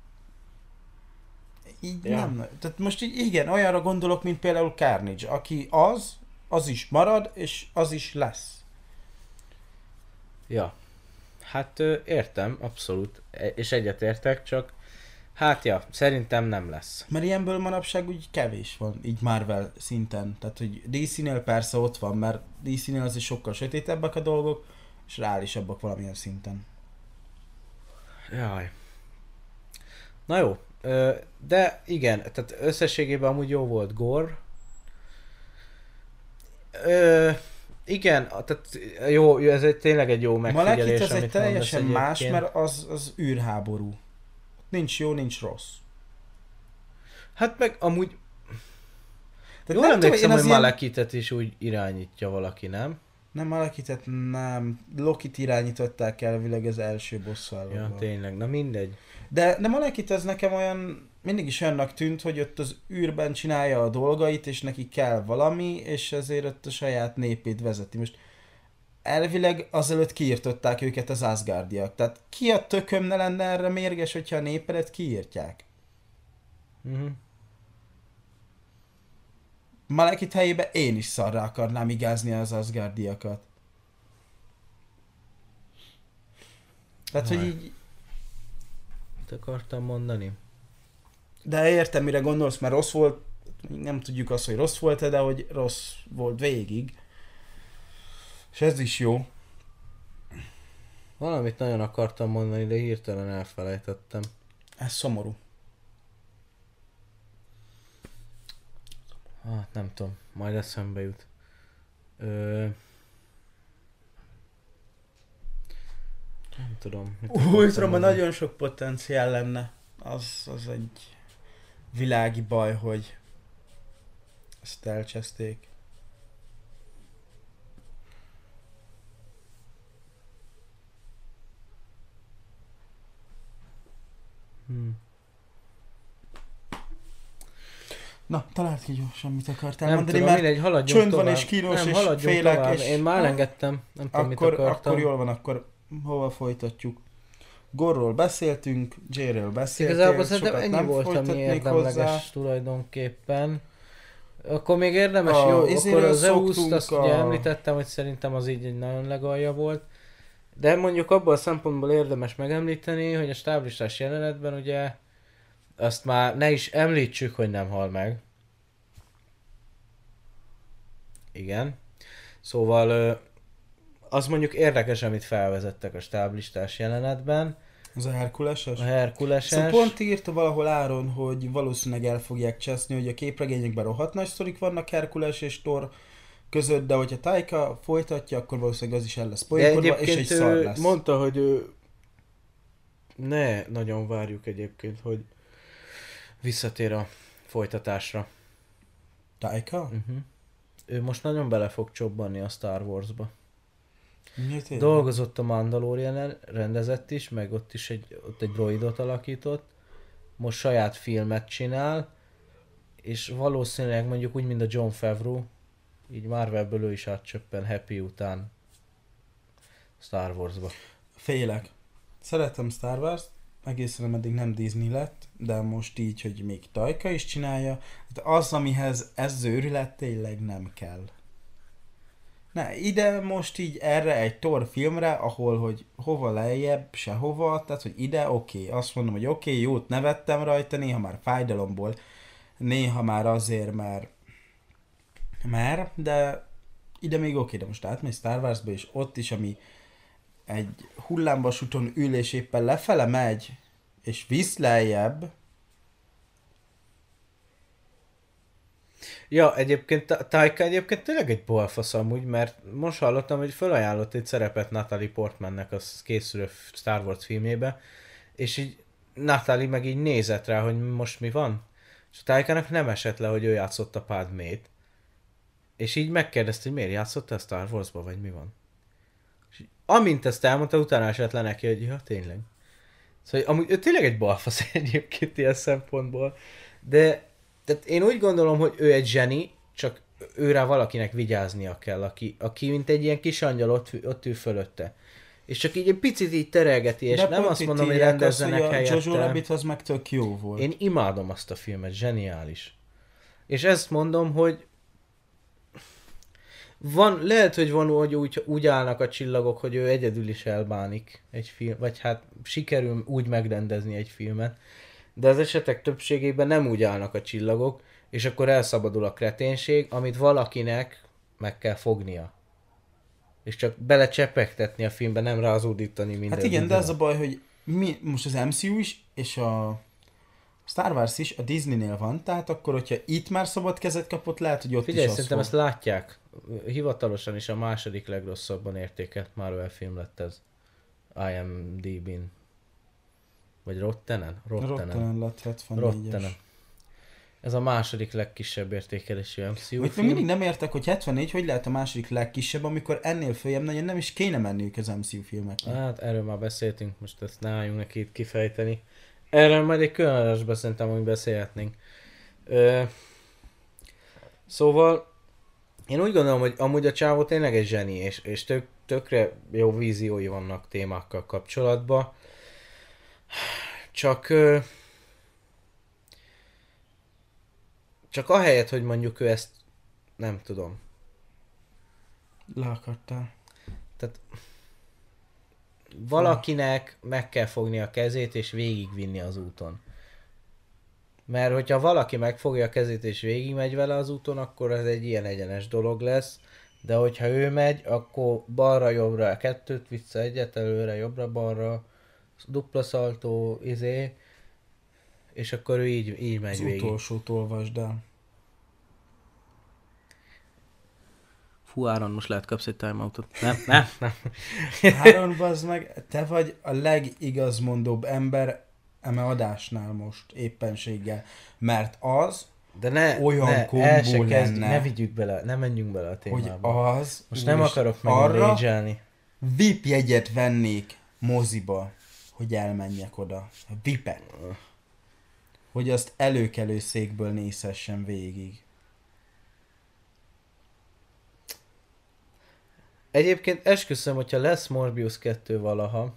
így ja. nem. Tehát most így igen, olyanra gondolok, mint például Carnage, aki az, az is marad, és az is lesz. Ja. Hát értem, abszolút. E- És egyetértek, csak hát ja, szerintem nem lesz. Mert ilyenből manapság úgy kevés van, így Marvel szinten. Tehát, hogy DC-nél persze ott van, mert DC-nél azért sokkal sötétebbek a dolgok, és reálisabbak valamilyen szinten. Jaj. Na jó, de igen, tehát összességében amúgy jó volt Gore. Ö, igen, tehát jó, ez egy, tényleg egy jó megfigyelés, Malekit ez egy teljesen más, mert az, az űrháború. Nincs jó, nincs rossz. Hát meg amúgy Tehát jól emlékszem, hogy az ilyen- Malekitet is úgy irányítja valaki, nem? Nem, Malekitet nem. Lokit irányították elvileg az első bosszúállóban. Ja, tényleg, na mindegy. De, de Malekit ez nekem olyan, mindig is olyannak tűnt, hogy ott az űrben csinálja a dolgait, és neki kell valami, és ezért ott a saját népét vezeti. Most elvileg azelőtt kiirtották őket az Asgardiak. Tehát ki a tököm ne lenne erre mérges, hogyha a népedet kiírtják? Uh-huh. Malekit helyébe én is szarra akarnám igázni az Asgardiakat. Tehát, hogy Jaj. így, Mit akartam mondani? De értem, mire gondolsz, mert rossz volt, nem tudjuk azt, hogy rossz volt de hogy rossz volt végig. És ez is jó. Valamit nagyon akartam mondani, de hirtelen elfelejtettem. Ez szomorú. Hát nem tudom, majd eszembe jut. Ö... Nem tudom. mondani. nagyon sok potenciál lenne. Az, az egy világi baj, hogy ezt elcseszték. Hm. Na, találd ki gyorsan, mit akartál Nem mondani, tudom, mert mindegy, haladjunk csönd van tovább. és kínos nem, és félek, tovább. és- Én már elengedtem, nem tudom, mit akkor, akartam. akkor jól van, akkor hova folytatjuk? Gorról beszéltünk, J-ről beszéltünk, Igazából szerintem ennyi nem volt, ami érdemleges hozzá. tulajdonképpen. Akkor még érdemes, A jó, akkor az Zeus-t azt a- ugye említettem, hogy szerintem az így egy nagyon legalja volt. De mondjuk abban a szempontból érdemes megemlíteni, hogy a stáblistás jelenetben ugye azt már ne is említsük, hogy nem hal meg. Igen. Szóval az mondjuk érdekes, amit felvezettek a stáblistás jelenetben. Az a Herkuleses? A Herkuleses. Szóval pont írta valahol Áron, hogy valószínűleg el fogják cseszni, hogy a képregényekben rohadt nagy sztorik vannak Herkules és Thor között, de hogyha Taika folytatja, akkor valószínűleg az is el lesz poénkodva, és egy szar lesz. mondta, hogy ő ne nagyon várjuk egyébként, hogy Visszatér a folytatásra. Taika? Uh-huh. Ő most nagyon bele fog csobbanni a Star Wars-ba. Ja. Dolgozott a mandalorian rendezett is, meg ott is egy, ott egy droidot alakított. Most saját filmet csinál, és valószínűleg mondjuk úgy, mint a John Favreau, így Marvelből ő is átcsöppen Happy után Star Warsba. Félek. Szeretem Star Wars-t, egészen ameddig nem Disney lett, de most így, hogy még Tajka is csinálja, hát az, amihez ez őrület tényleg nem kell. Ne, ide most így erre egy Thor filmre, ahol, hogy hova lejjebb, sehova, tehát, hogy ide, oké, okay. azt mondom, hogy oké, okay, jót nevettem rajta, néha már fájdalomból, néha már azért, mert mert, de ide még oké, okay, de most átmegy Star Warsba, és ott is, ami egy hullámvasúton ül, és éppen lefele megy, és visz lejjebb, Ja, egyébként Ta- Taika egyébként tényleg egy bolfasz amúgy, mert most hallottam, hogy felajánlott egy szerepet Natalie Portmannek a készülő Star Wars filmébe, és így Natalie meg így nézett rá, hogy most mi van. És a Taikának nem esett le, hogy ő játszotta Padmét. És így megkérdezte, hogy miért játszotta a Star Wars-ba, vagy mi van. És amint ezt elmondta, utána esett le neki, hogy ja, tényleg. Szóval amúgy ő tényleg egy balfasz egyébként ilyen szempontból, de tehát én úgy gondolom, hogy ő egy zseni, csak őre valakinek vigyáznia kell, aki, aki mint egy ilyen kis angyal ott, ott ül fölötte. És csak így egy picit így terelgeti, és de nem azt mondom, hogy rendezzenek azt, hogy a Jojo helyette. Rabbit az meg tök jó volt. Én imádom azt a filmet, zseniális. És ezt mondom, hogy van, lehet, hogy van, hogy úgy, úgy állnak a csillagok, hogy ő egyedül is elbánik egy film, vagy hát sikerül úgy megrendezni egy filmet, de az esetek többségében nem úgy állnak a csillagok, és akkor elszabadul a kreténség, amit valakinek meg kell fognia. És csak belecsepegtetni a filmbe, nem rázódítani minden. Hát igen, de az a baj, hogy mi, most az MCU is, és a Star Wars is a Disneynél van, tehát akkor, hogyha itt már szabad kezet kapott, lehet, hogy ott Figyelj, is szerintem fog. ezt látják. Hivatalosan is a második legrosszabban értékelt Marvel film lett ez. IMDb-n. Vagy Rottenen? Rottenen. Rottenen lett 74-es. Rottenen. Ez a második legkisebb értékelésű MCU még film. mindig nem értek, hogy 74 hogy lehet a második legkisebb, amikor ennél följebb nagyon nem is kéne menniük az MCU filmeknek. Hát erről már beszéltünk, most ezt ne álljunk neki itt kifejteni. Erről majd egy különösben szerintem, hogy beszélhetnénk. Ö, szóval én úgy gondolom, hogy amúgy a csávó tényleg egy zseni, és, és tök, tökre jó víziói vannak témákkal kapcsolatban. Csak csak ahelyett, hogy mondjuk ő ezt nem tudom, Le akartál. Tehát valakinek meg kell fogni a kezét és végigvinni az úton. Mert hogyha valaki megfogja a kezét és végigmegy vele az úton, akkor ez egy ilyen egyenes dolog lesz. De hogyha ő megy, akkor balra-jobbra kettőt, vissza egyet, előre, jobbra-balra, dupla szaltó, izé, és akkor ő így, így megy Az végig. utolsót olvasd el. Fú, Áron, most lehet kapsz egy timeoutot. Nem, nem, nem. Áron, bazd meg, te vagy a legigazmondóbb ember eme adásnál most éppenséggel. Mert az, De ne, Olyan ne, kombó el se kezdjük, lenne. ne vigyük bele, ne menjünk bele a hogy témába. az... Most nem akarok meg arra VIP jegyet vennék moziba, hogy elmenjek oda. VIP-et. Hogy azt előkelő székből nézhessen végig. Egyébként esküszöm, hogyha lesz Morbius 2 valaha,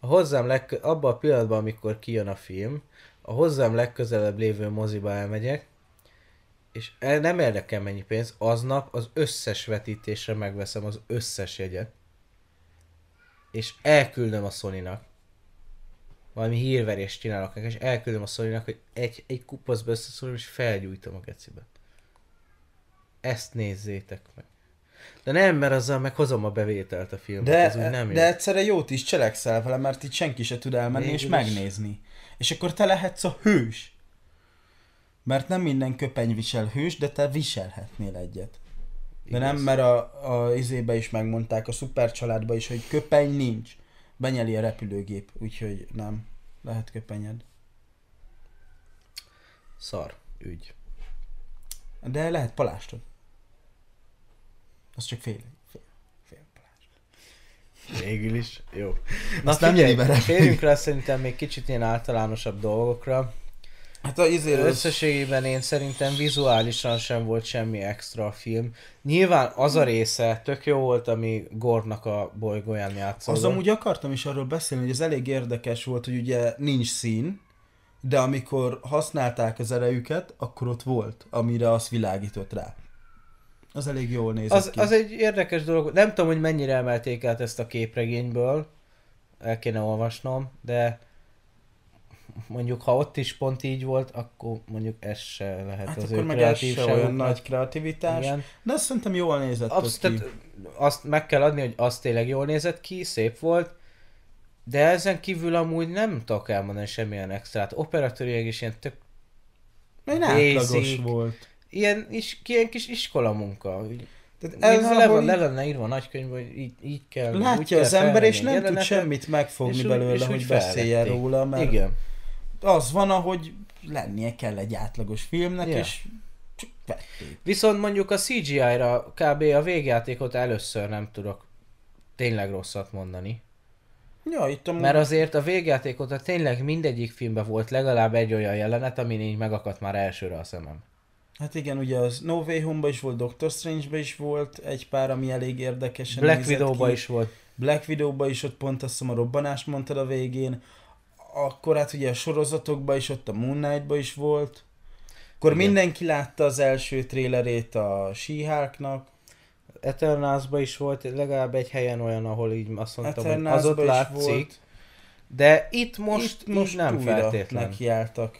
a hozzám legkö- abban a pillanatban, amikor kijön a film, a hozzám legközelebb lévő moziba elmegyek, és el nem érdekel mennyi pénz, aznap az összes vetítésre megveszem az összes jegyet, és elküldöm a Sony-nak. Valami hírverést csinálok neki, és elküldöm a sony hogy egy, egy kupacba összeszólom, és felgyújtom a gecibe. Ezt nézzétek meg. De nem, mert azzal meghozom a bevételt a filmbe. De, ez úgy nem de jó. egyszerre jót is cselekszel vele, mert itt senki se tud elmenni és Végül is. megnézni. És akkor te lehetsz a hős. Mert nem minden köpeny visel hős, de te viselhetnél egyet. De nem, mert a, a izébe is megmondták, a szuper családba is, hogy köpeny nincs. Benyeli a repülőgép, úgyhogy nem. Lehet köpenyed. szar ügy. De lehet palástod. Az csak fél. fél, fél palást. Végül is. Jó. Azt nem vele. Férjünk rá szerintem még kicsit ilyen általánosabb dolgokra. Hát a izéről... Összességében én szerintem vizuálisan sem volt semmi extra a film. Nyilván az a része tök jó volt, ami Gornak a bolygóján játszódott. Az amúgy akartam is arról beszélni, hogy ez elég érdekes volt, hogy ugye nincs szín, de amikor használták az erejüket, akkor ott volt, amire az világított rá. Az elég jól nézett Az, ki. az egy érdekes dolog. Nem tudom, hogy mennyire emelték át ezt a képregényből. El kéne olvasnom, de mondjuk ha ott is pont így volt, akkor mondjuk ez se lehet Hát az akkor ő meg ez se olyan nagy kreativitás. Igen. De azt szerintem jól nézett Absz- ki. tehát azt meg kell adni, hogy az tényleg jól nézett ki, szép volt, de ezen kívül amúgy nem tudok elmondani semmilyen extrát. Operatőrileg is ilyen tök, átlagos volt. ilyen, is, ilyen kis iskola munka. Tehát Ez le, van, le lenne írva a nagykönyv, hogy így, így kell. úgy látja kell az ember, és nem tud jelenetet, semmit megfogni és úgy- belőle, és úgy hogy beszéljen róla, mert Igen. Az van, ahogy lennie kell egy átlagos filmnek, Ja. és csak vették. Viszont mondjuk a CGI-ra kb. a végjátékot először nem tudok tényleg rosszat mondani. Ja, itt amúgy... Mert azért a végjátékot a tényleg mindegyik filmben volt legalább egy olyan jelenet, amin így megakadt már elsőre a szemem. Hát igen, ugye az No Way Home-ba is volt, Doctor Strange-ba is volt egy pár, ami elég érdekesen Black Widow-ba is volt. Black Widow-ba is ott pont azt hiszem a robbanást mondtad a végén. Akkor hát ugye a sorozatokban is, ott a Moon Knight-ba is volt. Akkor Igen. mindenki látta az első trélerét a She-Hulknak. Eternals-ba is volt legalább egy helyen olyan, ahol így azt mondtam, hogy az ott látszik. volt. De itt most, Itt most nem újra feltétlen. nekiálltak.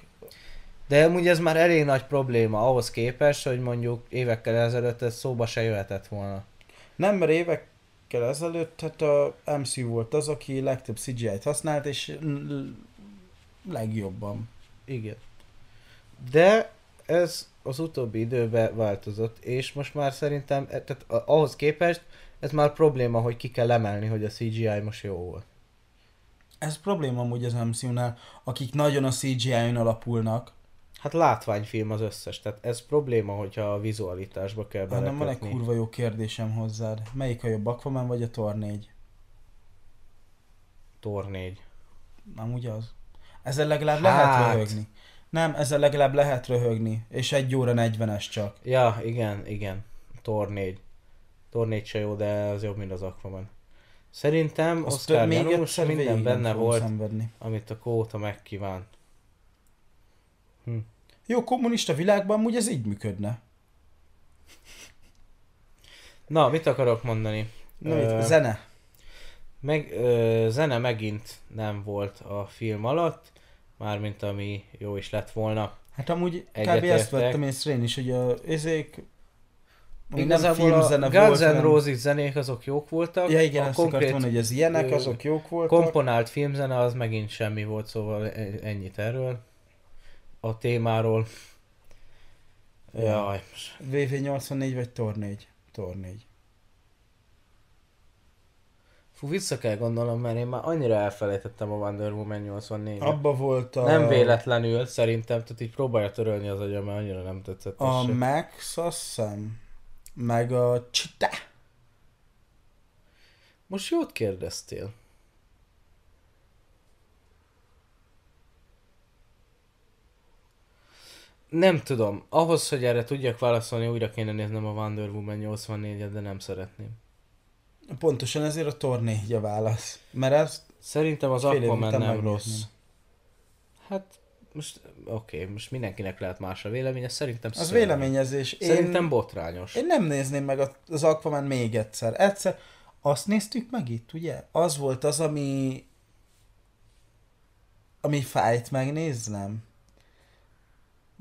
De amúgy ez már elég nagy probléma ahhoz képest, hogy mondjuk évekkel ezelőtt ez szóba se jöhetett volna. Nem, mert évekkel ezelőtt hát a MCU volt az, aki legtöbb CGI-t használt, és legjobban. Igen. De ez az utóbbi időben változott, és most már szerintem, e- tehát ahhoz képest ez már probléma, hogy ki kell emelni, hogy a CGI most jó volt. Ez probléma amúgy az MCU-nál, akik nagyon a CGI-on alapulnak, Hát látványfilm az összes, tehát ez probléma, hogyha a vizualitásba kell hanem van egy belekötni. kurva jó kérdésem hozzád. Melyik a jobb, Aquaman vagy a Thor 4? Tor 4. Amúgy az. Ezzel legalább Hát. lehet röhögni. Nem, ezzel legalább lehet röhögni, és egy óra 40-es csak. Ja, igen, igen. Tor 4. Tor 4 se jó, de az jobb, mint az Aquaman. Szerintem Azt Oscar még egyszer minden nem benne volt, Szenvedni. amit a kóta megkívánt. Jó, kommunista világban amúgy ez így működne. Na, mit akarok mondani? Na, Ö, mit? Zene. Meg, ö, zene megint nem volt a film alatt, mármint ami jó is lett volna. Hát amúgy kb. Ezt vettem észre én is, hogy a ezék... Igazából a Guns volt, N' Roses zenék azok jók voltak. Ja igen, a ezt akartam mondani, hogy az ilyenek, ö, azok jók voltak. komponált filmzene az megint semmi volt, szóval e- ennyit erről. A témáról. Ja. Jaj, VV84 vagy Tor 4? Tor 4. Fú, vissza kell gondolnom, mert én már annyira elfelejtettem a Wonder Woman 84 Abba volt a... Nem véletlenül, szerintem, tehát így próbálja törölni az agyam, mert annyira nem tetszett. A se. Max, azt hiszem. Meg a Csita. Most jót kérdeztél. Nem tudom. Ahhoz, hogy erre tudjak válaszolni, újra kéne néznem a Wonder Woman 84-et, de nem szeretném. Pontosan ezért a Tor 4 a válasz. Mert ez Szerintem az Aquaman nem megnézném. rossz. Hát, most oké, okay, most mindenkinek lehet más a véleménye, szerintem az szörnyű. véleményezés. Én, Szerintem botrányos. én nem nézném meg az Aquaman még egyszer. Egyszer. Azt néztük meg itt, ugye? Az volt az, ami ami fájt megnéznem.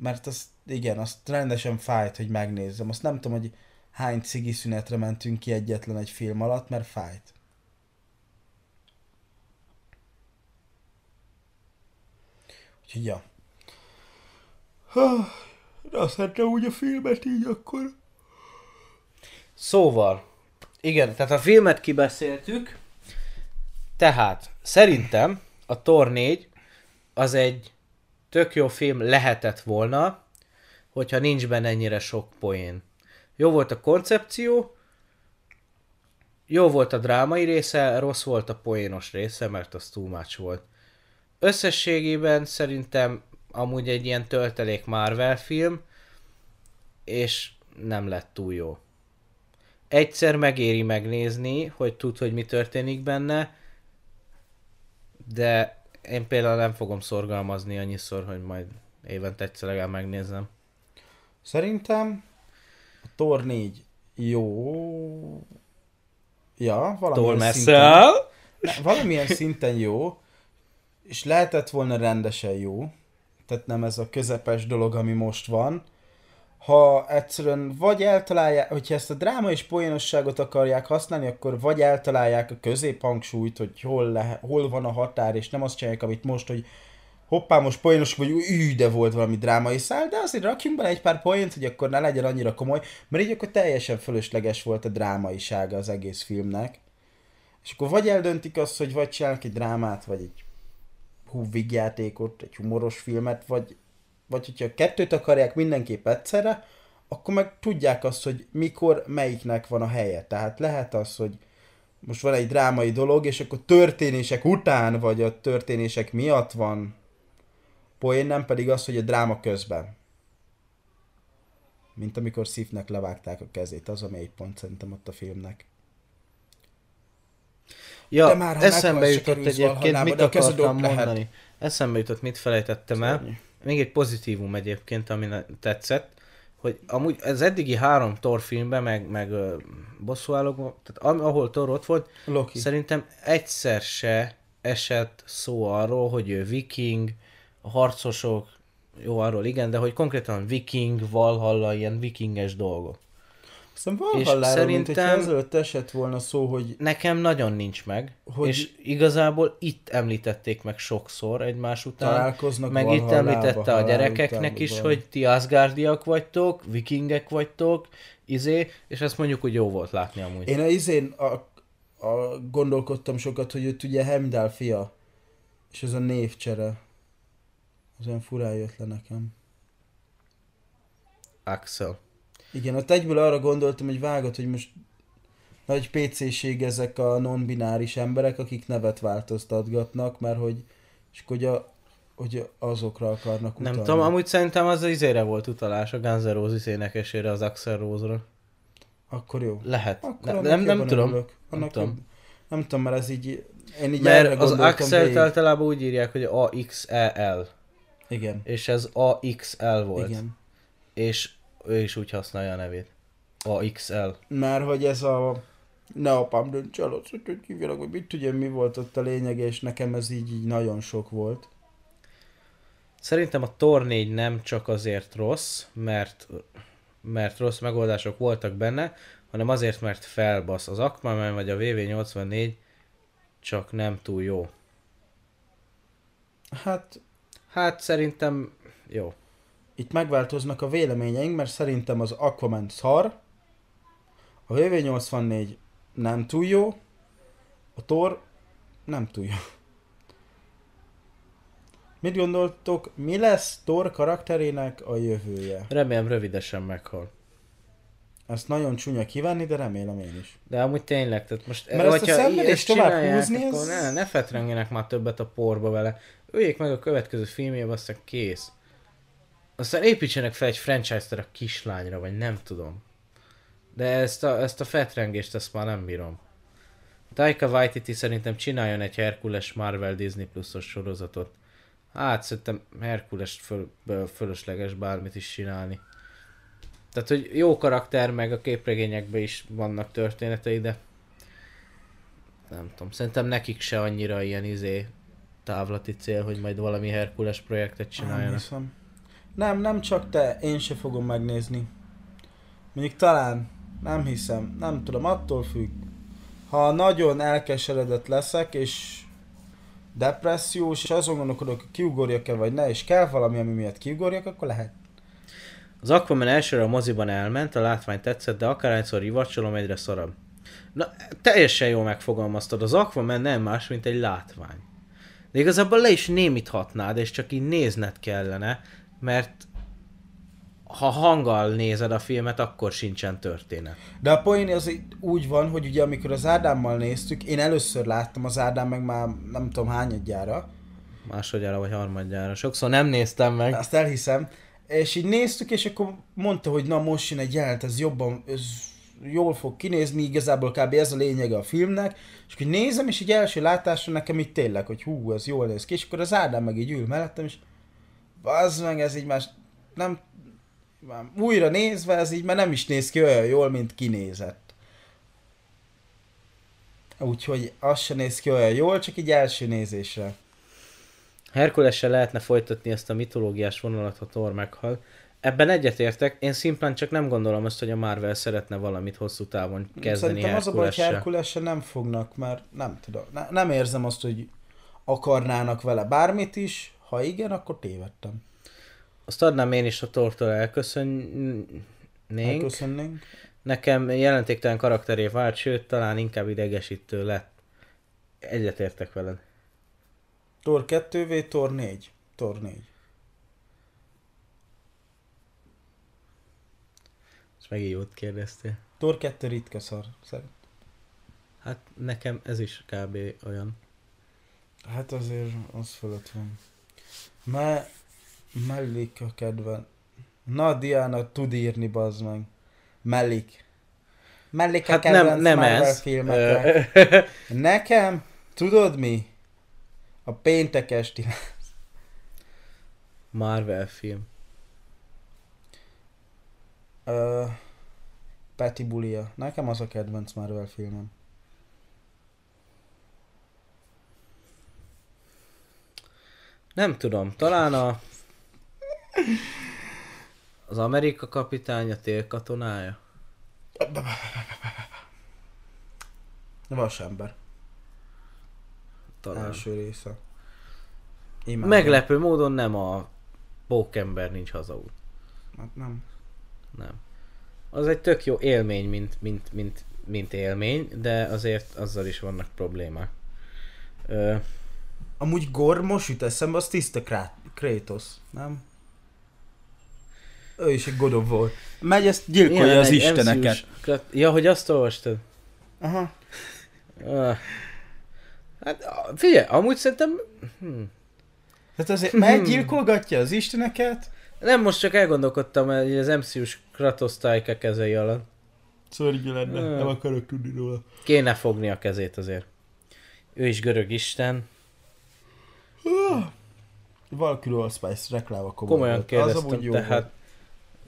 Mert az, igen, azt rendesen fájt, hogy megnézzem. Azt nem tudom, hogy hány cigi szünetre mentünk ki egyetlen egy film alatt, mert fájt. Úgyhogy ja. De azt szerintem úgy a filmet így akkor. Szóval, igen, tehát a filmet kibeszéltük, tehát szerintem a Tor 4 az egy tök jó film lehetett volna, hogyha nincs benne ennyire sok poén. Jó volt a koncepció, jó volt a drámai része, rossz volt a poénos része, mert az too much volt. Összességében szerintem amúgy egy ilyen töltelék Marvel film, és nem lett túl jó. Egyszer megéri megnézni, hogy tud, hogy mi történik benne, de én például nem fogom szorgalmazni annyiszor, hogy majd évente egyszer legalább megnézem. Szerintem a Thor 4 jó. Ja, valamilyen Thor szinten, ne, valamilyen szinten jó, és lehetett volna rendesen jó. Tehát nem ez a közepes dolog, ami most van. Ha egyszerűen vagy eltalálják, hogyha ezt a dráma és poénosságot akarják használni, akkor vagy eltalálják a középhangsúlyt, hogy hol, le, hol van a határ, és nem azt csinálják, amit most, hogy hoppá, most poénos vagy, ű, de volt valami drámai szál, de azért rakjunk bele egy pár poént, hogy akkor ne legyen annyira komoly, mert így akkor teljesen fölösleges volt a drámaisága az egész filmnek. És akkor vagy eldöntik azt, hogy vagy csinálnak egy drámát, vagy egy hú, vígjátékot, egy humoros filmet, vagy, vagy hogyha a kettőt akarják mindenképp egyszerre, akkor meg tudják azt, hogy mikor melyiknek van a helye. Tehát lehet az, hogy most van egy drámai dolog, és akkor történések után, vagy a történések miatt van poén, nem pedig az, hogy a dráma közben. Mint amikor Sifnek levágták a kezét, az a mély pont szerintem ott a filmnek. Ja, De már, ha eszembe jutott egyébként, mit akartam ott lehet. mondani. Eszembe jutott, mit felejtettem el. Még egy pozitívum egyébként, ami tetszett, hogy amúgy az eddigi három Thor filmben, meg, meg uh, bosszúállókban, tehát ahol Thor ott volt, Loki. szerintem egyszer se esett szó arról, hogy ő viking, a harcosok, jó arról igen, de hogy konkrétan viking, valhalla, ilyen vikinges dolgok. És Valhalláról, mint hogyha szerintem- ezelőtt esett volna szó, hogy Nekem nagyon nincs meg, Hogy- és igazából itt említették meg sokszor egymás után. találkoznak Meg itt említette a gyerekeknek is, hogy ti Asgardiak vagytok, vikingek vagytok, izé, és ezt mondjuk, hogy jó volt látni amúgy. Én a izén a, a, gondolkodtam sokat, hogy őt ugye Hemdál fia, és ez a névcsere. Az olyan furán jött le nekem. Axel. Igen, ott egyből arra gondoltam, hogy vágott, hogy most nagy PC-ség ezek a non-bináris emberek, akik nevet változtatgatnak, mert hogy, és hogy, a, hogy azokra akarnak Nem utalni. tudom, amúgy szerintem az izére volt utalás, a Guns N' Roses énekesére, az Axel Rose-ra. Akkor jó. Lehet. Akkor Ne, nem, nem tudom. örülök. Nem Annak tudom. jobb- Nem tudom, mert ez így... Én így Mert az gondoltam Axel végig. általában úgy írják, hogy AXEL. Igen. És ez AXL volt. Igen. És ő is úgy használja a nevét. AXL. Mert hogy ez a ne apám dönts el, azt, hogy hívjanak, vagy mit tudja, mi volt ott a lényeg, és nekem ez így, így nagyon sok volt. Szerintem a Tor 4 nem csak azért rossz, mert, mert rossz megoldások voltak benne, hanem azért, mert felbasz. Az Aquaman vagy a VV84 csak nem túl jó. Hát Hát szerintem jó. Itt megváltoznak a véleményeink, mert szerintem az Aquaman szar, a VV84 nem túl jó, a Thor nem túl jó. Mit gondoltok, mi lesz Thor karakterének a jövője? Remélem rövidesen meghal. Ezt nagyon csúnya kívánni, de remélem én is. De amúgy tényleg, tehát most... Mert ezt a szenvedést tovább húzni, ez- ne, ne fetrengjenek már többet a porba vele. Öljék meg a következő filmjébe, aztán kész. Aztán építsenek fel egy franchise-t a kislányra, vagy nem tudom. De ezt a, ezt a fetrengést, ezt már nem bírom. Taika Waititi szerintem csináljon egy Herkules Marvel Disney pluszos sorozatot. Hát szerintem Herkules föl, fölösleges bármit is csinálni. Tehát, hogy jó karakter, meg a képregényekben is vannak történetei, de nem tudom, szerintem nekik se annyira ilyen izé távlati cél, hogy majd valami Herkules projektet Nem csináljanak. hiszem. Nem, nem csak te, én se fogom megnézni. Mondjuk talán, nem hiszem, nem tudom, attól függ. Ha nagyon elkeseredett leszek, és depressziós, és azon gondolkodok, hogy kiugorjak-e vagy ne, és kell valami, ami miatt kiugorjak, akkor lehet. Az Aquaman elsőre a moziban elment, a látvány tetszett, de akárhányszor rivacsolom, egyre szarabb. Na, teljesen jól megfogalmaztad. Az Aquaman nem más, mint egy látvány. De igazából le is némíthatnád, és csak így nézned kellene, mert ha hanggal nézed a filmet, akkor sincsen történet. De a poén az úgy van, hogy ugye amikor az Ádámmal néztük, én először láttam az Ádám meg már nem tudom hányadjára, Másodjára vagy harmadjára. Sokszor nem néztem meg. azt elhiszem, és így néztük, és akkor mondta, hogy na most jön egy jelent, ez jobban, ez jól fog kinézni, igazából kb. ez a lényege a filmnek, és akkor nézem, és így első látásra nekem így tényleg, hogy hú, ez jól néz ki, és akkor az Ádám meg így ül mellettem, és az meg ez így más, nem, már újra nézve ez így már nem is néz ki olyan jól, mint kinézett. Úgyhogy az se néz ki olyan jól, csak így első nézésre. Herkulessel lehetne folytatni ezt a mitológiás vonalat, ha Thor meghal. Ebben egyetértek, én szimplán csak nem gondolom azt, hogy a Marvel szeretne valamit hosszú távon kezdeni Szerintem az a baj, hogy Herkulessel. Herkulessel nem fognak, mert nem tudom, ne, nem érzem azt, hogy akarnának vele bármit is, ha igen, akkor tévedtem. Azt adnám én is a Thortól elköszönnénk. Elköszönnénk. Nekem jelentéktelen karakteré vált, sőt, talán inkább idegesítő lett. Egyetértek veled. Tor 2V, Tor 4. Tor 4. És megint jót kérdeztél. Tor 2 ritka szar, szerint. Hát nekem ez is kb. olyan. Hát azért az fölött van. Me, mellik a kedven. Na, Diana tud írni, bazd meg. Mellik. Mellik a Hát nem, nem ez. filmekre. Nekem, tudod mi? A péntek esti. Marvel film. Ö, Peti Bulia. Nekem az a kedvenc Marvel filmem. Nem tudom, talán a... Az Amerika kapitánya, tél katonája? Vasember. Talán. Első része. Imádom. Meglepő módon nem a Pókember nincs hazaút. Hát nem. Nem. Az egy tök jó élmény, mint, mint, mint, mint élmény, de azért azzal is vannak problémák. Ö, Amúgy Gor most jut eszembe, az tiszta Krá- Kratos, nem? Ő is egy God of War. Megy, ezt gyilkolja ilyen az egy isteneket. MCU-s krat- Ja, hogy azt olvastad? Aha. Ah. Hát a- figyelj, amúgy szerintem... Hm. Tehát azért meggyilkolgatja az isteneket. Nem, most csak elgondolkodtam hogy az MCU-s Kratos Taika kezei alatt. Szörnyű lenne, Hmm. nem akarok tudni róla. Kéne fogni a kezét azért. Ő is görög isten. Valkyrie Allspice rekláma komoly Komolyan volt. Az kérdeztem, amúgy jó tehát volt.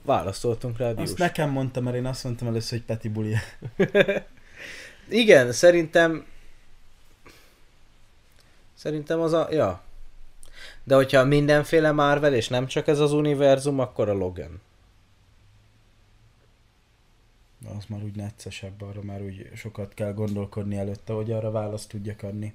válaszoltunk rá, Azt nekem mondta, mert én azt mondtam először, hogy Peti Bulia. Igen, szerintem... Szerintem az a... Ja. De hogyha mindenféle Marvel, és nem csak ez az univerzum, akkor a Logan. Az már úgy neccesebb, arra már úgy sokat kell gondolkodni előtte, hogy arra választ tudjak adni.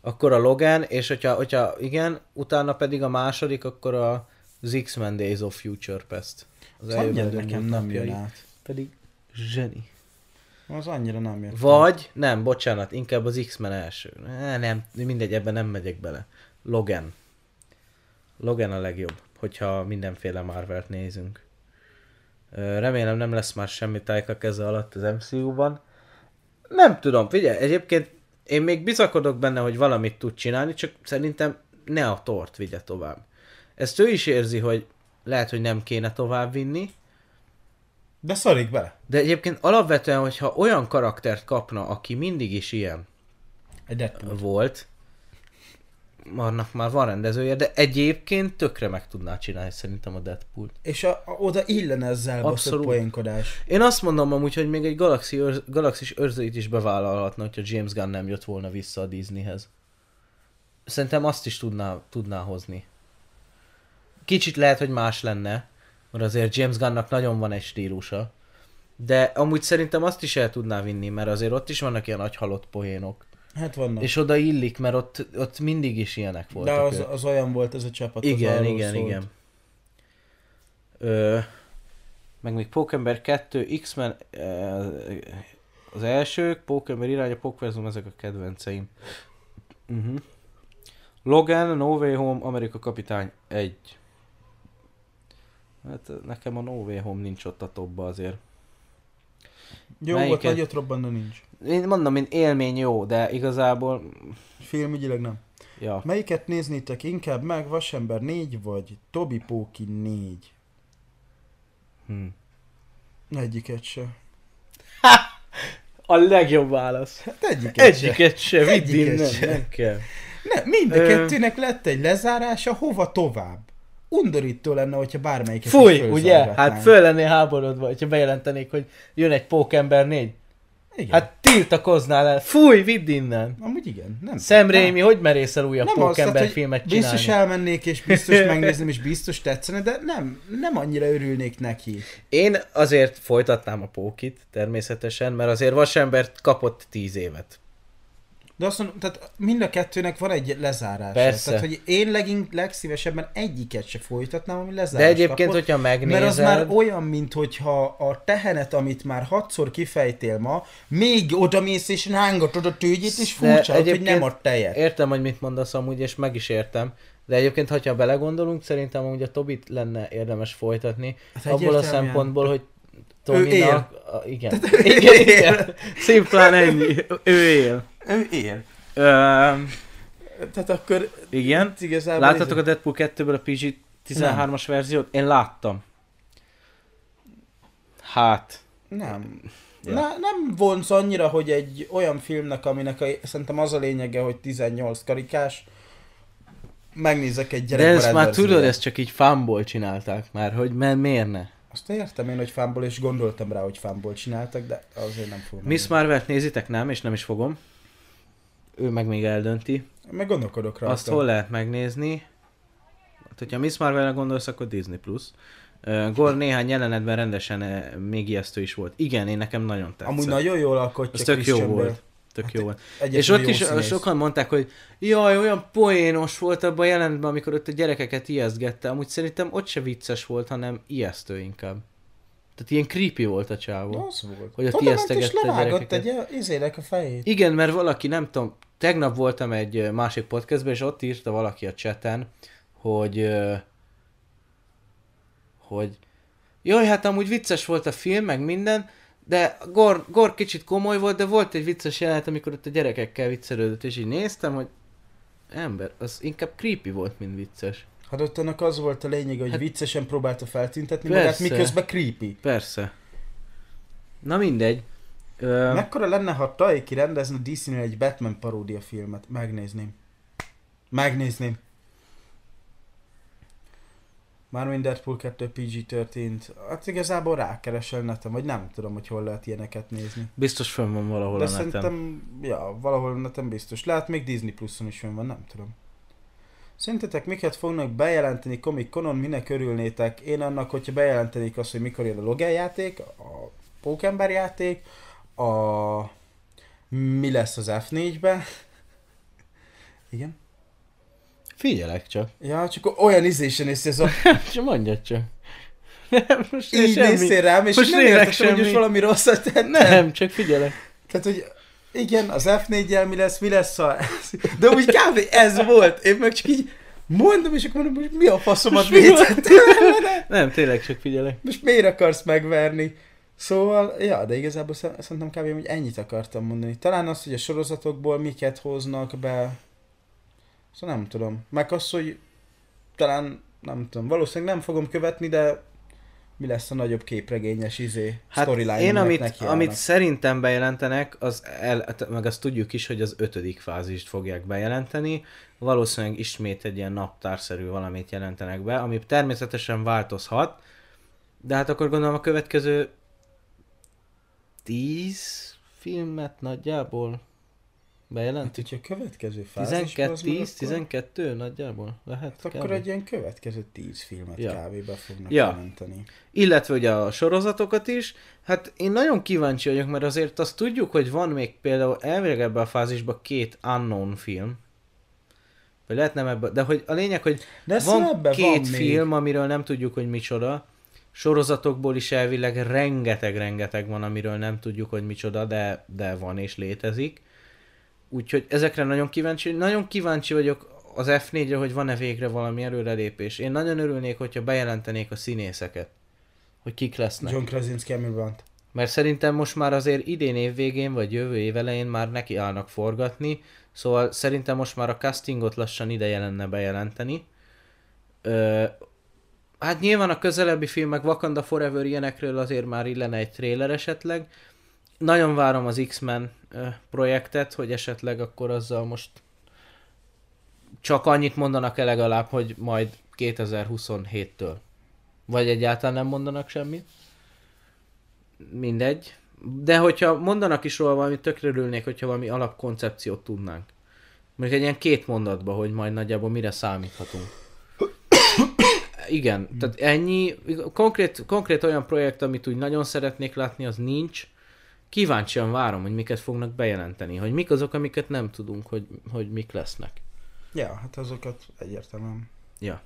Akkor a Logan, és hogyha, hogyha igen, utána pedig a második, akkor a az X-Men Days of Future Past. Az annyira nekem nem jön át. Pedig zseni. Az annyira nem jön. Vagy, nem, bocsánat, inkább az X-Men első. Ne, nem, mindegy, ebben nem megyek bele. Logan. Logan a legjobb, hogyha mindenféle Marvelt nézünk. Remélem nem lesz már semmi tájka keze alatt az MCU-ban. Nem tudom, figyelj, egyébként én még bizakodok benne, hogy valamit tud csinálni, csak szerintem ne a tort vigye tovább. Ezt ő is érzi, hogy lehet, hogy nem kéne tovább vinni, De szarik bele. de egyébként alapvetően, hogyha olyan karaktert kapna, aki mindig is ilyen Egy volt, annak már van rendezője, de egyébként tökre meg tudná csinálni szerintem a Deadpool-t. És a, a, oda illene ezzel Abszolút. Poénkodás. Én azt mondom amúgy, hogy még egy galaxi őr, galaxis őrzőit is bevállalhatna, hogyha James Gunn nem jött volna vissza a Disneyhez. Szerintem azt is tudná, tudná hozni. Kicsit lehet, hogy más lenne, mert azért James Gunnnak nagyon van egy stílusa. De amúgy szerintem azt is el tudná vinni, mert azért ott is vannak ilyen nagy halott poénok. Hát vannak. És oda illik, mert ott, ott mindig is ilyenek voltak. De az, ők. az olyan volt ez a csapat. Igen, az igen, szólt. igen. Ö, meg még Pókember 2, X-Men, az elsők, Pókember irány, a Pókverzum, ezek a kedvenceim. Uh-huh. Logan, No Way Home, Amerika Kapitány 1. Hát nekem a No Way Home nincs ott a topba azért. Jó Melyiket? volt, nagyot robbanna nincs. Én mondom, mint élmény jó, de igazából, Filmügyileg nem. ja. Melyiket néznétek inkább meg, Vasember 4 vagy Tobi Póki 4? Hm. Egyiket se. A legjobb válasz. Hát egyiket, se. Egyiket se, vidd Egyiket innen, se. nem kell. Ne, mind a kettőnek lett egy lezárása, hova tovább? Undorító lenne, hogyha bármelyiket Fúj, ugye? Hát föl lennél háborodva, hogyha bejelentenék, hogy jön egy Pókember 4. Igen. Hát tiltakoznál el. Fúj, vidd innen. Amúgy igen, nem. Sam Raimi, hogy merészel újabb nem az, Pókember tehát, hogy filmet csinálni? Biztos elmennék, és biztos megnézném, és biztos tetszene, de nem, nem annyira örülnék neki. Én azért folytatnám a Pókit, természetesen, mert azért Vasembert kapott 10 évet. De azt mondom, tehát mind a kettőnek van egy lezárása. Persze. Tehát, hogy én legink, legszívesebben egyiket se folytatnám, ami De lezárást egyébként, kapott, hogyha megnézed... Mert az már olyan, mint hogyha a tehenet, amit már hatszor kifejtél ma, még oda mész és rángatod a tőgyét, és De furcsa, hogy nem a tejet. Értem, hogy mit mondasz amúgy, és meg is értem. De egyébként, ha belegondolunk, szerintem amúgy a Tobit lenne érdemes folytatni. Hát abból a szempontból, hogy él. Tominak... A, igen. igen, igen. Szimplán ennyi. Ő él. Ő él. Ö, Tehát akkor igen. igazából... Láttatok a Deadpool 2-ből a PG-13-as verziót? Én láttam. Hát, Nem. Ja. Na, nem vonz annyira, hogy egy olyan filmnek, aminek a, szerintem az a lényege, hogy 18 karikás, megnézek egy de gyerekbarát ezt már tudod, ezt csak így fánból csinálták már, hogy mert miért ne? Azt értem én, hogy fánból, és gondoltam rá, hogy fánból csináltak, de azért nem fogom. Miss Marvel-t nézitek? Nem, és nem is fogom. Ő meg még eldönti. Meg gondolkodok rajta. Azt hol lehet megnézni? Hát, hogyha Miss Marvel-re gondolsz, akkor Disney+. Plus. Gore néhány jelenetben rendesen még ijesztő is volt. Igen, én nekem nagyon tetszett. Amúgy nagyon jól alkotja Ez tök jó volt. Tök Hát jó volt. És ott is színész. sokan mondták, hogy jaj, olyan poénos volt abban a jelenetben, amikor ott a gyerekeket ijesztgette. Amúgy szerintem ott se vicces volt, hanem ijesztő inkább. Tehát ilyen creepy volt a csávó. Az volt. Hogy ott ijesztegette a levágott egy gyerekeket. izének a fejét. Igen, mert valaki, nem tudom, tegnap voltam egy másik podcastben, és ott írta valaki a chaten, hogy hogy jaj, hát amúgy vicces volt a film, meg minden, de Gor, Gor kicsit komoly volt, de volt egy vicces jelenet, amikor ott a gyerekekkel viccelődött, és így néztem, hogy ember, az inkább creepy volt, mint vicces. Hát ott annak az volt a lényeg, hogy Hát- viccesen próbálta feltüntetni Persze. magát, miközben creepy. Persze. Na mindegy. Ö, Mekkora lenne, ha Taiki rendezne DC-nél egy Batman paródia filmet? Megnézném. Megnézném. Mármint Deadpool 2 PG-13. Hát igazából rákeresel neten, vagy nem tudom, hogy hol lehet ilyeneket nézni. biztos fönn van valahol De a neten. szerintem, ja, valahol neten biztos. Lehet még Disney Plus-on is fönn van, nem tudom. Szerintetek miket fognak bejelenteni Comic Conon, minek örülnétek? Én annak, hogyha bejelentenék azt, hogy mikor jön a Logan játék, a Pókember játék, a... mi lesz az F4-ben. Igen? Figyelek csak. Ja, csak olyan ízésen és ez a... Csak mondjad csak. Nem, most Így semmi. néztél rám, és Most nem értettem, hogy most valami rosszat tettem. Nem, csak figyelek. Tehát, hogy igen, az F4-jel mi lesz, mi lesz a... De úgy kb. ez volt. Én meg csak így mondom, és akkor mondom, hogy mi a faszomat vétettem. Nem, tényleg csak figyelek. Most miért akarsz megverni? Szóval, ja, de igazából szer- szerintem kb. hogy ennyit akartam mondani. Talán az, hogy a sorozatokból miket hoznak be. Szóval nem tudom. Meg az, hogy talán, nem tudom, valószínűleg nem fogom követni, de mi lesz a nagyobb képregényes izé, Hát storyline én, amit, nekiállnak. amit szerintem bejelentenek, az el, hát meg azt tudjuk is, hogy az ötödik fázist fogják bejelenteni. Valószínűleg ismét egy ilyen naptárszerű valamit jelentenek be, ami természetesen változhat, de hát akkor gondolom a következő tíz filmet nagyjából Hát, bejelentik. hogyha a következő fázis 12, az meg 10, akkor- 12 nagyjából lehet. Hát akkor kb. egy ilyen következő tíz filmet Ja. ja. kb. be fognak Ja. jelenteni. Illetve ugye a sorozatokat is. Hát én nagyon kíváncsi vagyok, mert azért azt tudjuk, hogy van még például elvileg ebben a fázisban két unknown film. Vagy lehet nem ebben, de hogy a lényeg, hogy De van két van film, amiről nem tudjuk, hogy micsoda. sorozatokból is elvileg rengeteg-rengeteg van, amiről nem tudjuk, hogy micsoda, de, de van és létezik. Úgyhogy ezekre nagyon kíváncsi, nagyon kíváncsi vagyok az F4-re, hogy van-e végre valami előrelépés. Én nagyon örülnék, hogyha bejelentenék a színészeket, hogy kik lesznek. John Krasinski, Emily Blunt. Mert szerintem most már azért idén év végén, vagy jövő év elején már neki állnak forgatni, szóval szerintem most már a castingot lassan ideje lenne bejelenteni. Ö, hát nyilván a közelebbi filmek Wakanda Forever ilyenekről azért már illene egy trailer esetleg. Nagyon várom az X-Men projektet, hogy esetleg akkor azzal most csak annyit mondanak el legalább, hogy majd 2027-től. Vagy egyáltalán nem mondanak semmit. Mindegy. De hogyha mondanak is róla valamit, tökre örülnék, hogyha valami alapkoncepciót tudnánk. Mondjuk egy ilyen két mondatba, hogy majd nagyjából mire számíthatunk. Igen, tehát ennyi, konkrét, konkrét olyan projekt, amit úgy nagyon szeretnék látni, az nincs. Kíváncsian várom, hogy miket fognak bejelenteni, hogy mik azok, amiket nem tudunk, hogy, hogy mik lesznek. Ja, hát azokat egyértelműen. Ja.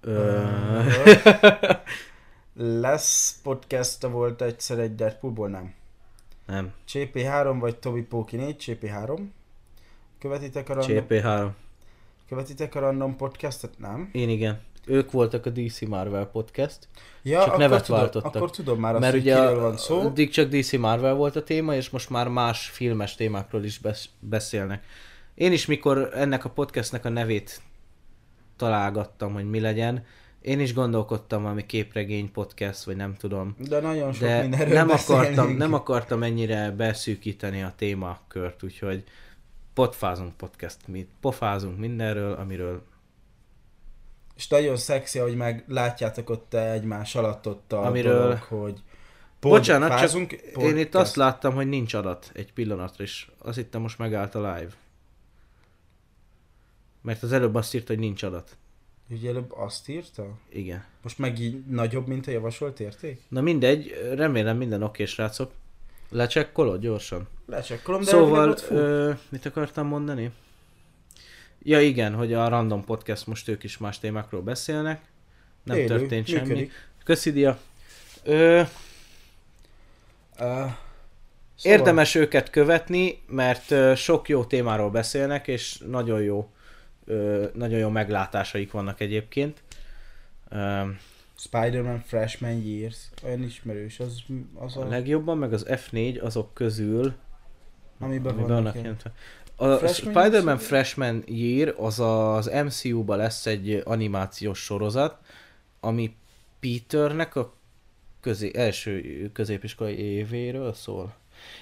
Ö... Lesz podcast volt egyszer egy Deadpoolból, nem? nem. CP3 vagy Tobi Póki 4, CP3. Követitek a random, CP3. követitek a random podcastet? Nem? Én igen. Ők voltak a DC Marvel podcast, Ja, Csak nevet tudom, váltottak. Akkor tudom már azt, mert hogy ugye a, van szó. addig csak DC Marvel volt a téma, és most már más filmes témákról is besz- beszélnek. Én is, mikor ennek a podcastnek a nevét találgattam, hogy mi legyen, én is gondolkodtam valami képregény podcast, vagy nem tudom. De nagyon sok De mindenről nem akartam, nem akartam ennyire beszűkíteni a témakört, úgyhogy potfázunk podcast, mi pofázunk mindenről, amiről És nagyon szexi, hogy meg látjátok ott egymás alatt ott a Amiről- dolog, hogy Bocsánat, csak fázunk, Én itt azt láttam, hogy nincs adat egy pillanatra, és azt hittem most megállt a live. Mert az előbb azt írta, hogy nincs adat. Ugye előbb azt írta? Igen. Most meg így nagyobb, mint a javasolt érték? Na mindegy, remélem minden oké, srácok. Lecsekkolod gyorsan. Lecsekkolom, de Szóval, ö, mit akartam mondani? Ja igen, hogy a Random Podcast most ők is más témákról beszélnek. Nem Élő, történt semmi. működik. Köszi, Dia. Ö, Uh, szóval, Érdemes őket követni, mert sok jó témáról beszélnek, és nagyon jó, nagyon jó meglátásaik vannak egyébként. Spider-Man Freshman Years, olyan ismerős, az, az A a, legjobban, meg az F4 azok közül, amiben amiben vannak jelentve. A Freshman Spider-Man Years? Freshman Year az az MCU-ba lesz egy animációs sorozat, ami Peternek a közé, első középiskolai évéről szól.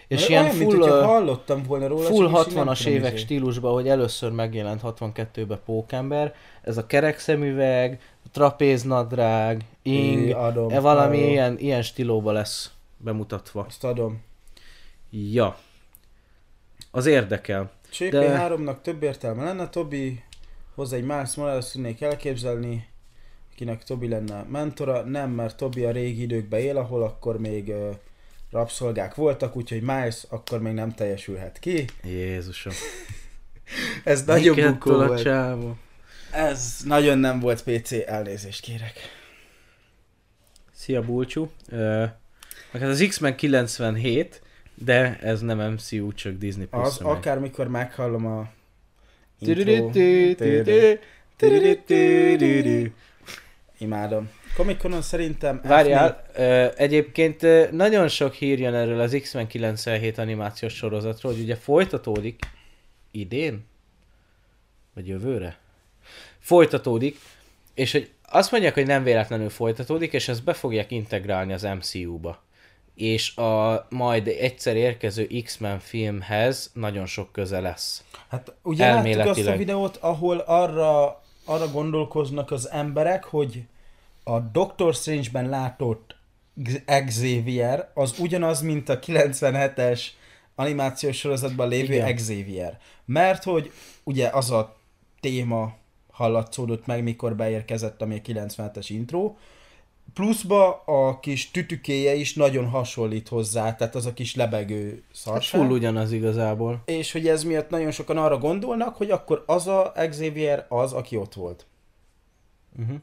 És Olyan, ilyen mint full, ö, hallottam volna róla, full csak is így nem 60-as tudom, évek izé. stílusban, hogy először megjelent 62-ben Pókember, ez a kerek szemüveg, trapéznadrág, ing, É, adom, e valami adom. ilyen, ilyen stílóba lesz bemutatva. Azt adom. Ja. Az érdekel. CP3-nak több értelme lenne, Tobi hozzá egy Miles Morales tudnék elképzelni, akinek Tobi lenne mentora, nem, mert Tobi a régi időkben él, ahol akkor még uh, rabszolgák voltak, úgyhogy Miles akkor még nem teljesülhet ki. Jézusom. Ez nagyon Miket bukó volt. csávó? Ez nagyon nem volt PC, elnézést kérek. Szia Bulcsú. Ö, meg hát az X-Men 97, de ez nem MCU, csak Disney Az Plus. akármikor meghallom a intro, imádom. Comic-Conon szerintem Várjál, ö, egyébként ö, nagyon sok hír jön erről az X-Men 97 animációs sorozatról, hogy ugye folytatódik idén? Vagy jövőre? Folytatódik, és hogy azt mondják, hogy nem véletlenül folytatódik, és ezt be fogják integrálni az MCU-ba. És a majd egyszer érkező X-Men filmhez nagyon sok köze lesz. Hát ugye láttuk azt a Elméletileg. videót, ahol arra, arra gondolkoznak az emberek, hogy a Doctor Strange-ben látott Xavier az ugyanaz, mint a 97-es animációs sorozatban lévő Igen. Xavier. Mert hogy ugye az a téma hallatszódott meg, mikor beérkezett, a 97-es intro, pluszba a kis tütükéje is nagyon hasonlít hozzá, tehát az a kis lebegő Hát szarság. full ugyanaz igazából. És hogy ez miatt nagyon sokan arra gondolnak, hogy akkor az a Xavier az, aki ott volt. Uh-huh.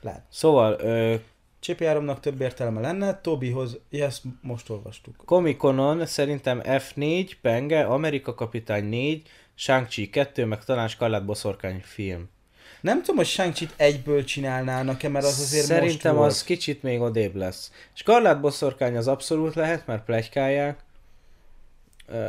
Lehet. Szóval, ö, Csépi Áramnak több értelme lenne, Tobihoz, ezt most olvastuk. Comic-Conon szerintem F4, Penge, Amerika Kapitány 4, Shang-Chi 2, meg talán Scarlett Boszorkány film. Nem tudom, hogy shang egyből csinálnának-e, mert az azért Szerintem most volt. az kicsit még odébb lesz. Scarlett Boszorkány az abszolút lehet, mert plegykálják.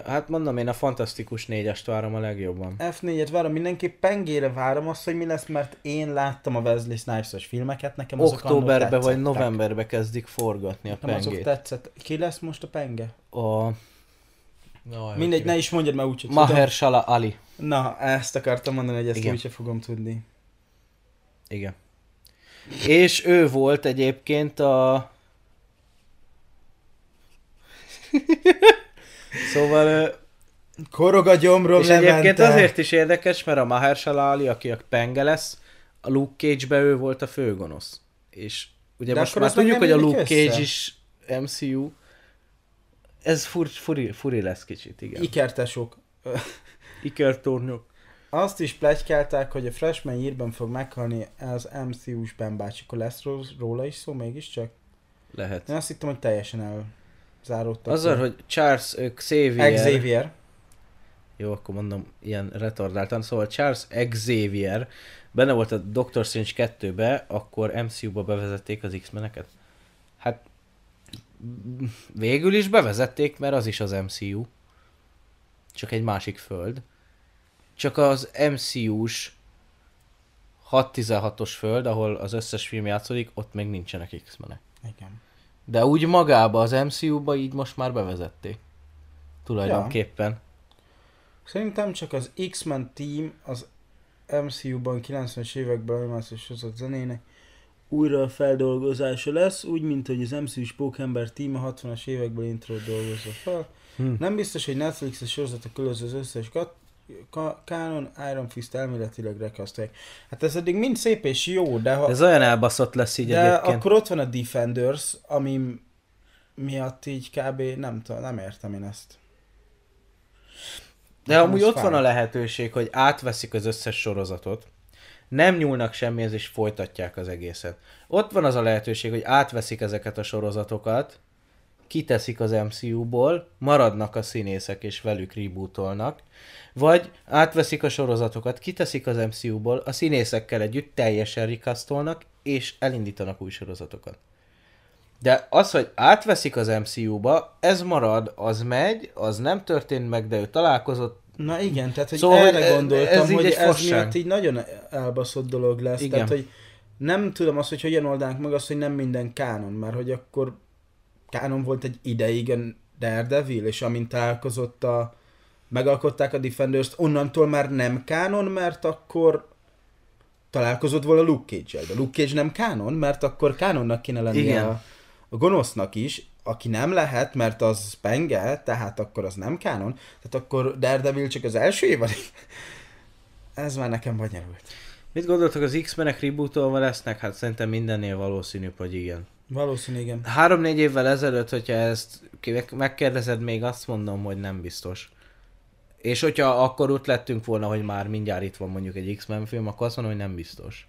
Hát mondom, én a Fantasztikus négyest várom a legjobban. F4-et várom, mindenképp pengére várom azt, hogy mi lesz, mert én láttam a Wesley Snipes-os filmeket, nekem azok Októberbe vagy novemberbe kezdik forgatni a Nekem azok pengét. tetszett. Ki lesz most a penge? A Jaj, Mindegy, ne is mondjad, mert úgyse tudom. Mahershala Ali. Na, ezt akartam mondani, hogy ezt Igen. úgyse fogom tudni. Igen. És ő volt egyébként a... szóval... ö, Korog a gyomrom, És egyébként Levente. azért is érdekes, mert a Mahershala Ali, aki a penge lesz, a Luke Cage-be ő volt a főgonosz. És ugye De most már tudjuk, hogy a Luke össze? Cage is MCU. Ez fur, furi, furi lesz kicsit, igen. Ikertesok. Ikertornyok. Azt is plegykálták, hogy a Freshman Year-ben fog meghalni az MCU-s Ben bácsi. Akkor lesz ró- róla is szó mégiscsak? Lehet. Én azt hittem, hogy teljesen elzáródtak. Azzal, hogy Charles Xavier... Xavier. Jó, akkor mondom ilyen retardáltan. Szóval Charles Xavier benne volt a Doctor Strange 2-be, akkor MCU-ba bevezették az X-meneket. Hát végül is bevezették, mert az is az MCU. Csak egy másik föld. Csak az MCU-s 6-16-os föld, ahol az összes film játszódik, ott még nincsenek X-menek. Igen. De úgy magába az MCU-ba így most már bevezették. Tulajdonképpen. Szerintem csak az X-Men team az MCU-ban 90-es években animációs sorozat zenének újra feldolgozása lesz, úgy, mint hogy az MCU-s Pókember team a 60-as évekből intro dolgozza fel. Hm. Nem biztos, hogy Netflix-es sorozatok között az összes kat- Canon Iron Fist elméletileg rekasztolják. Hát ez eddig mind szép és jó, de ha... Ez olyan elbaszott lesz így de egyébként. akkor ott van a Defenders, ami miatt így kb. nem tudom, nem értem én ezt. De Nekem amúgy ott fáj. van a lehetőség, hogy átveszik az összes sorozatot, nem nyúlnak semmihez és folytatják az egészet. Ott van az a lehetőség, hogy átveszik ezeket a sorozatokat, kiteszik az MCU-ból, maradnak a színészek és velük rebootolnak, vagy átveszik a sorozatokat, kiteszik az MCU-ból, a színészekkel együtt teljesen rikasztolnak, és elindítanak új sorozatokat. De az, hogy átveszik az MCU-ba, ez marad, az megy, az nem történt meg, de ő találkozott Na igen, tehát hogy Szóval, erre e- gondoltam, ez hogy ez fasság. miatt így nagyon elbaszott dolog lesz. Igen. Tehát, hogy nem tudom azt, hogy hogyan oldánk meg azt, hogy nem minden kánon, mert hogy akkor kánon volt egy ideig a Daredevil, és amint találkozott a megalkották a Defenders-t, onnantól már nem kánon, mert akkor találkozott volna Luke Cage-el. De Luke Cage nem kánon, mert akkor kánonnak kéne lennie Igen. a, a gonosznak is, aki nem lehet, mert az penge, tehát akkor az nem kánon, tehát akkor Daredevil csak az első évad. Ez már nekem bonyolult. Mit gondoltok, az X-menek rebootolva lesznek? Hát szerintem mindennél valószínűbb, hogy igen. Valószínű, igen. Három-négy évvel ezelőtt, hogyha ezt megkérdezed, még azt mondom, hogy nem biztos. És hogyha akkor ott lettünk volna, hogy már mindjárt itt van mondjuk egy X-Men film, akkor azt mondom, hogy nem biztos.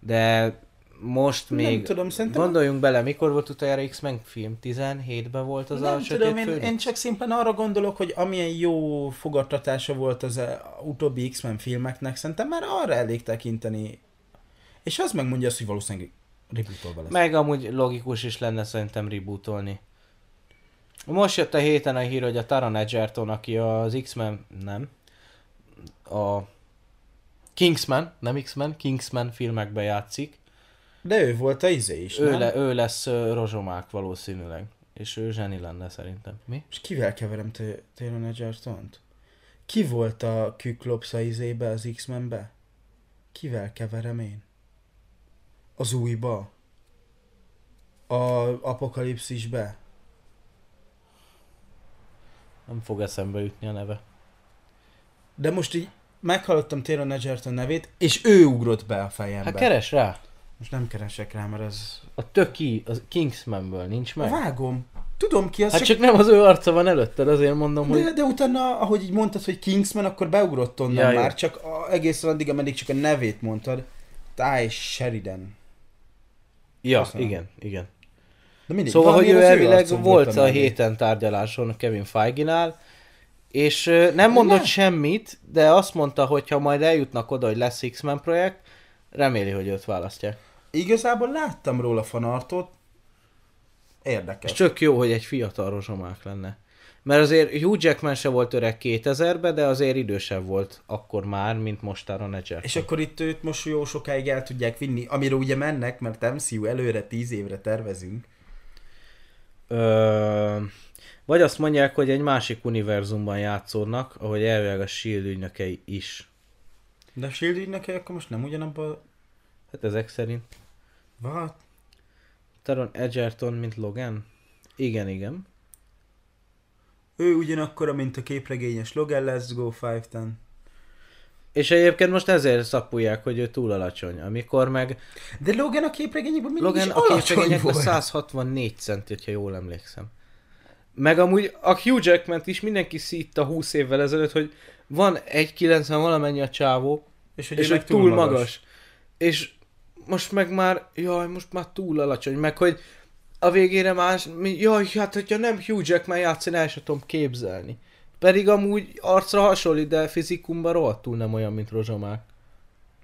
De most Nem még tudom, szerintem- gondoljunk bele, mikor volt utoljára X-Men film? 17-ben volt az nem a tudom, Sötét én, én csak szimplán arra gondolok, hogy amilyen jó fogadtatása volt az eh, utóbbi X-Men filmeknek, szerintem már arra elég tekinteni. És az megmondja azt, hogy valószínűleg rebootolva lesz. Meg amúgy logikus is lenne szerintem rebootolni. Most jött a héten a hír, hogy a Taron Egerton, aki az X-Men, nem, a Kingsman, nem X-Men, Kingsman filmekben játszik. De ő volt a izé is, Ő, nem? le, ő lesz rozsomák valószínűleg. És ő zseni lenne szerintem. Mi? És kivel keverem T- Taylor Egerton-t? Ki volt a Kyklops a izébe, az X-Menbe? Kivel keverem én? Az újba? A apokalipszisbe? Nem fog eszembe jutni a neve. De most így meghallottam Taylor Egerton nevét, és ő ugrott be a fejembe. Hát keres rá! Most nem keresek rá, mert ez... A töki, az Kingsmanből nincs meg. Vágom. Tudom ki az, Hát csak nem az ő arca van előtted, azért mondom, hogy... De, de utána, ahogy így mondtad, hogy Kingsman, akkor beugrott onnan Ja, ja, jó. már, csak a, egészen addig, ameddig csak a nevét mondtad. Ty Sheridan. Ja, Köszönöm. igen, igen. De mindig, Szóval, hogy ő elvileg volt a héten tárgyaláson Kevin Feige-nál, és nem mondott Ne. semmit, de azt mondta, hogy ha majd eljutnak oda, hogy lesz X-Men projekt, reméli, hogy őt választják. Igazából láttam róla fanartot. És Érdekes. tök jó, hogy egy fiatal rozsomák lenne. Mert azért Hugh Jackman se volt öreg 2000-ben, de azért idősebb volt akkor már, mint mostára Nedger. És akkor itt őt most jó sokáig el tudják vinni, amire ugye mennek, mert MCU előre 10 évre tervezünk. Ö, vagy azt mondják, hogy egy másik univerzumban játszódnak, ahogy elvileg a S.H.I.E.L.D. ügynökei is. De a Shield ügynökei akkor most nem ugyanabban... Hát ezek szerint. What? Taron Edgerton, mint Logan? Igen, igen. Ő ugyanakkora, mint a képregényes Logan, Let's Go 510. És egyébként most ezért szapulják, hogy ő túl alacsony. Amikor meg De Logan a képregényekben mindig Logan is a képregényekben volt. 164 centi, ha jól emlékszem. Meg amúgy a Hugh jackman is mindenki szítta 20 évvel ezelőtt, hogy van 1,90 valamennyi a csávó, És hogy, és hogy túl magas. magas. És most meg már, jaj, most már túl alacsony, meg hogy a végére más, jaj, hát hogyha nem Hugh Jackman játszani, el sem tudom képzelni. Pedig amúgy arcra hasonlít, de fizikumban rohadtul nem olyan, mint Rozsomák.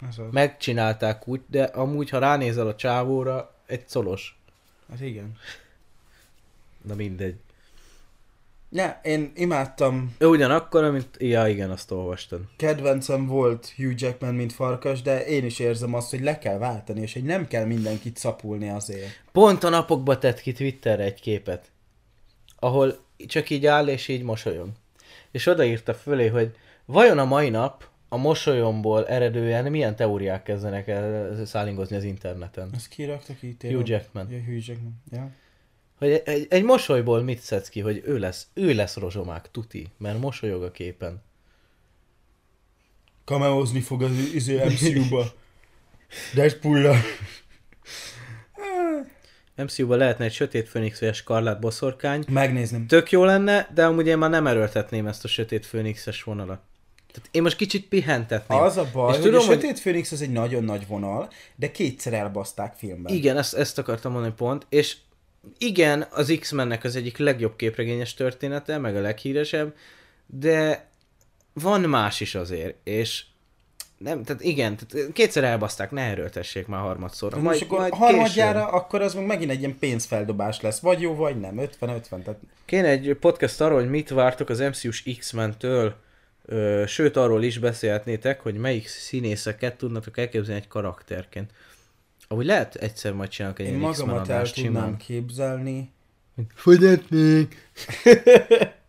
Ez az. Megcsinálták úgy, de amúgy, ha ránézel a csávóra, egy szolos. Hát igen. Na mindegy. Ne, én imádtam, Ő ugyanakkor, mint... Ja, igen, azt olvastam. kedvencem volt Hugh Jackman, mint farkas, de én is érzem azt, hogy le kell váltani, és hogy nem kell mindenkit szapulni azért. Pont a napokba tett ki Twitterre egy képet, ahol csak így áll és így mosolyog. És odaírta fölé, hogy vajon a mai nap a mosolyomból eredően milyen teóriák kezdenek el szállingozni az interneten. Ezt kiraktak itt? Hugh Jackman. Ja, Hugh Jackman. Ja. Hogy egy, egy, mosolyból mit szedsz ki, hogy ő lesz, ő lesz rozsomák, tuti, mert mosolyog a képen. Kameózni fog az izé MCU-ba. Deadpool-la. MCU-ban lehetne egy sötét főnix vagy skarlát boszorkány. Megnézném. Tök jó lenne, de amúgy én már nem erőltetném ezt a sötét főnixes vonalat. Tehát én most kicsit pihentetném. Az a baj, És hogy tudom, a hogy- Sötét Főnix az egy nagyon nagy vonal, de kétszer elbaszták filmben. Igen, ezt, ezt akartam mondani pont, és igen, az X-mennek az egyik legjobb képregényes története, meg a leghíresebb, de van más is azért, és nem, tehát igen, tehát kétszer elbaszták, ne erőltessék már harmadszorra. Majd, most akkor harmadjára, akkor az meg megint egy ilyen pénzfeldobás lesz. Vagy jó, vagy nem. 50-50. Tehát Kéne egy podcast arról, hogy mit vártok az MCU-s X-Men-től, ö, sőt arról is beszélhetnétek, hogy melyik színészeket tudnatok elképzelni egy karakterként. Ahogy lehet egyszer majd csinálok egy én magamat el tudnám simán. képzelni Fogyatnék!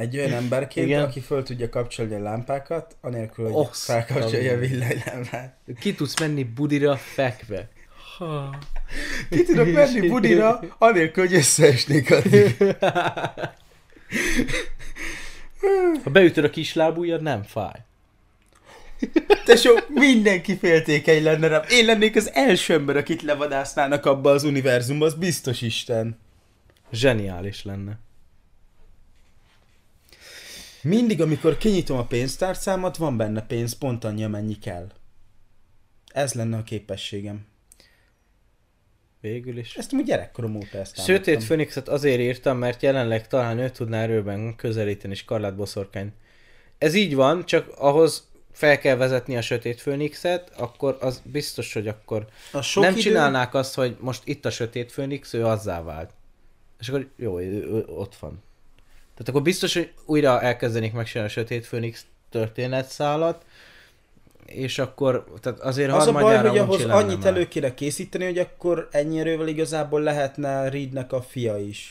egy olyan emberként, Igen. aki föl tudja kapcsolni a lámpákat, anélkül, hogy Oszt felkapcsolja a a- villanylámpát. Ki tudsz menni budira fekve? Ha. Ki tudok menni budira, anélkül, hogy összeesnék addig. Ha beütöd a kislábújad, nem fáj. Tesó, mindenki féltékeny lenne rám. Én lennék az első ember, akit levadásznának abba az univerzumba, az biztos Isten. Zseniális lenne. Mindig, amikor kinyitom a pénztárcámat, van benne pénz, pont annyi, amennyi kell. Ez lenne a képességem. Végül is. Ezt úgy gyerekkorom óta ezt Sötét támadtam. Főnixet azért írtam, mert jelenleg talán ő tudná erőben közelíteni Skarlát boszorkány. Ez így van, csak ahhoz fel kell vezetni a Sötét Főnixet, akkor az biztos, hogy akkor A sok nem idő- csinálnák azt, hogy most itt a Sötét Főnix, ő azzá vált. És akkor jó, ő, ő, ott van. Tehát akkor biztos, hogy újra elkezdenék megcsinálni a Sötét Főnix történetszálat, és akkor, tehát azért Az a baj, hogy ahhoz annyit elő kéne készíteni, hogy akkor ennyi erővel igazából lehetne Reednek a fia is.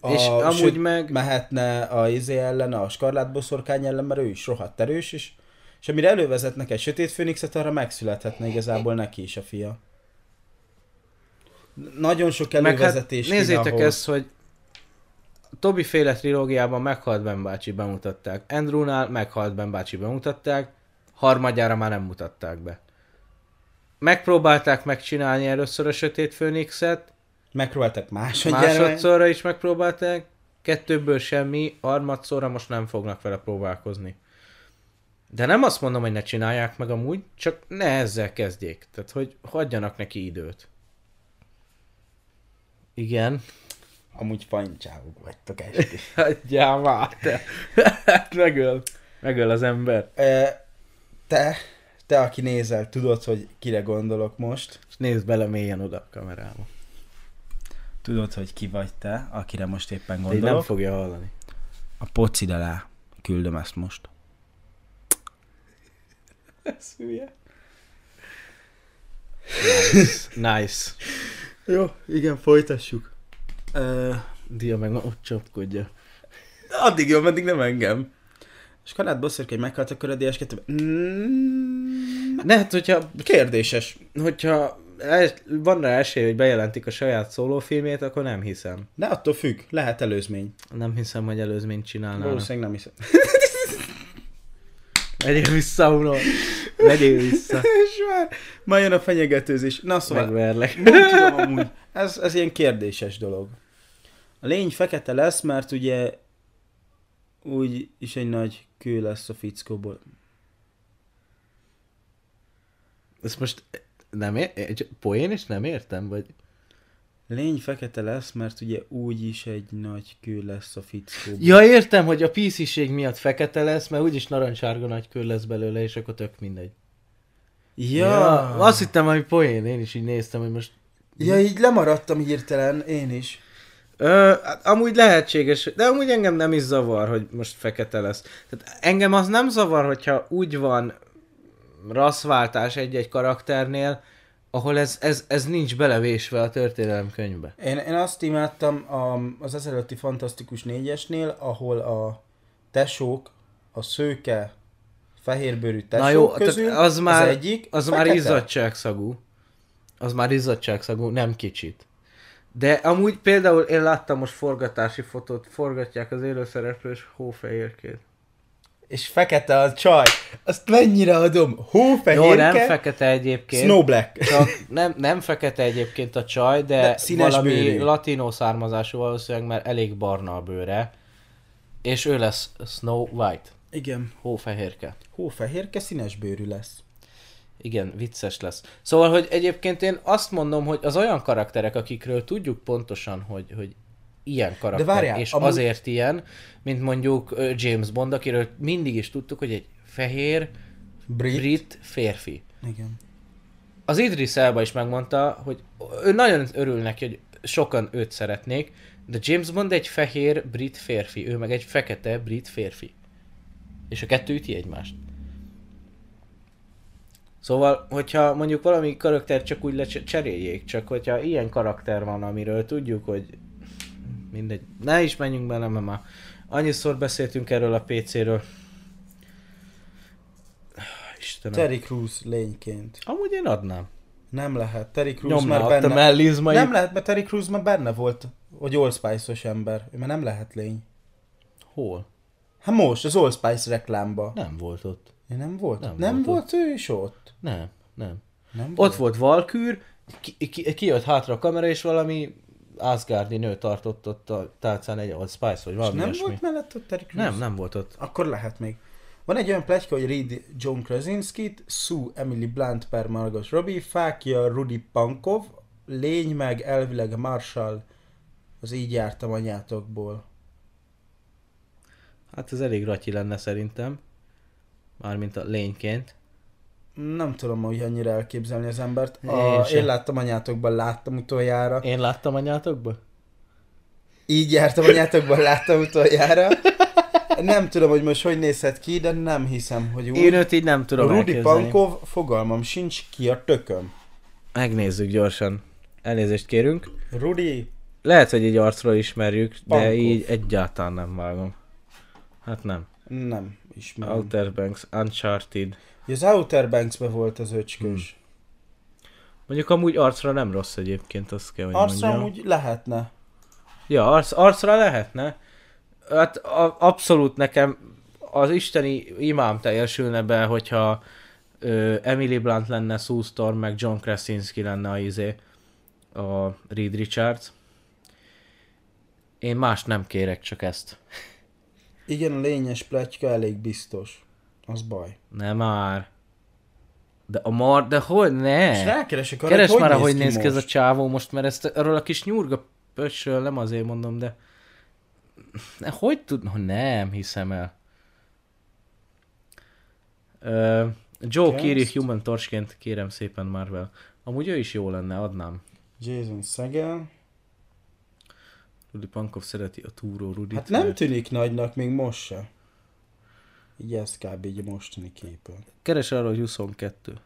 A, És amúgy sőt, meg- mehetne a izé ellen, a skarlát boszorkány ellen, mert ő is rohadt erős, és, és amire elővezetnek egy sötét főnixet, arra megszülethetne igazából neki is a fia. Nagyon sok Meg hát elővezetés nézzétek ahhoz. ezt, hogy Tobi féle trilógiában meghalt Ben bácsi bemutatták. Andrewnál meghalt Ben bácsi bemutatták, harmadjára már nem mutatták be. Megpróbálták megcsinálni először a Sötét Főnixet, Megpróbáltak másodjára. másodszorra is megpróbálták, kettőből semmi, harmadszorra most nem fognak vele próbálkozni. De nem azt mondom, hogy ne csinálják meg amúgy, csak ne ezzel kezdjék. Tehát, hogy hagyjanak neki időt. Igen. Amúgy fancsávok vagytok esti. Hagyjál már, te. Hát megöl. Megöl az ember. Te, te, aki nézel, tudod, hogy kire gondolok most. És nézd bele mélyen oda a kamerába. Tudod, hogy ki vagy te, akire most éppen De gondolok. nem fogja hallani. A pocid alá küldöm ezt most. Ez hülye. Nice. nice. Jó, igen, folytassuk. Uh, Dia meg ma ott csapkodja. addig jó, meddig nem engem. És Kanád bosszork, hogy meghalt akkor a DS2 mm, Ne, hát hogyha, Kérdéses. hogyha el, van rá esély, hogy bejelentik a saját szólófilmét, akkor nem hiszem. De attól függ, lehet előzmény. Nem hiszem, hogy előzményt csinálnának. Valószínűleg nem hiszem. Megyél vissza, uram! Megyél vissza! És már, már jön a fenyegetőzés. Na szóval, Megverlek. nem tudom amúgy. Ez, ez ilyen kérdéses dolog. A lény fekete lesz, mert ugye úgy is egy nagy kő lesz a fickóból. Ezt most nem ér- egy poén is nem értem, vagy... Lény fekete lesz, mert ugye úgy is egy nagy kő lesz a fickóból. Ja, értem, hogy a PC-ség miatt fekete lesz, mert úgyis narancsárga nagy kör lesz belőle, és akkor tök mindegy. Ja, Azt hittem, hogy poén, én is így néztem, hogy most... ja így lemaradtam hirtelen, én is. Ö, hát amúgy lehetséges, de amúgy engem nem is zavar, hogy most fekete lesz. Tehát engem az nem zavar, hogyha úgy van rasszváltás egy-egy karakternél, ahol ez, ez, ez nincs belevésve a történelem könyvbe. Én, én azt imádtam a, az ezelőtti Fantasztikus négyesnél, ahol a tesók, a szőke, fehérbőrű tesók Na jó, közül, az már, az egyik az már fekete. izzadságszagú. Az már izzadságszagú, nem kicsit. De amúgy például én láttam most forgatási fotót, forgatják az élőszereplős hófehérkét. És fekete a csaj. Azt mennyire adom? Hófehérke, Jó, nem fekete egyébként. Snow Black. Csak nem, nem fekete egyébként a csaj, de, De színes valami bőrű. latinó származású valószínűleg, mert elég barna a bőre. És ő lesz Snow White, Igen. hófehérke. Hófehérke színes bőrű lesz. Igen, vicces lesz. Szóval, hogy egyébként én azt mondom, hogy az olyan karakterek, akikről tudjuk pontosan, hogy, hogy ilyen karakter, várjál, és amúgy- azért ilyen, mint mondjuk James Bond, akiről mindig is tudtuk, hogy egy fehér, Brit. brit férfi. Igen. Az Idris Elba is megmondta, hogy ő nagyon örül neki, hogy sokan őt szeretnék, de James Bond egy fehér brit férfi, ő meg egy fekete brit férfi. És a kettő üti egymást. Szóval, hogyha mondjuk valami karakter csak úgy lecseréljék, csak hogyha ilyen karakter van, amiről tudjuk, hogy mindegy, ne is menjünk bele, mert már annyiszor beszéltünk erről a PC-ről. Istenem. Terry Crews lényként. Amúgy én adnám. Nem lehet. Terry Crews már ott benne... mellizmai. Nem lehet, mert Terry Crews már benne volt, hogy Old Spice-os ember. Ő már nem lehet lény. Hol? Hát most, az Old Spice reklámba. Nem volt ott. Ja, nem volt? Nem Nem, volt volt, ő is ott? Nem, nem. Nem Ott volt Valkür, ki, ki, kijött hátra a kamera, és valami Asgardi nő tartott ott a tálcán egy Old Spice, vagy És valami nem ilyesmi. volt mellett ott Terry Crews? Nem, nem volt ott. Akkor lehet még. Van egy olyan pletyka, hogy Reed John Krasinski-t, Sue Emily Blunt per Margot Robbie, Fákia Rudy Pankov, lény meg elvileg Marshall, az így jártam anyátokból. Hát ez elég ratyi lenne szerintem. Mármint a lényként. Nem tudom, hogy annyira elképzelni az embert. Én A, sem. én láttam anyátokban, láttam utoljára. Én láttam anyátokba? Így jártam anyátokban, láttam utoljára. Nem tudom, hogy most hogy nézhet ki, de nem hiszem, hogy úgy. Én őt így nem tudom Rudy elképzelni. Pankov, fogalmam sincs ki a tököm. Megnézzük gyorsan. Elnézést kérünk. Rudy, Lehet, hogy egy arcról ismerjük, de Pankov. így egyáltalán nem vágom. Hát nem. nem ismerem. Outer Banks, Uncharted. Az Outer Banks-be volt az öcskös. Mondjuk amúgy arcra nem rossz egyébként, azt kell, hogy Arcra mondjam. úgy lehetne. Ja, arc, arcra lehetne. Hát a, abszolút nekem az isteni imám teljesülne be, hogyha ö, Emily Blunt lenne Sue Storm, meg John Krasinski lenne a izé, a Reed Richards. Én más nem kérek, csak ezt. Igen, a lényes pletyka elég biztos. Az baj. Nem már. De a mar, de hogy És ne? rákeresek arra, Keres hogy már, ki néz ki ez a csávó most, mert ezt arról a kis nyurga pöcsről, nem azért mondom, de... Hogy tud... Nem hiszem el. Ö, Joe. Keery Human Torchként kérem szépen Marvel. Amúgy ő is jó lenne, adnám. Jason Segel. Rudi Pankov szereti a túró Rudit. Hát nem tűnik nagynak még most se. Így ez kb. így a mostani képen. Keres arra, hogy 22.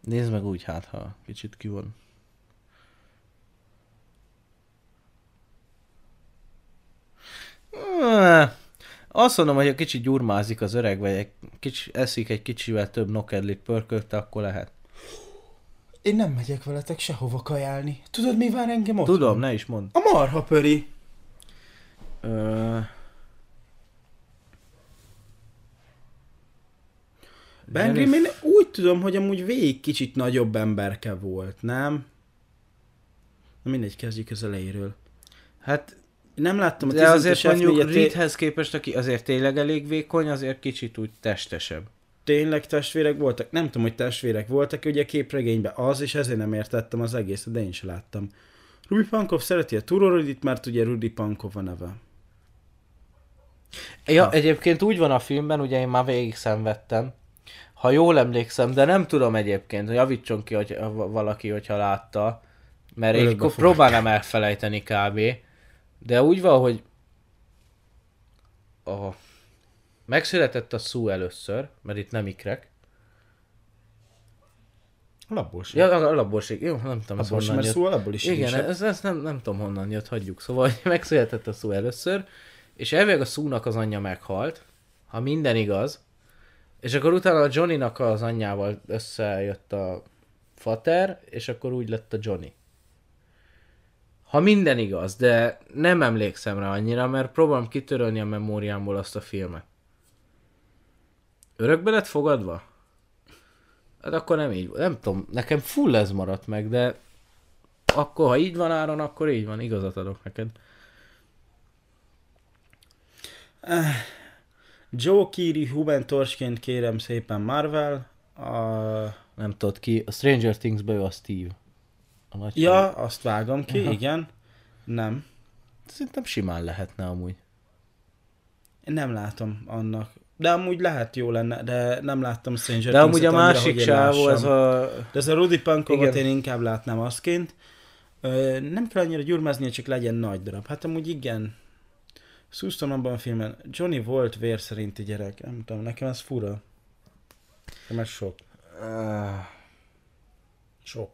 Nézd meg úgy, hát ha kicsit ki van. Azt mondom, hogy egy kicsit gyurmázik az öreg, vagy egy kicsi, eszik egy kicsivel több nokedlit pörkölt, akkor lehet. Én nem megyek veletek sehova kajálni. Tudod, mi vár engem ott? Tudom, ne is mond. A marha pöri. Ö... Bengram, én úgy tudom, hogy amúgy végig kicsit nagyobb emberke volt, nem? Na mindegy, kezdjük az elejéről. Hát, Nem láttam a de azért 15-ös mondjuk F4-et, té- Reedhez képest, aki azért tényleg elég vékony, azért kicsit úgy testesebb. tényleg testvérek voltak? Nem tudom, hogy testvérek voltak, ugye a képregényben az, és ezért nem értettem az egészet, de én sem láttam. Rudy Pankov szereti a Turorodit, mert ugye Rudy Pankov a neve. Ja, Ha. egyébként úgy van a filmben, ugye én már végig szenvedtem, ha jól emlékszem, de nem tudom egyébként, javítson ki hogy valaki, hogyha látta, mert én Örökbe fogadja. próbálnám elfelejteni kb. De úgy van, hogy a... megszületett a szó először, mert itt nem ikrek. Alapból sem. Ja, a- alapból sig- jó, nem tudom, ez honnan mert jött. szó alapból is Igen, ez, ez nem, nem tudom honnan jött, hagyjuk. Szóval megszületett a szó először, és elvileg a szúnak az anyja meghalt, ha minden igaz, és akkor utána a Johnnynak az anyjával összejött a fater, és akkor úgy lett a Johnny. Ha minden igaz, de nem emlékszem rá annyira, mert próbálom kitörölni a memóriámból azt a filmet. Örökbe lett fogadva? Hát akkor nem így, nem tudom, nekem full ez maradt meg, de akkor ha így van Áron, akkor így van, igazat adok neked. Joe Keery Huben Torsként kérem szépen Marvel. A... Nem tudod ki, a Stranger Things-be ő a Steve. A nagy Ja, azt vágom ki, Aha. igen. Nem. Szerintem simán lehetne amúgy. Én nem látom annak. De amúgy lehet jó lenne, de nem láttam Stranger De amúgy a másik hogy én sávó, ez a... De ez a Rudy Punkovot Igen. én inkább látnám azként. Ö, nem kell annyira gyurmázni, csak legyen nagy darab. Hát amúgy igen. Szúztam abban a filmben. Johnny volt vér szerinti gyerek. Nem tudom, nekem ez fura. Nekem ez sok. Sok.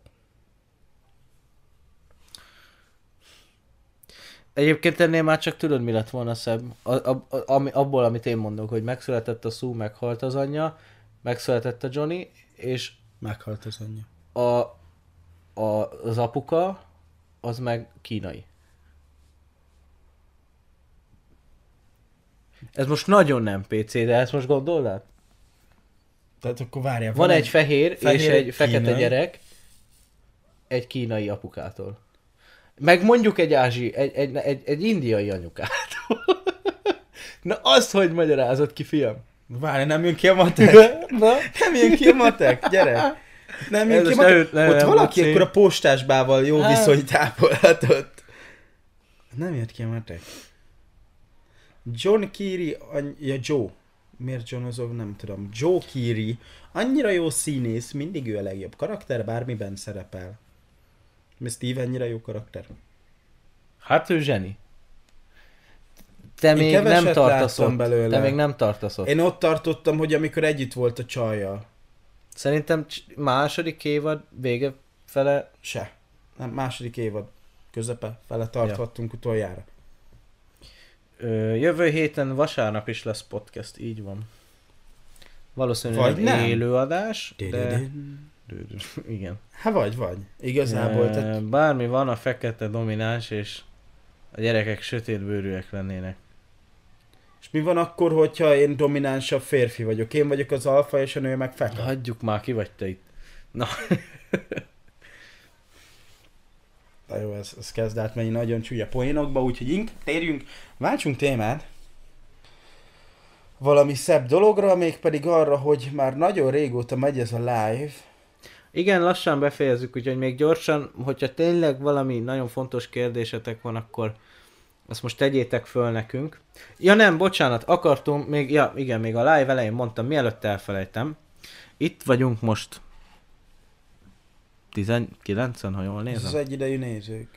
Egyébként ennél már csak tudod, mi lett volna szebb. A, a, a, ami, abból, amit én mondok, hogy megszületett a szú, meghalt az anyja, megszületett a Johnny, és Meghalt az anyja. a, a, az apuka, az meg kínai. Ez most nagyon nem PC, de ezt most gondold át? Tehát akkor várjál. Van egy fehér, fehér, és egy fekete kínai. gyerek egy kínai apukától. Meg mondjuk egy ázsi, egy, egy, egy, egy indiai anyukától. Na azt hogy magyarázod ki, fiam? Várj, nem jön ki a matek? Na? Nem jön ki a matek, gyere! Nem jön Ez ki a matek. ne- ne- Ott valaki akkor a postásbával jó Hát. viszonyt ápolhatott. Nem jött ki a matek. John any- ja Joe. Miért John azov, nem tudom. Joe Keary, annyira jó színész, mindig ő a legjobb karakter, bármiben szerepel. Mi Steve ennyire jó karakter? Hát ő zseni. Te még nem tartasz ott. belőle. Te még nem tartasz ott. Én ott tartottam, hogy amikor együtt volt a csajjal. Szerintem második évad vége fele Se. Nem, második évad közepe fele tarthattunk utoljára. Ö, jövő héten vasárnap is lesz podcast, így van. Valószínűleg Vagy nem. élőadás, de... Igen. Hát vagy, vagy. Igazából, tehát Bármi van, a fekete domináns, és a gyerekek sötétbőrűek lennének. És mi van akkor, hogyha én dominánsabb férfi vagyok? Én vagyok az alfa, és a nő meg fekete. Hagyjuk már, ki vagy te itt. Na, Na jó, ez, ez kezd átmenni nagyon csúnya poénokba, úgyhogy inkább térjünk, váltsunk témát. Valami szebb dologra, mégpedig arra, hogy már nagyon régóta megy ez a live. Igen, lassan befejezzük, úgyhogy még gyorsan, hogyha tényleg valami nagyon fontos kérdésetek van, akkor azt most tegyétek föl nekünk. Ja nem, bocsánat, akartunk, még, ja igen, még a live elején mondtam, mielőtt elfelejtem. Itt vagyunk most 19-en, ha jól Ez az nézem. egyidejű nézők.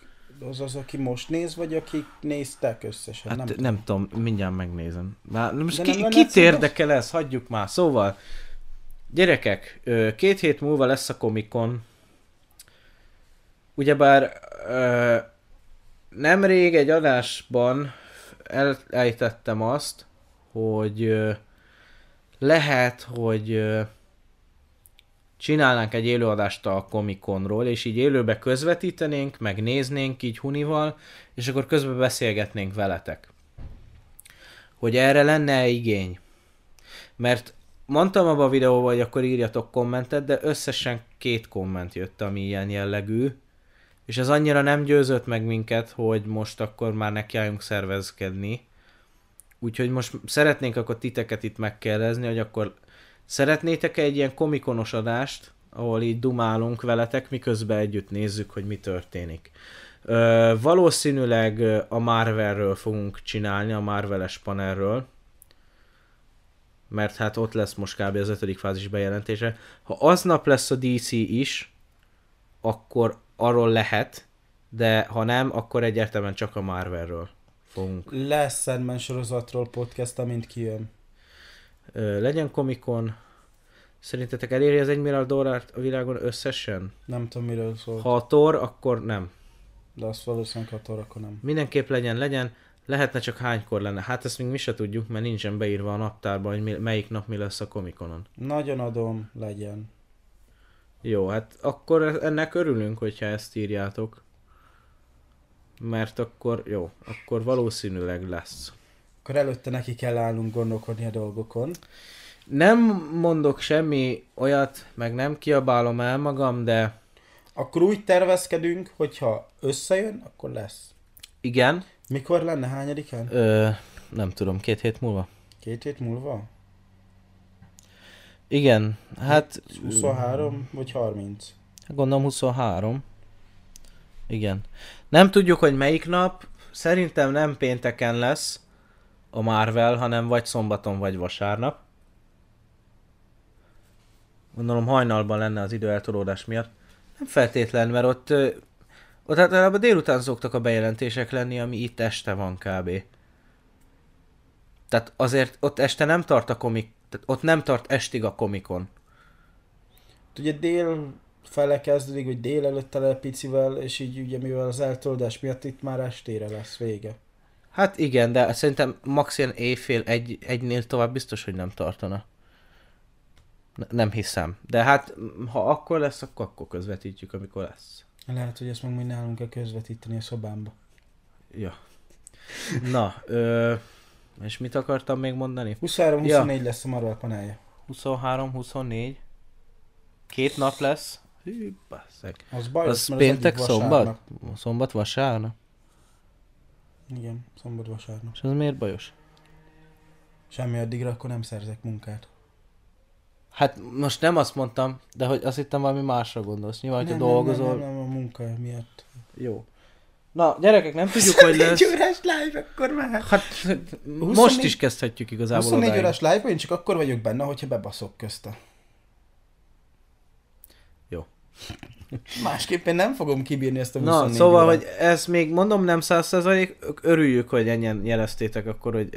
Az az, aki most néz, vagy akik néztek összesen? Hát nem, nem, nem tudom, mindjárt megnézem. Már, most De ki, nem kit érdekel ez? Hagyjuk már. Szóval, gyerekek, két hét múlva lesz a Comic-Con. Ugyebár ö, nemrég egy adásban elejtettem azt, hogy ö, lehet, hogy ö, csinálnánk egy élőadást a Comic-Conról, és így élőbe közvetítenénk, meg néznénk így Hunival, és akkor közben beszélgetnénk veletek. Hogy erre lenne igény. Mert mondtam abban a videóban, hogy akkor írjatok kommentet, de összesen két komment jött, ami ilyen jellegű, és ez annyira nem győzött meg minket, hogy most akkor már nekiálljunk szervezkedni. Úgyhogy most szeretnénk akkor titeket itt megkérdezni, hogy akkor szeretnétek egy ilyen komikonos adást, ahol így dumálunk veletek, miközben együtt nézzük, hogy mi történik. Ö, valószínűleg a Marvelről fogunk csinálni, a Marveles panelről, mert hát ott lesz most kb. az ötödik fázis bejelentése. Ha aznap lesz a DC is, akkor arról lehet, de ha nem, akkor egyértelműen csak a Marvelről fogunk. Lesz Sandman sorozatról podcast, amint kijön. Legyen komikon. Szerintetek eléri az 1 milliárd dollárt a világon összesen? Nem tudom, miről szól. Ha a Thor, akkor nem. De azt valószínűleg ha akkor nem. Mindenképp legyen, legyen. Lehetne csak hánykor lenne. Hát ezt még mi se tudjuk, mert nincsen beírva a naptárban, hogy mi, melyik nap mi lesz a komikonon. Nagyon adom, legyen. Jó, hát akkor ennek örülünk, hogyha ezt írjátok. Mert akkor, jó, akkor valószínűleg lesz. Akkor előtte neki kell állnunk gondolkodni a dolgokon. Nem mondok semmi olyat, meg nem kiabálom el magam, de Akkor úgy tervezkedünk, hogyha összejön, akkor lesz. igen, Mikor lenne? Hányadikán? ö, nem tudom, két hét múlva. Két hét múlva? Igen, hát 23 vagy 30? gondolom 23. Igen. Nem tudjuk, hogy melyik nap. Szerintem nem pénteken lesz a Marvel, hanem vagy szombaton, vagy vasárnap. Gondolom hajnalban lenne az időeltolódás miatt. Nem feltétlen, mert ott, ott általában délután szoktak a bejelentések lenni, ami itt este van kb. Tehát azért ott este nem tart a komik, tehát ott nem tart estig a komikon. Ugye dél fele kezdődik, vagy délelőtt tele picivel, és így ugye mivel az eltolódás miatt itt már estére lesz vége. Hát igen, de szerintem max ilyen éjfél egy, egynél tovább biztos, hogy nem tartana. Ne- nem hiszem. De hát ha akkor lesz, akkor akkor közvetítjük, amikor lesz. Lehet, hogy ezt meg majd nálunk kell közvetíteni a szobámba. Ja. Na, ö, és mit akartam még mondani? 23-24 Ja. lesz a Marvel panelje. 23-24. Két nap lesz. Hű, basszeg. Az baj, Az péntek, szombat? vasárnap. Szombat, vasárnap? Igen, szombat vasárnap. És az miért bajos? Semmi addigra, akkor nem szerzek munkát. Hát most nem azt mondtam, de hogy azt hittem valami másra gondolsz. Nyilván, hogyha nem, dolgozol. Nem, nem, nem, a munka miatt. Jó. Na, gyerekek, nem tudjuk, hogy lesz. 24 órás live, akkor már. Hát most 24 is kezdhetjük igazából 24 odáig. órás live én csak akkor vagyok benne, hogyha bebaszok közte. Másképp én nem fogom kibírni ezt a Na, 24 szóval, órát. hogy ez még mondom nem száz százalék, örüljük, hogy ennyien jeleztétek akkor, hogy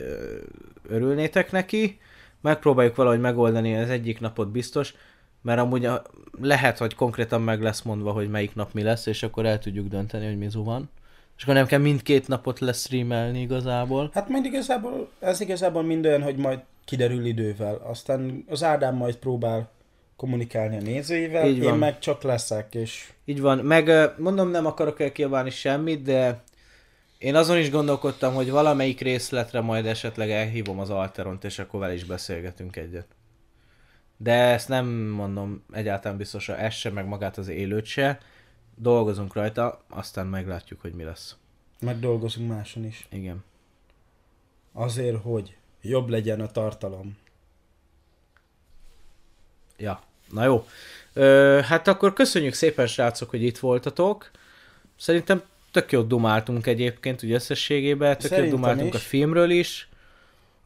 örülnétek neki. Megpróbáljuk valahogy megoldani az egyik napot biztos, mert amúgy a, lehet, hogy konkrétan meg lesz mondva, hogy melyik nap mi lesz, és akkor el tudjuk dönteni, hogy mi van. És akkor nem kell mindkét napot lesztreamelni igazából. Hát majd igazából, ez igazából mind olyan, hogy majd kiderül idővel. Aztán az Ádám majd próbál kommunikálni a nézőivel, Így én van. meg csak leszek, és Így van, meg mondom, nem akarok elkiabálni semmit, de én azon is gondolkodtam, hogy valamelyik részletre majd esetleg elhívom az Alteront, és akkor vele is beszélgetünk egyet. De ezt nem mondom egyáltalán biztosra, ezt se, meg magát az élőt se. Dolgozunk rajta, aztán meglátjuk, hogy mi lesz. meg dolgozunk máson is. Igen. Azért, hogy jobb legyen a tartalom. Ja. Na jó. Ö, hát akkor köszönjük szépen, srácok, hogy itt voltatok. Szerintem tök jót dumáltunk egyébként, ugye összességében, tök jót Szerintem dumáltunk is. a filmről is.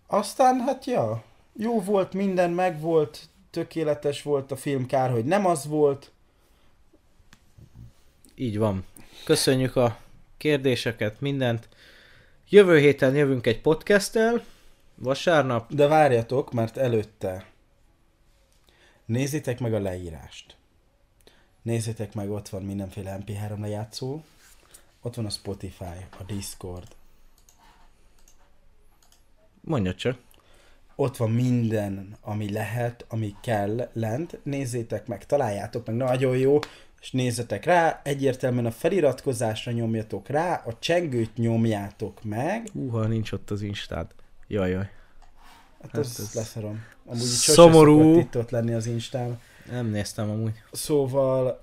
Aztán hát ja, jó volt, minden megvolt, tökéletes volt a film, kár, hogy nem az volt. Így van. Köszönjük a kérdéseket, mindent. Jövő héten jövünk egy podcasttel, vasárnap. De várjatok, mert előtte nézzétek meg a leírást. Nézzétek meg, ott van mindenféle MP3 lejátszó, ott van a Spotify, a Discord, Mondja csak. ott van minden, ami lehet, ami kell lent, nézzétek meg, találjátok meg, nagyon jó, és nézzetek rá, egyértelműen a feliratkozásra nyomjatok rá, a csengőt nyomjátok meg, Húha, nincs ott az instád. Jaj, jaj. Hát, Hát az ez leszarom. Amúgy szomorú. itt ott lenni az Instán. Nem néztem amúgy. Szóval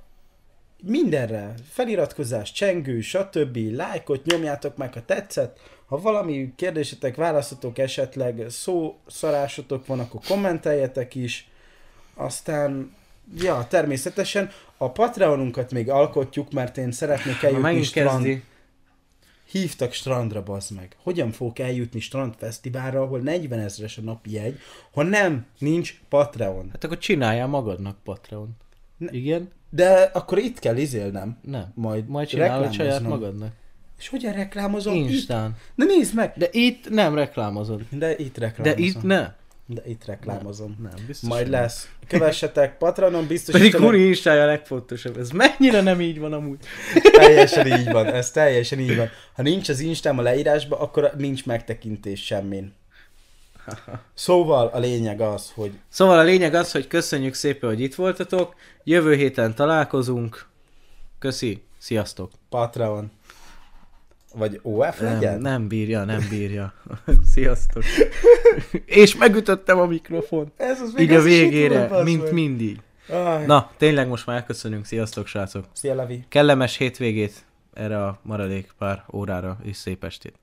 mindenre, feliratkozás, csengő, stb. lájkot nyomjátok meg, ha tetszett. Ha valami kérdésetek, válaszotok esetleg, szó szarásotok van, akkor kommenteljetek is. Aztán, ja, természetesen a Patreonunkat még alkotjuk, mert én szeretnék eljutni strand... kezdi. Hívtak strandra, bazd meg. Hogyan fogok eljutni strandfesztiválra, ahol 40 ezres a napi jegy, ha nem, nincs Patreon. Hát akkor csináljál magadnak Patreon. Ne- Igen? De akkor itt kell izélnem. Nem. Majd, Majd csinálod saját magadnak. És hogyan reklámozom? Itt? Instán. De nézd meg! De itt nem reklámozod. De itt De reklámozom. itt ne. De itt reklámozom. Nem, biztos. Majd nem. lesz. Kövessetek Patronon, biztos Pedig Istenem- Kuni instája a legfontosabb. Ez mennyire nem így van amúgy. Teljesen így van, ez teljesen így van. Ha nincs az Instám a leírásban, akkor nincs megtekintés semmin. Szóval a lényeg az, hogy Szóval a lényeg az, hogy köszönjük szépen, hogy itt voltatok. Jövő héten találkozunk. Köszi. Sziasztok. Patreon vagy OF Nem, legyen? nem bírja, nem bírja. Sziasztok. És megütöttem a mikrofon. Ez az Így a végére, mint mindig. Aj. Na, tényleg most már elköszönünk. Sziasztok, srácok. Szia Levi. Kellemes hétvégét erre a maradék pár órára, és szép estét.